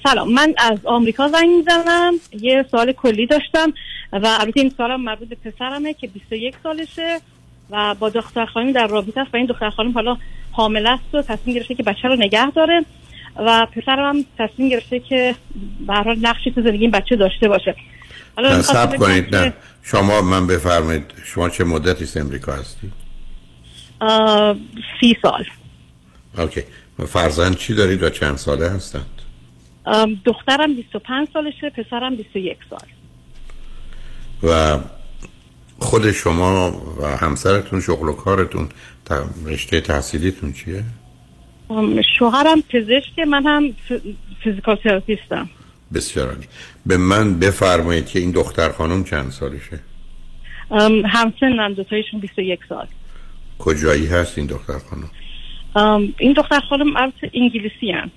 سلام. من از آمریکا زنگ می‌زنم. یه سوال کلی داشتم و البته این سوالم مربوط به پسرمه که 21 سالشه و با دختر خانم در رابطه است و این دختر خانم حالا حامل است و تصمیم گرفته که بچه رو نگه داره و پسرم هم تصمیم گرفته که به هر حال نقشی تو زندگی این بچه داشته باشه. حالا سب کنید نه. شما من بفرمایید شما چه مدتی است امریکا هستی؟ سی سال. اوکی. فرزند چی دارید و چند ساله هستند؟ دخترم 25 سالشه پسرم 21 سال. و خود شما و همسرتون شغل و کارتون رشته تحصیلیتون چیه؟ شوهرم پزشک من هم فیزیکال تراپیستم. بسیار عالی. به من بفرمایید که این دختر خانم چند سالشه؟ همسنم دوتایشون 21 سال. کجایی هست این دختر خانم؟ این دختر خانم از انگلیسی هم.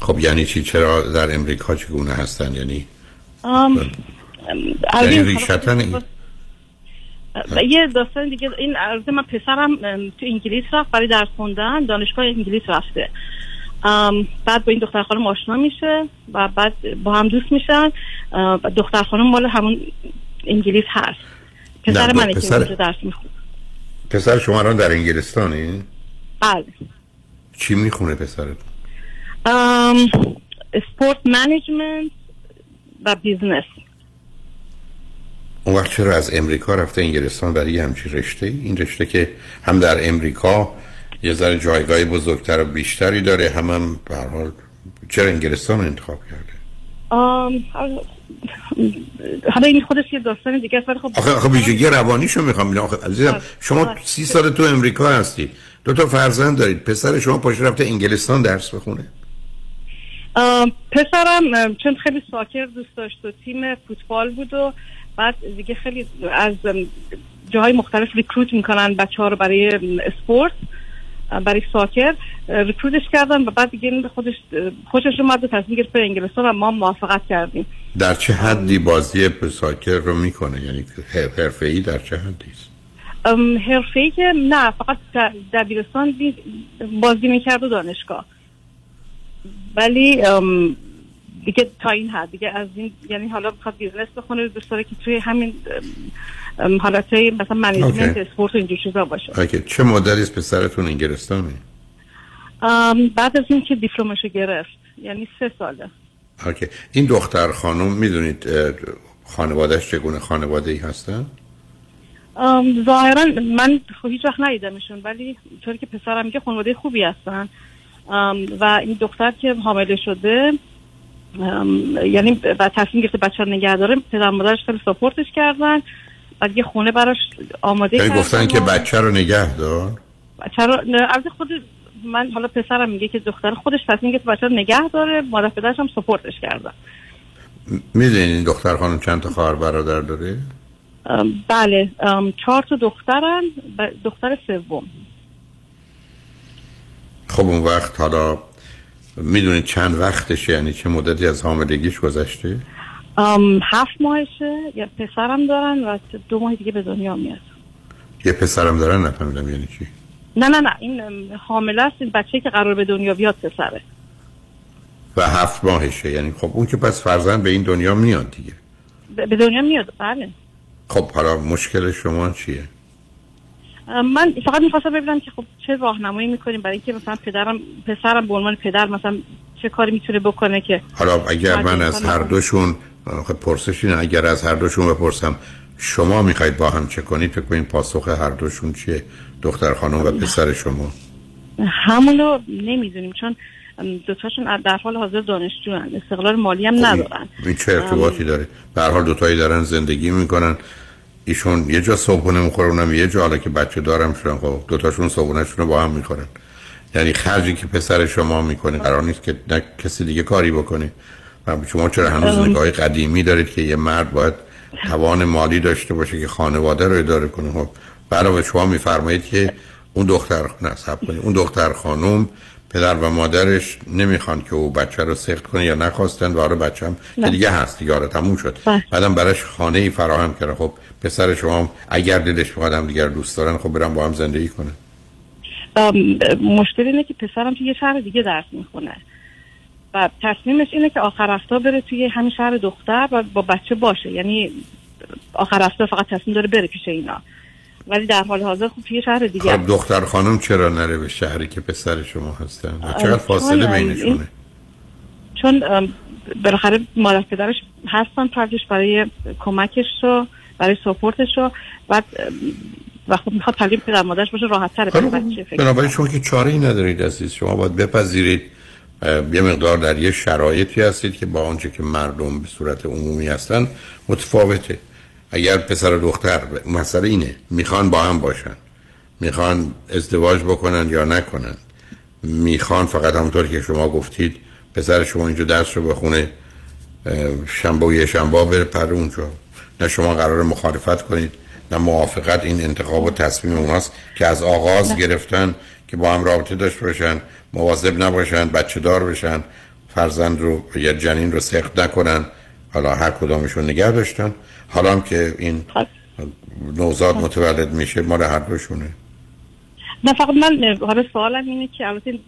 خب یعنی چی؟ چرا در امریکا چگونه هستن؟ یعنی یعنی ریشتن یه داستان دیگه این عرضه من پسرم تو انگلیس رفت برای درس خوندن دانشگاه انگلیس رفته. بعد با این دختر خانم آشنا میشه و بعد با هم دوست میشن. دختر خانم مال همون انگلیس هست. پسر من پسر... که درس می‌خونه. پسر شما الان در انگلستانی؟ بله. چی می‌خونه پسرت؟ sport management و business اون وقت چرا از امریکا رفته انگلستان؟ برای همچی رشته این رشته که هم در امریکا یه ذره جایگاه بزرگتر و بیشتری داره. هم هم حال چرا انگلستان رو انتخاب کرده؟ حالا این خودش یه داستان دیگه است خب آخه آخه بیسیک روانیشو می‌خوام آخه عزیزم شما سی سال تو امریکا هستی. دو تا فرزند دارید. پسر شما پاش رفته انگلستان درس بخونه؟ پسرم چون خیلی ساکر دوست داشت و تیم فوتبال بود و بعد دیگه خیلی از جاهای مختلف ریکروت می‌کنن بچه ها رو برای اسپورت. برای ساکر ریکروتش کردن و بعد دیگه خودش خوشش اومد و تصمیم گرفت به انگلستان و ما موافقت کردیم. در چه حدی بازی ساکر رو می‌کنه؟ یعنی حرفه ای در چه حدی است؟ حرفه ای که نه فقط دبیرستان بازی می‌کرد و دانشگاه. ولی دیگه تا این حد دیگه از این یعنی حالا بخواد business بخونه دوست داره که توی همین حالت مثلا management sport و اینجور چیزا باشه. okay. چه مدلی است پسرتون انگلستانه بعد از اینکه دیپلمشو گرفت یعنی سه ساله. okay. این دختر خانم می‌دونید خانوادهش چگونه خانواده ای هستن؟ ظاهرا من هیچ وقت ندیدمشون ولی طوری که پسرم میگه خانواده خوبی هستن. و این دختر که حامله شده یعنی و تصمیم گرفته بچه رو نگه داره پدر مادرش خیلی سپورتش کردن. و یه خونه براش آماده یعنی کردن گفتن که بچه رو نگه دار؟ بچه رو از خود من حالا پسرم میگه که دختر خودش تصمیم گرفته بچه رو نگه داره مادر پدرش هم سپورتش کردن. می‌دونین دختر خانم چند تا خواهر برادر داره؟ بله چهار تا دخترن دختر سوم. خب اون وقت حالا می‌دونید چند وقتشه یعنی چه مدتی از حاملگیش گذشته؟ هفت ماهشه. یا پسرم دارن و دو ماه دیگه به دنیا میاد. یه پسرم دارن نفهمیدم یعنی چی؟ نه نه نه. این حامله است. این بچه که قرار به دنیا بیاد پسره. و هفت ماهشه. یعنی خب اون که پس فرزند به این دنیا میاد دیگه. به دنیا میاد. بله. خب حالا مشکل شما چیه؟ من فقط می‌خواستم ببینم که خب چه راهنمایی می‌کنیم برای اینکه مثلا پدرم پسرم به عنوان پدر مثلا چه کاری می‌تونه بکنه که حالا اگر من از هر دوشون خب پرسش اینه اگر از هر دوشون بپرسم شما می‌خواید با هم چه کنید؟ فکر کنید پاسخ هر دوشون چیه؟ دختر خانم و پسر شما. همونو نمی‌دونیم چون دوتاشون در حال حاضر دانشجو هن. استقلال مالی هم ندارن. این چه ارتباطی داره؟ در حال دوتایی دارن زندگی می‌کنن. ایشون یه جا صبحونه می‌خوره اونم یه جا حالا که بچه دارم شدن خب دوتاشون صبحونهشون رو با هم می‌خورن. یعنی خرجی که پسر شما می‌کنه قرار نیست که نه کسی دیگه کاری بکنه. شما چرا هنوز نگاه قدیمی دارید که یه مرد باید توان مالی داشته باشه که خانواده رو اداره کنه؟ خب علاوه شما میفرمایید که اون دختر نصب کنید. اون دختر خانم پدر و مادرش نمی‌خوان که او بچه رو سخت کنه یا نخواستن و آره بچه هم که دیگه هست دیگه آره تموم شد. بعدم براش خانه ای فراهم کرده خب پسر شما اگر دلش بخواد هم دیگر دوست دارن خب برن با هم زندگی کنه مشکل اینه که پسرم توی یه شهر دیگه درس می‌خونه. و تصمیمش اینه که آخر هفته بره توی همین شهر دختر و با بچه باشه. یعنی آخر هفته فقط تصمیم داره بره پیش اینا. ولی در حال حاضر خب توی شهر دیگه خب دختر خانم چرا نره به شهری که پسر شما هستن؟ چقدر فاصله بینشونه؟ چون بالاخره مادر پدرش هستن پرتش برای کمکش رو برای سپورتش رو بعد و خب می‌خواد تعلیم پدر مادرش باشه راحت تره خب، بنابراین شما که چاره ای ندارید عزیز شما باید بپذیرید یه مقدار در یه شرایطی هستید که با آنچه که مردم به صورت عمومی هستن متفاوته. اگر پسر و دختر مسئله اینه می‌خوان با هم باشن. می‌خوان ازدواج بکنن یا نکنن. می‌خوان فقط همونطور که شما گفتید پسر شما اینجا درس رو بخونه شنبه و یه شنبه بره پر اونجا. نه شما قرار مخالفت کنید نه موافقت. این انتخاب و تصمیم اوناست که از آغاز گرفتن که با هم رابطه داشت باشن. مواظب نباشن بچه دار بشن فرزند رو یا جنین رو سخت نکنن. حالا هر کدامشون نگه داشتن. حالا هم که این نوزاد متولد میشه مال هر دوشونه. نه فقط من حالا سوالم اینه که البته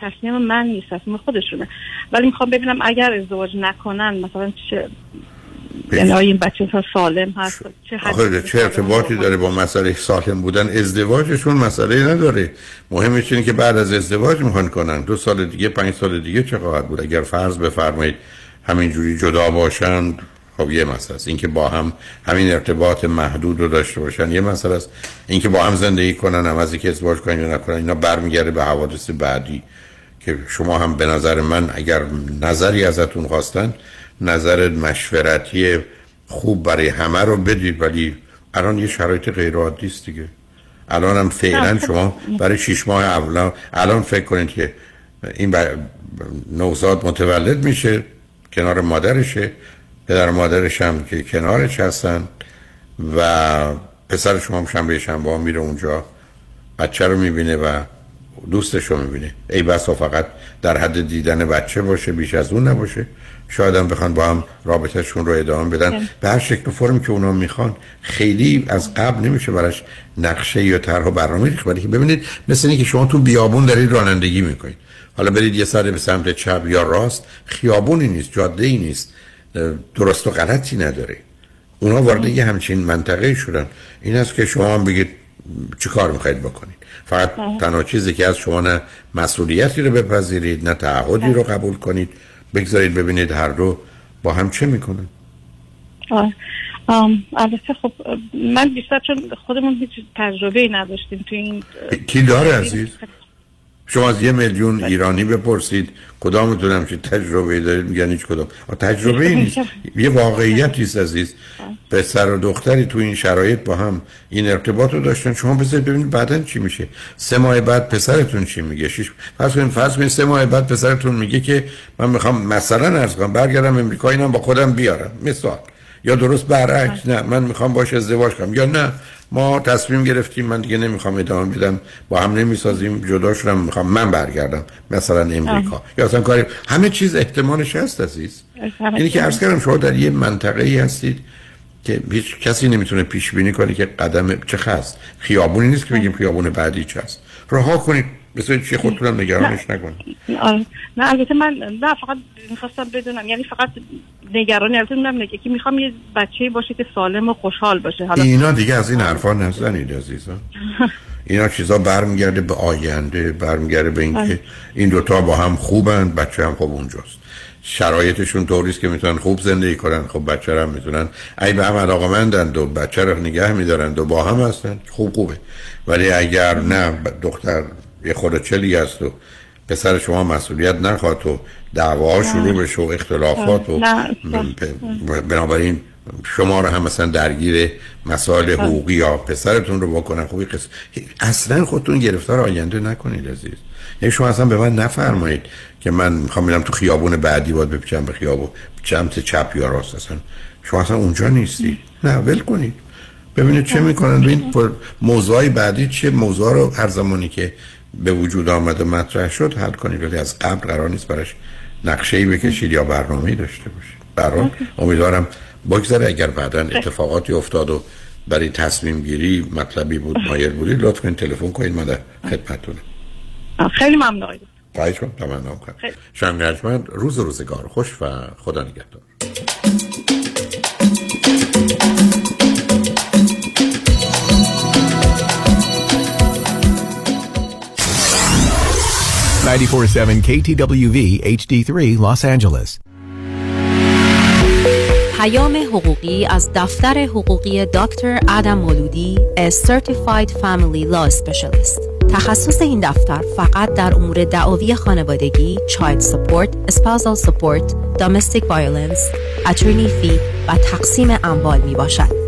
تصمیم من نیست تصمیم خودشونه. ولی می‌خوام ببینم اگر ازدواج نکنن مثلا چه یعنی این بچه سالم هست؟ چه, چه ارتباطی داره با مسئله سالم بودن؟ ازدواجشون مسئله نداره. مهمش اینه که بعد از ازدواج می‌خوان کنن. دو سال دیگه پنج سال دیگه چه خواهد بود؟ اگر فرض بفرمایید همینجوری جدا باشن خب یه مسئله است. اینکه با هم همین ارتباط محدود رو داشته باشن یه مسئله است. اینکه با هم زندگی کنن هم از اینکه ازدواج کنن یا نکنن اینا برمیگرده به حوادث بعدی که شما هم به نظر من اگر نظری ازتون خواستن نظر مشورتی خوب برای همه رو بدید ولی الان یه شرایط غیر عادی است دیگه. الان هم فعلا شما برای شش ماه اول الان فکر کنید که این نوزاد متولد میشه کنار مادرشه پدر مادرش هم که کنارش هستن و پسر شما هم شنبه شنبه میره اونجا بچه رو می‌بینه و دوستش رو می‌بینه ای بسا فقط در حد دیدن بچه باشه بیش از اون نباشه. شاید هم بخوان با هم رابطهشون رو ادامه بدن. به هر شکل فرم که اونا می‌خوان خیلی از قبل نمیشه براش نقشه یا طرح و برنامه ریخت. ولی که ببینید مثل اینکه شما تو بیابون دارید رانندگی می‌کنید. حالا برید یه سر به سمت چپ یا راست خیابونی نیست جاده ای نیست درست و غلطی نداره. اونا وارد یه همچین منطقه شدن. این است که شما هم بگید چی کار می‌خواید بکنید. فقط تنها چیزی که از شما نه مسئولیتی رو بپذیرید نه تعهدی رو قبول کنید بگذارید ببینید هر دو با هم چه می‌کنن. البته خب من بیشتر چون خودمون هیچ تجربه ای نداشتیم تو این کی داره عزیز؟ شما از یه میلیون ایرانی بپرسید کدامتون چه تجربه دارید؟ میگن هیچ کدام. تجربه ای نیست. یه واقعیت است عزیز. پسر و دختری تو این شرایط با هم این ارتباط رو داشتن. شما بذارید ببینید بعدا چی میشه. سه ماه بعد پسرتون چی میگه؟ شش پس این فرض کنید سه ماه بعد پسرتون میگه که من می‌خوام مثلا ارز کنم برگردم امریکا اینم با خودم بیارم. مثال. یا درست برعکس نه من می‌خوام باش ازدواج کنم. یا نه ما تصمیم گرفتیم من دیگه نمی‌خوام ادامه بدم. با هم نمی‌سازیم جدا شدم می‌خوام من برگردم مثلا امریکا. یا اصلا کاری همه چیز احتمالش هست عزیز. اینی که عرض کردم شما در یه منطقه ای هستید که هیچ کسی نمی‌تونه پیش بینی کنه که قدم چه هست خیابونی نیست که بگیم خیابون بعدی چه هست رها کنید. مثل چی خودتونم نگرانش نکنید. نه البته من نه فقط می‌خواستم بدونم. یعنی فقط نگرانی البته می‌دونم که می‌خوام یه بچه باشه که سالم و خوشحال باشه. حالا اینا دیگه از این حرفا نزنید عزیزان. اینا چیزا برمیگرده به آینده برمیگرده به اینکه آره. این دوتا با هم خوبن بچه هم خوب اونجاست. شرایطشون طوریست که می‌تونن خوب زندگی کنن خب بچه هم می‌تونن. ای به هم علاقمندن و بچه رو نگه میدارن و با هم هستن خوب خوبه. ولی اگر نه دختر یه خود چلی است و پسر شما مسئولیت نخواد و دعواها شروع بشه و اختلافات و بنابراین شما رو هم مثلا درگیر مسائل حقوقی یا پسرتون رو بکنن خوبی قصد اصلا خودتون گرفتار آینده نکنید عزیز. یعنی شما اصلا به من نفرمایید که من می‌خوام میرم تو خیابون بعدی باید بپیچم به خیابون چمت چپ یا راست. اصلا شما اصلا اونجا نیستی. نه ول کنید. ببینید چه می‌کنن. ببین موضوعی بعدی چه موضوع رو هر زمانی که به وجود آمده مطرح شد حل کنید. ولی از قبل قرار نیست براش نقشه ای بکشید یا برنامه داشته باشید. برای امیدوارم بگذره. اگر بعدا اتفاقاتی افتاد و برای تصمیم گیری مطلبی بود مایل بودید لطفا تلفن کنید. من در خدمتتونم. خیلی ممنون. خواهش کنم تمنا کنم شنگ روز روزگار. خوش و خدا نگهدار. Ninety-four-seven KTWV HD3 Los Angeles. پیام حقوقی از دفتر حقوقی دکتر آدم مولودی A Certified Family Law Specialist تخصص این دفتر فقط در امور دعاوی خانوادگی، child support, spousal support, domestic violence, attorney fee و تقسیم اموال می باشد.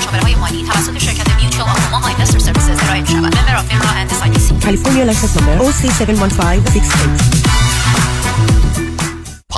مشاوره های مالی توسط شرکت Mutual of Omaha Investor Services ارائه می شود member of FINRA and SIPC California license number OC71568.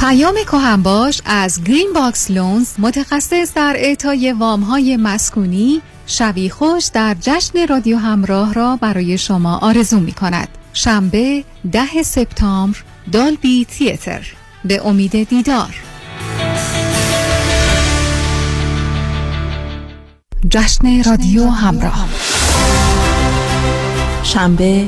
پیام کهنباش از Green Box Loans متخصص در اعطای وام های مسکونی شبی خوش در جشن رادیو همراه را برای شما آرزو می کند شنبه ده سپتامبر Dolby Theatre. به امید دیدار. جشن رادیو همراه. شنبه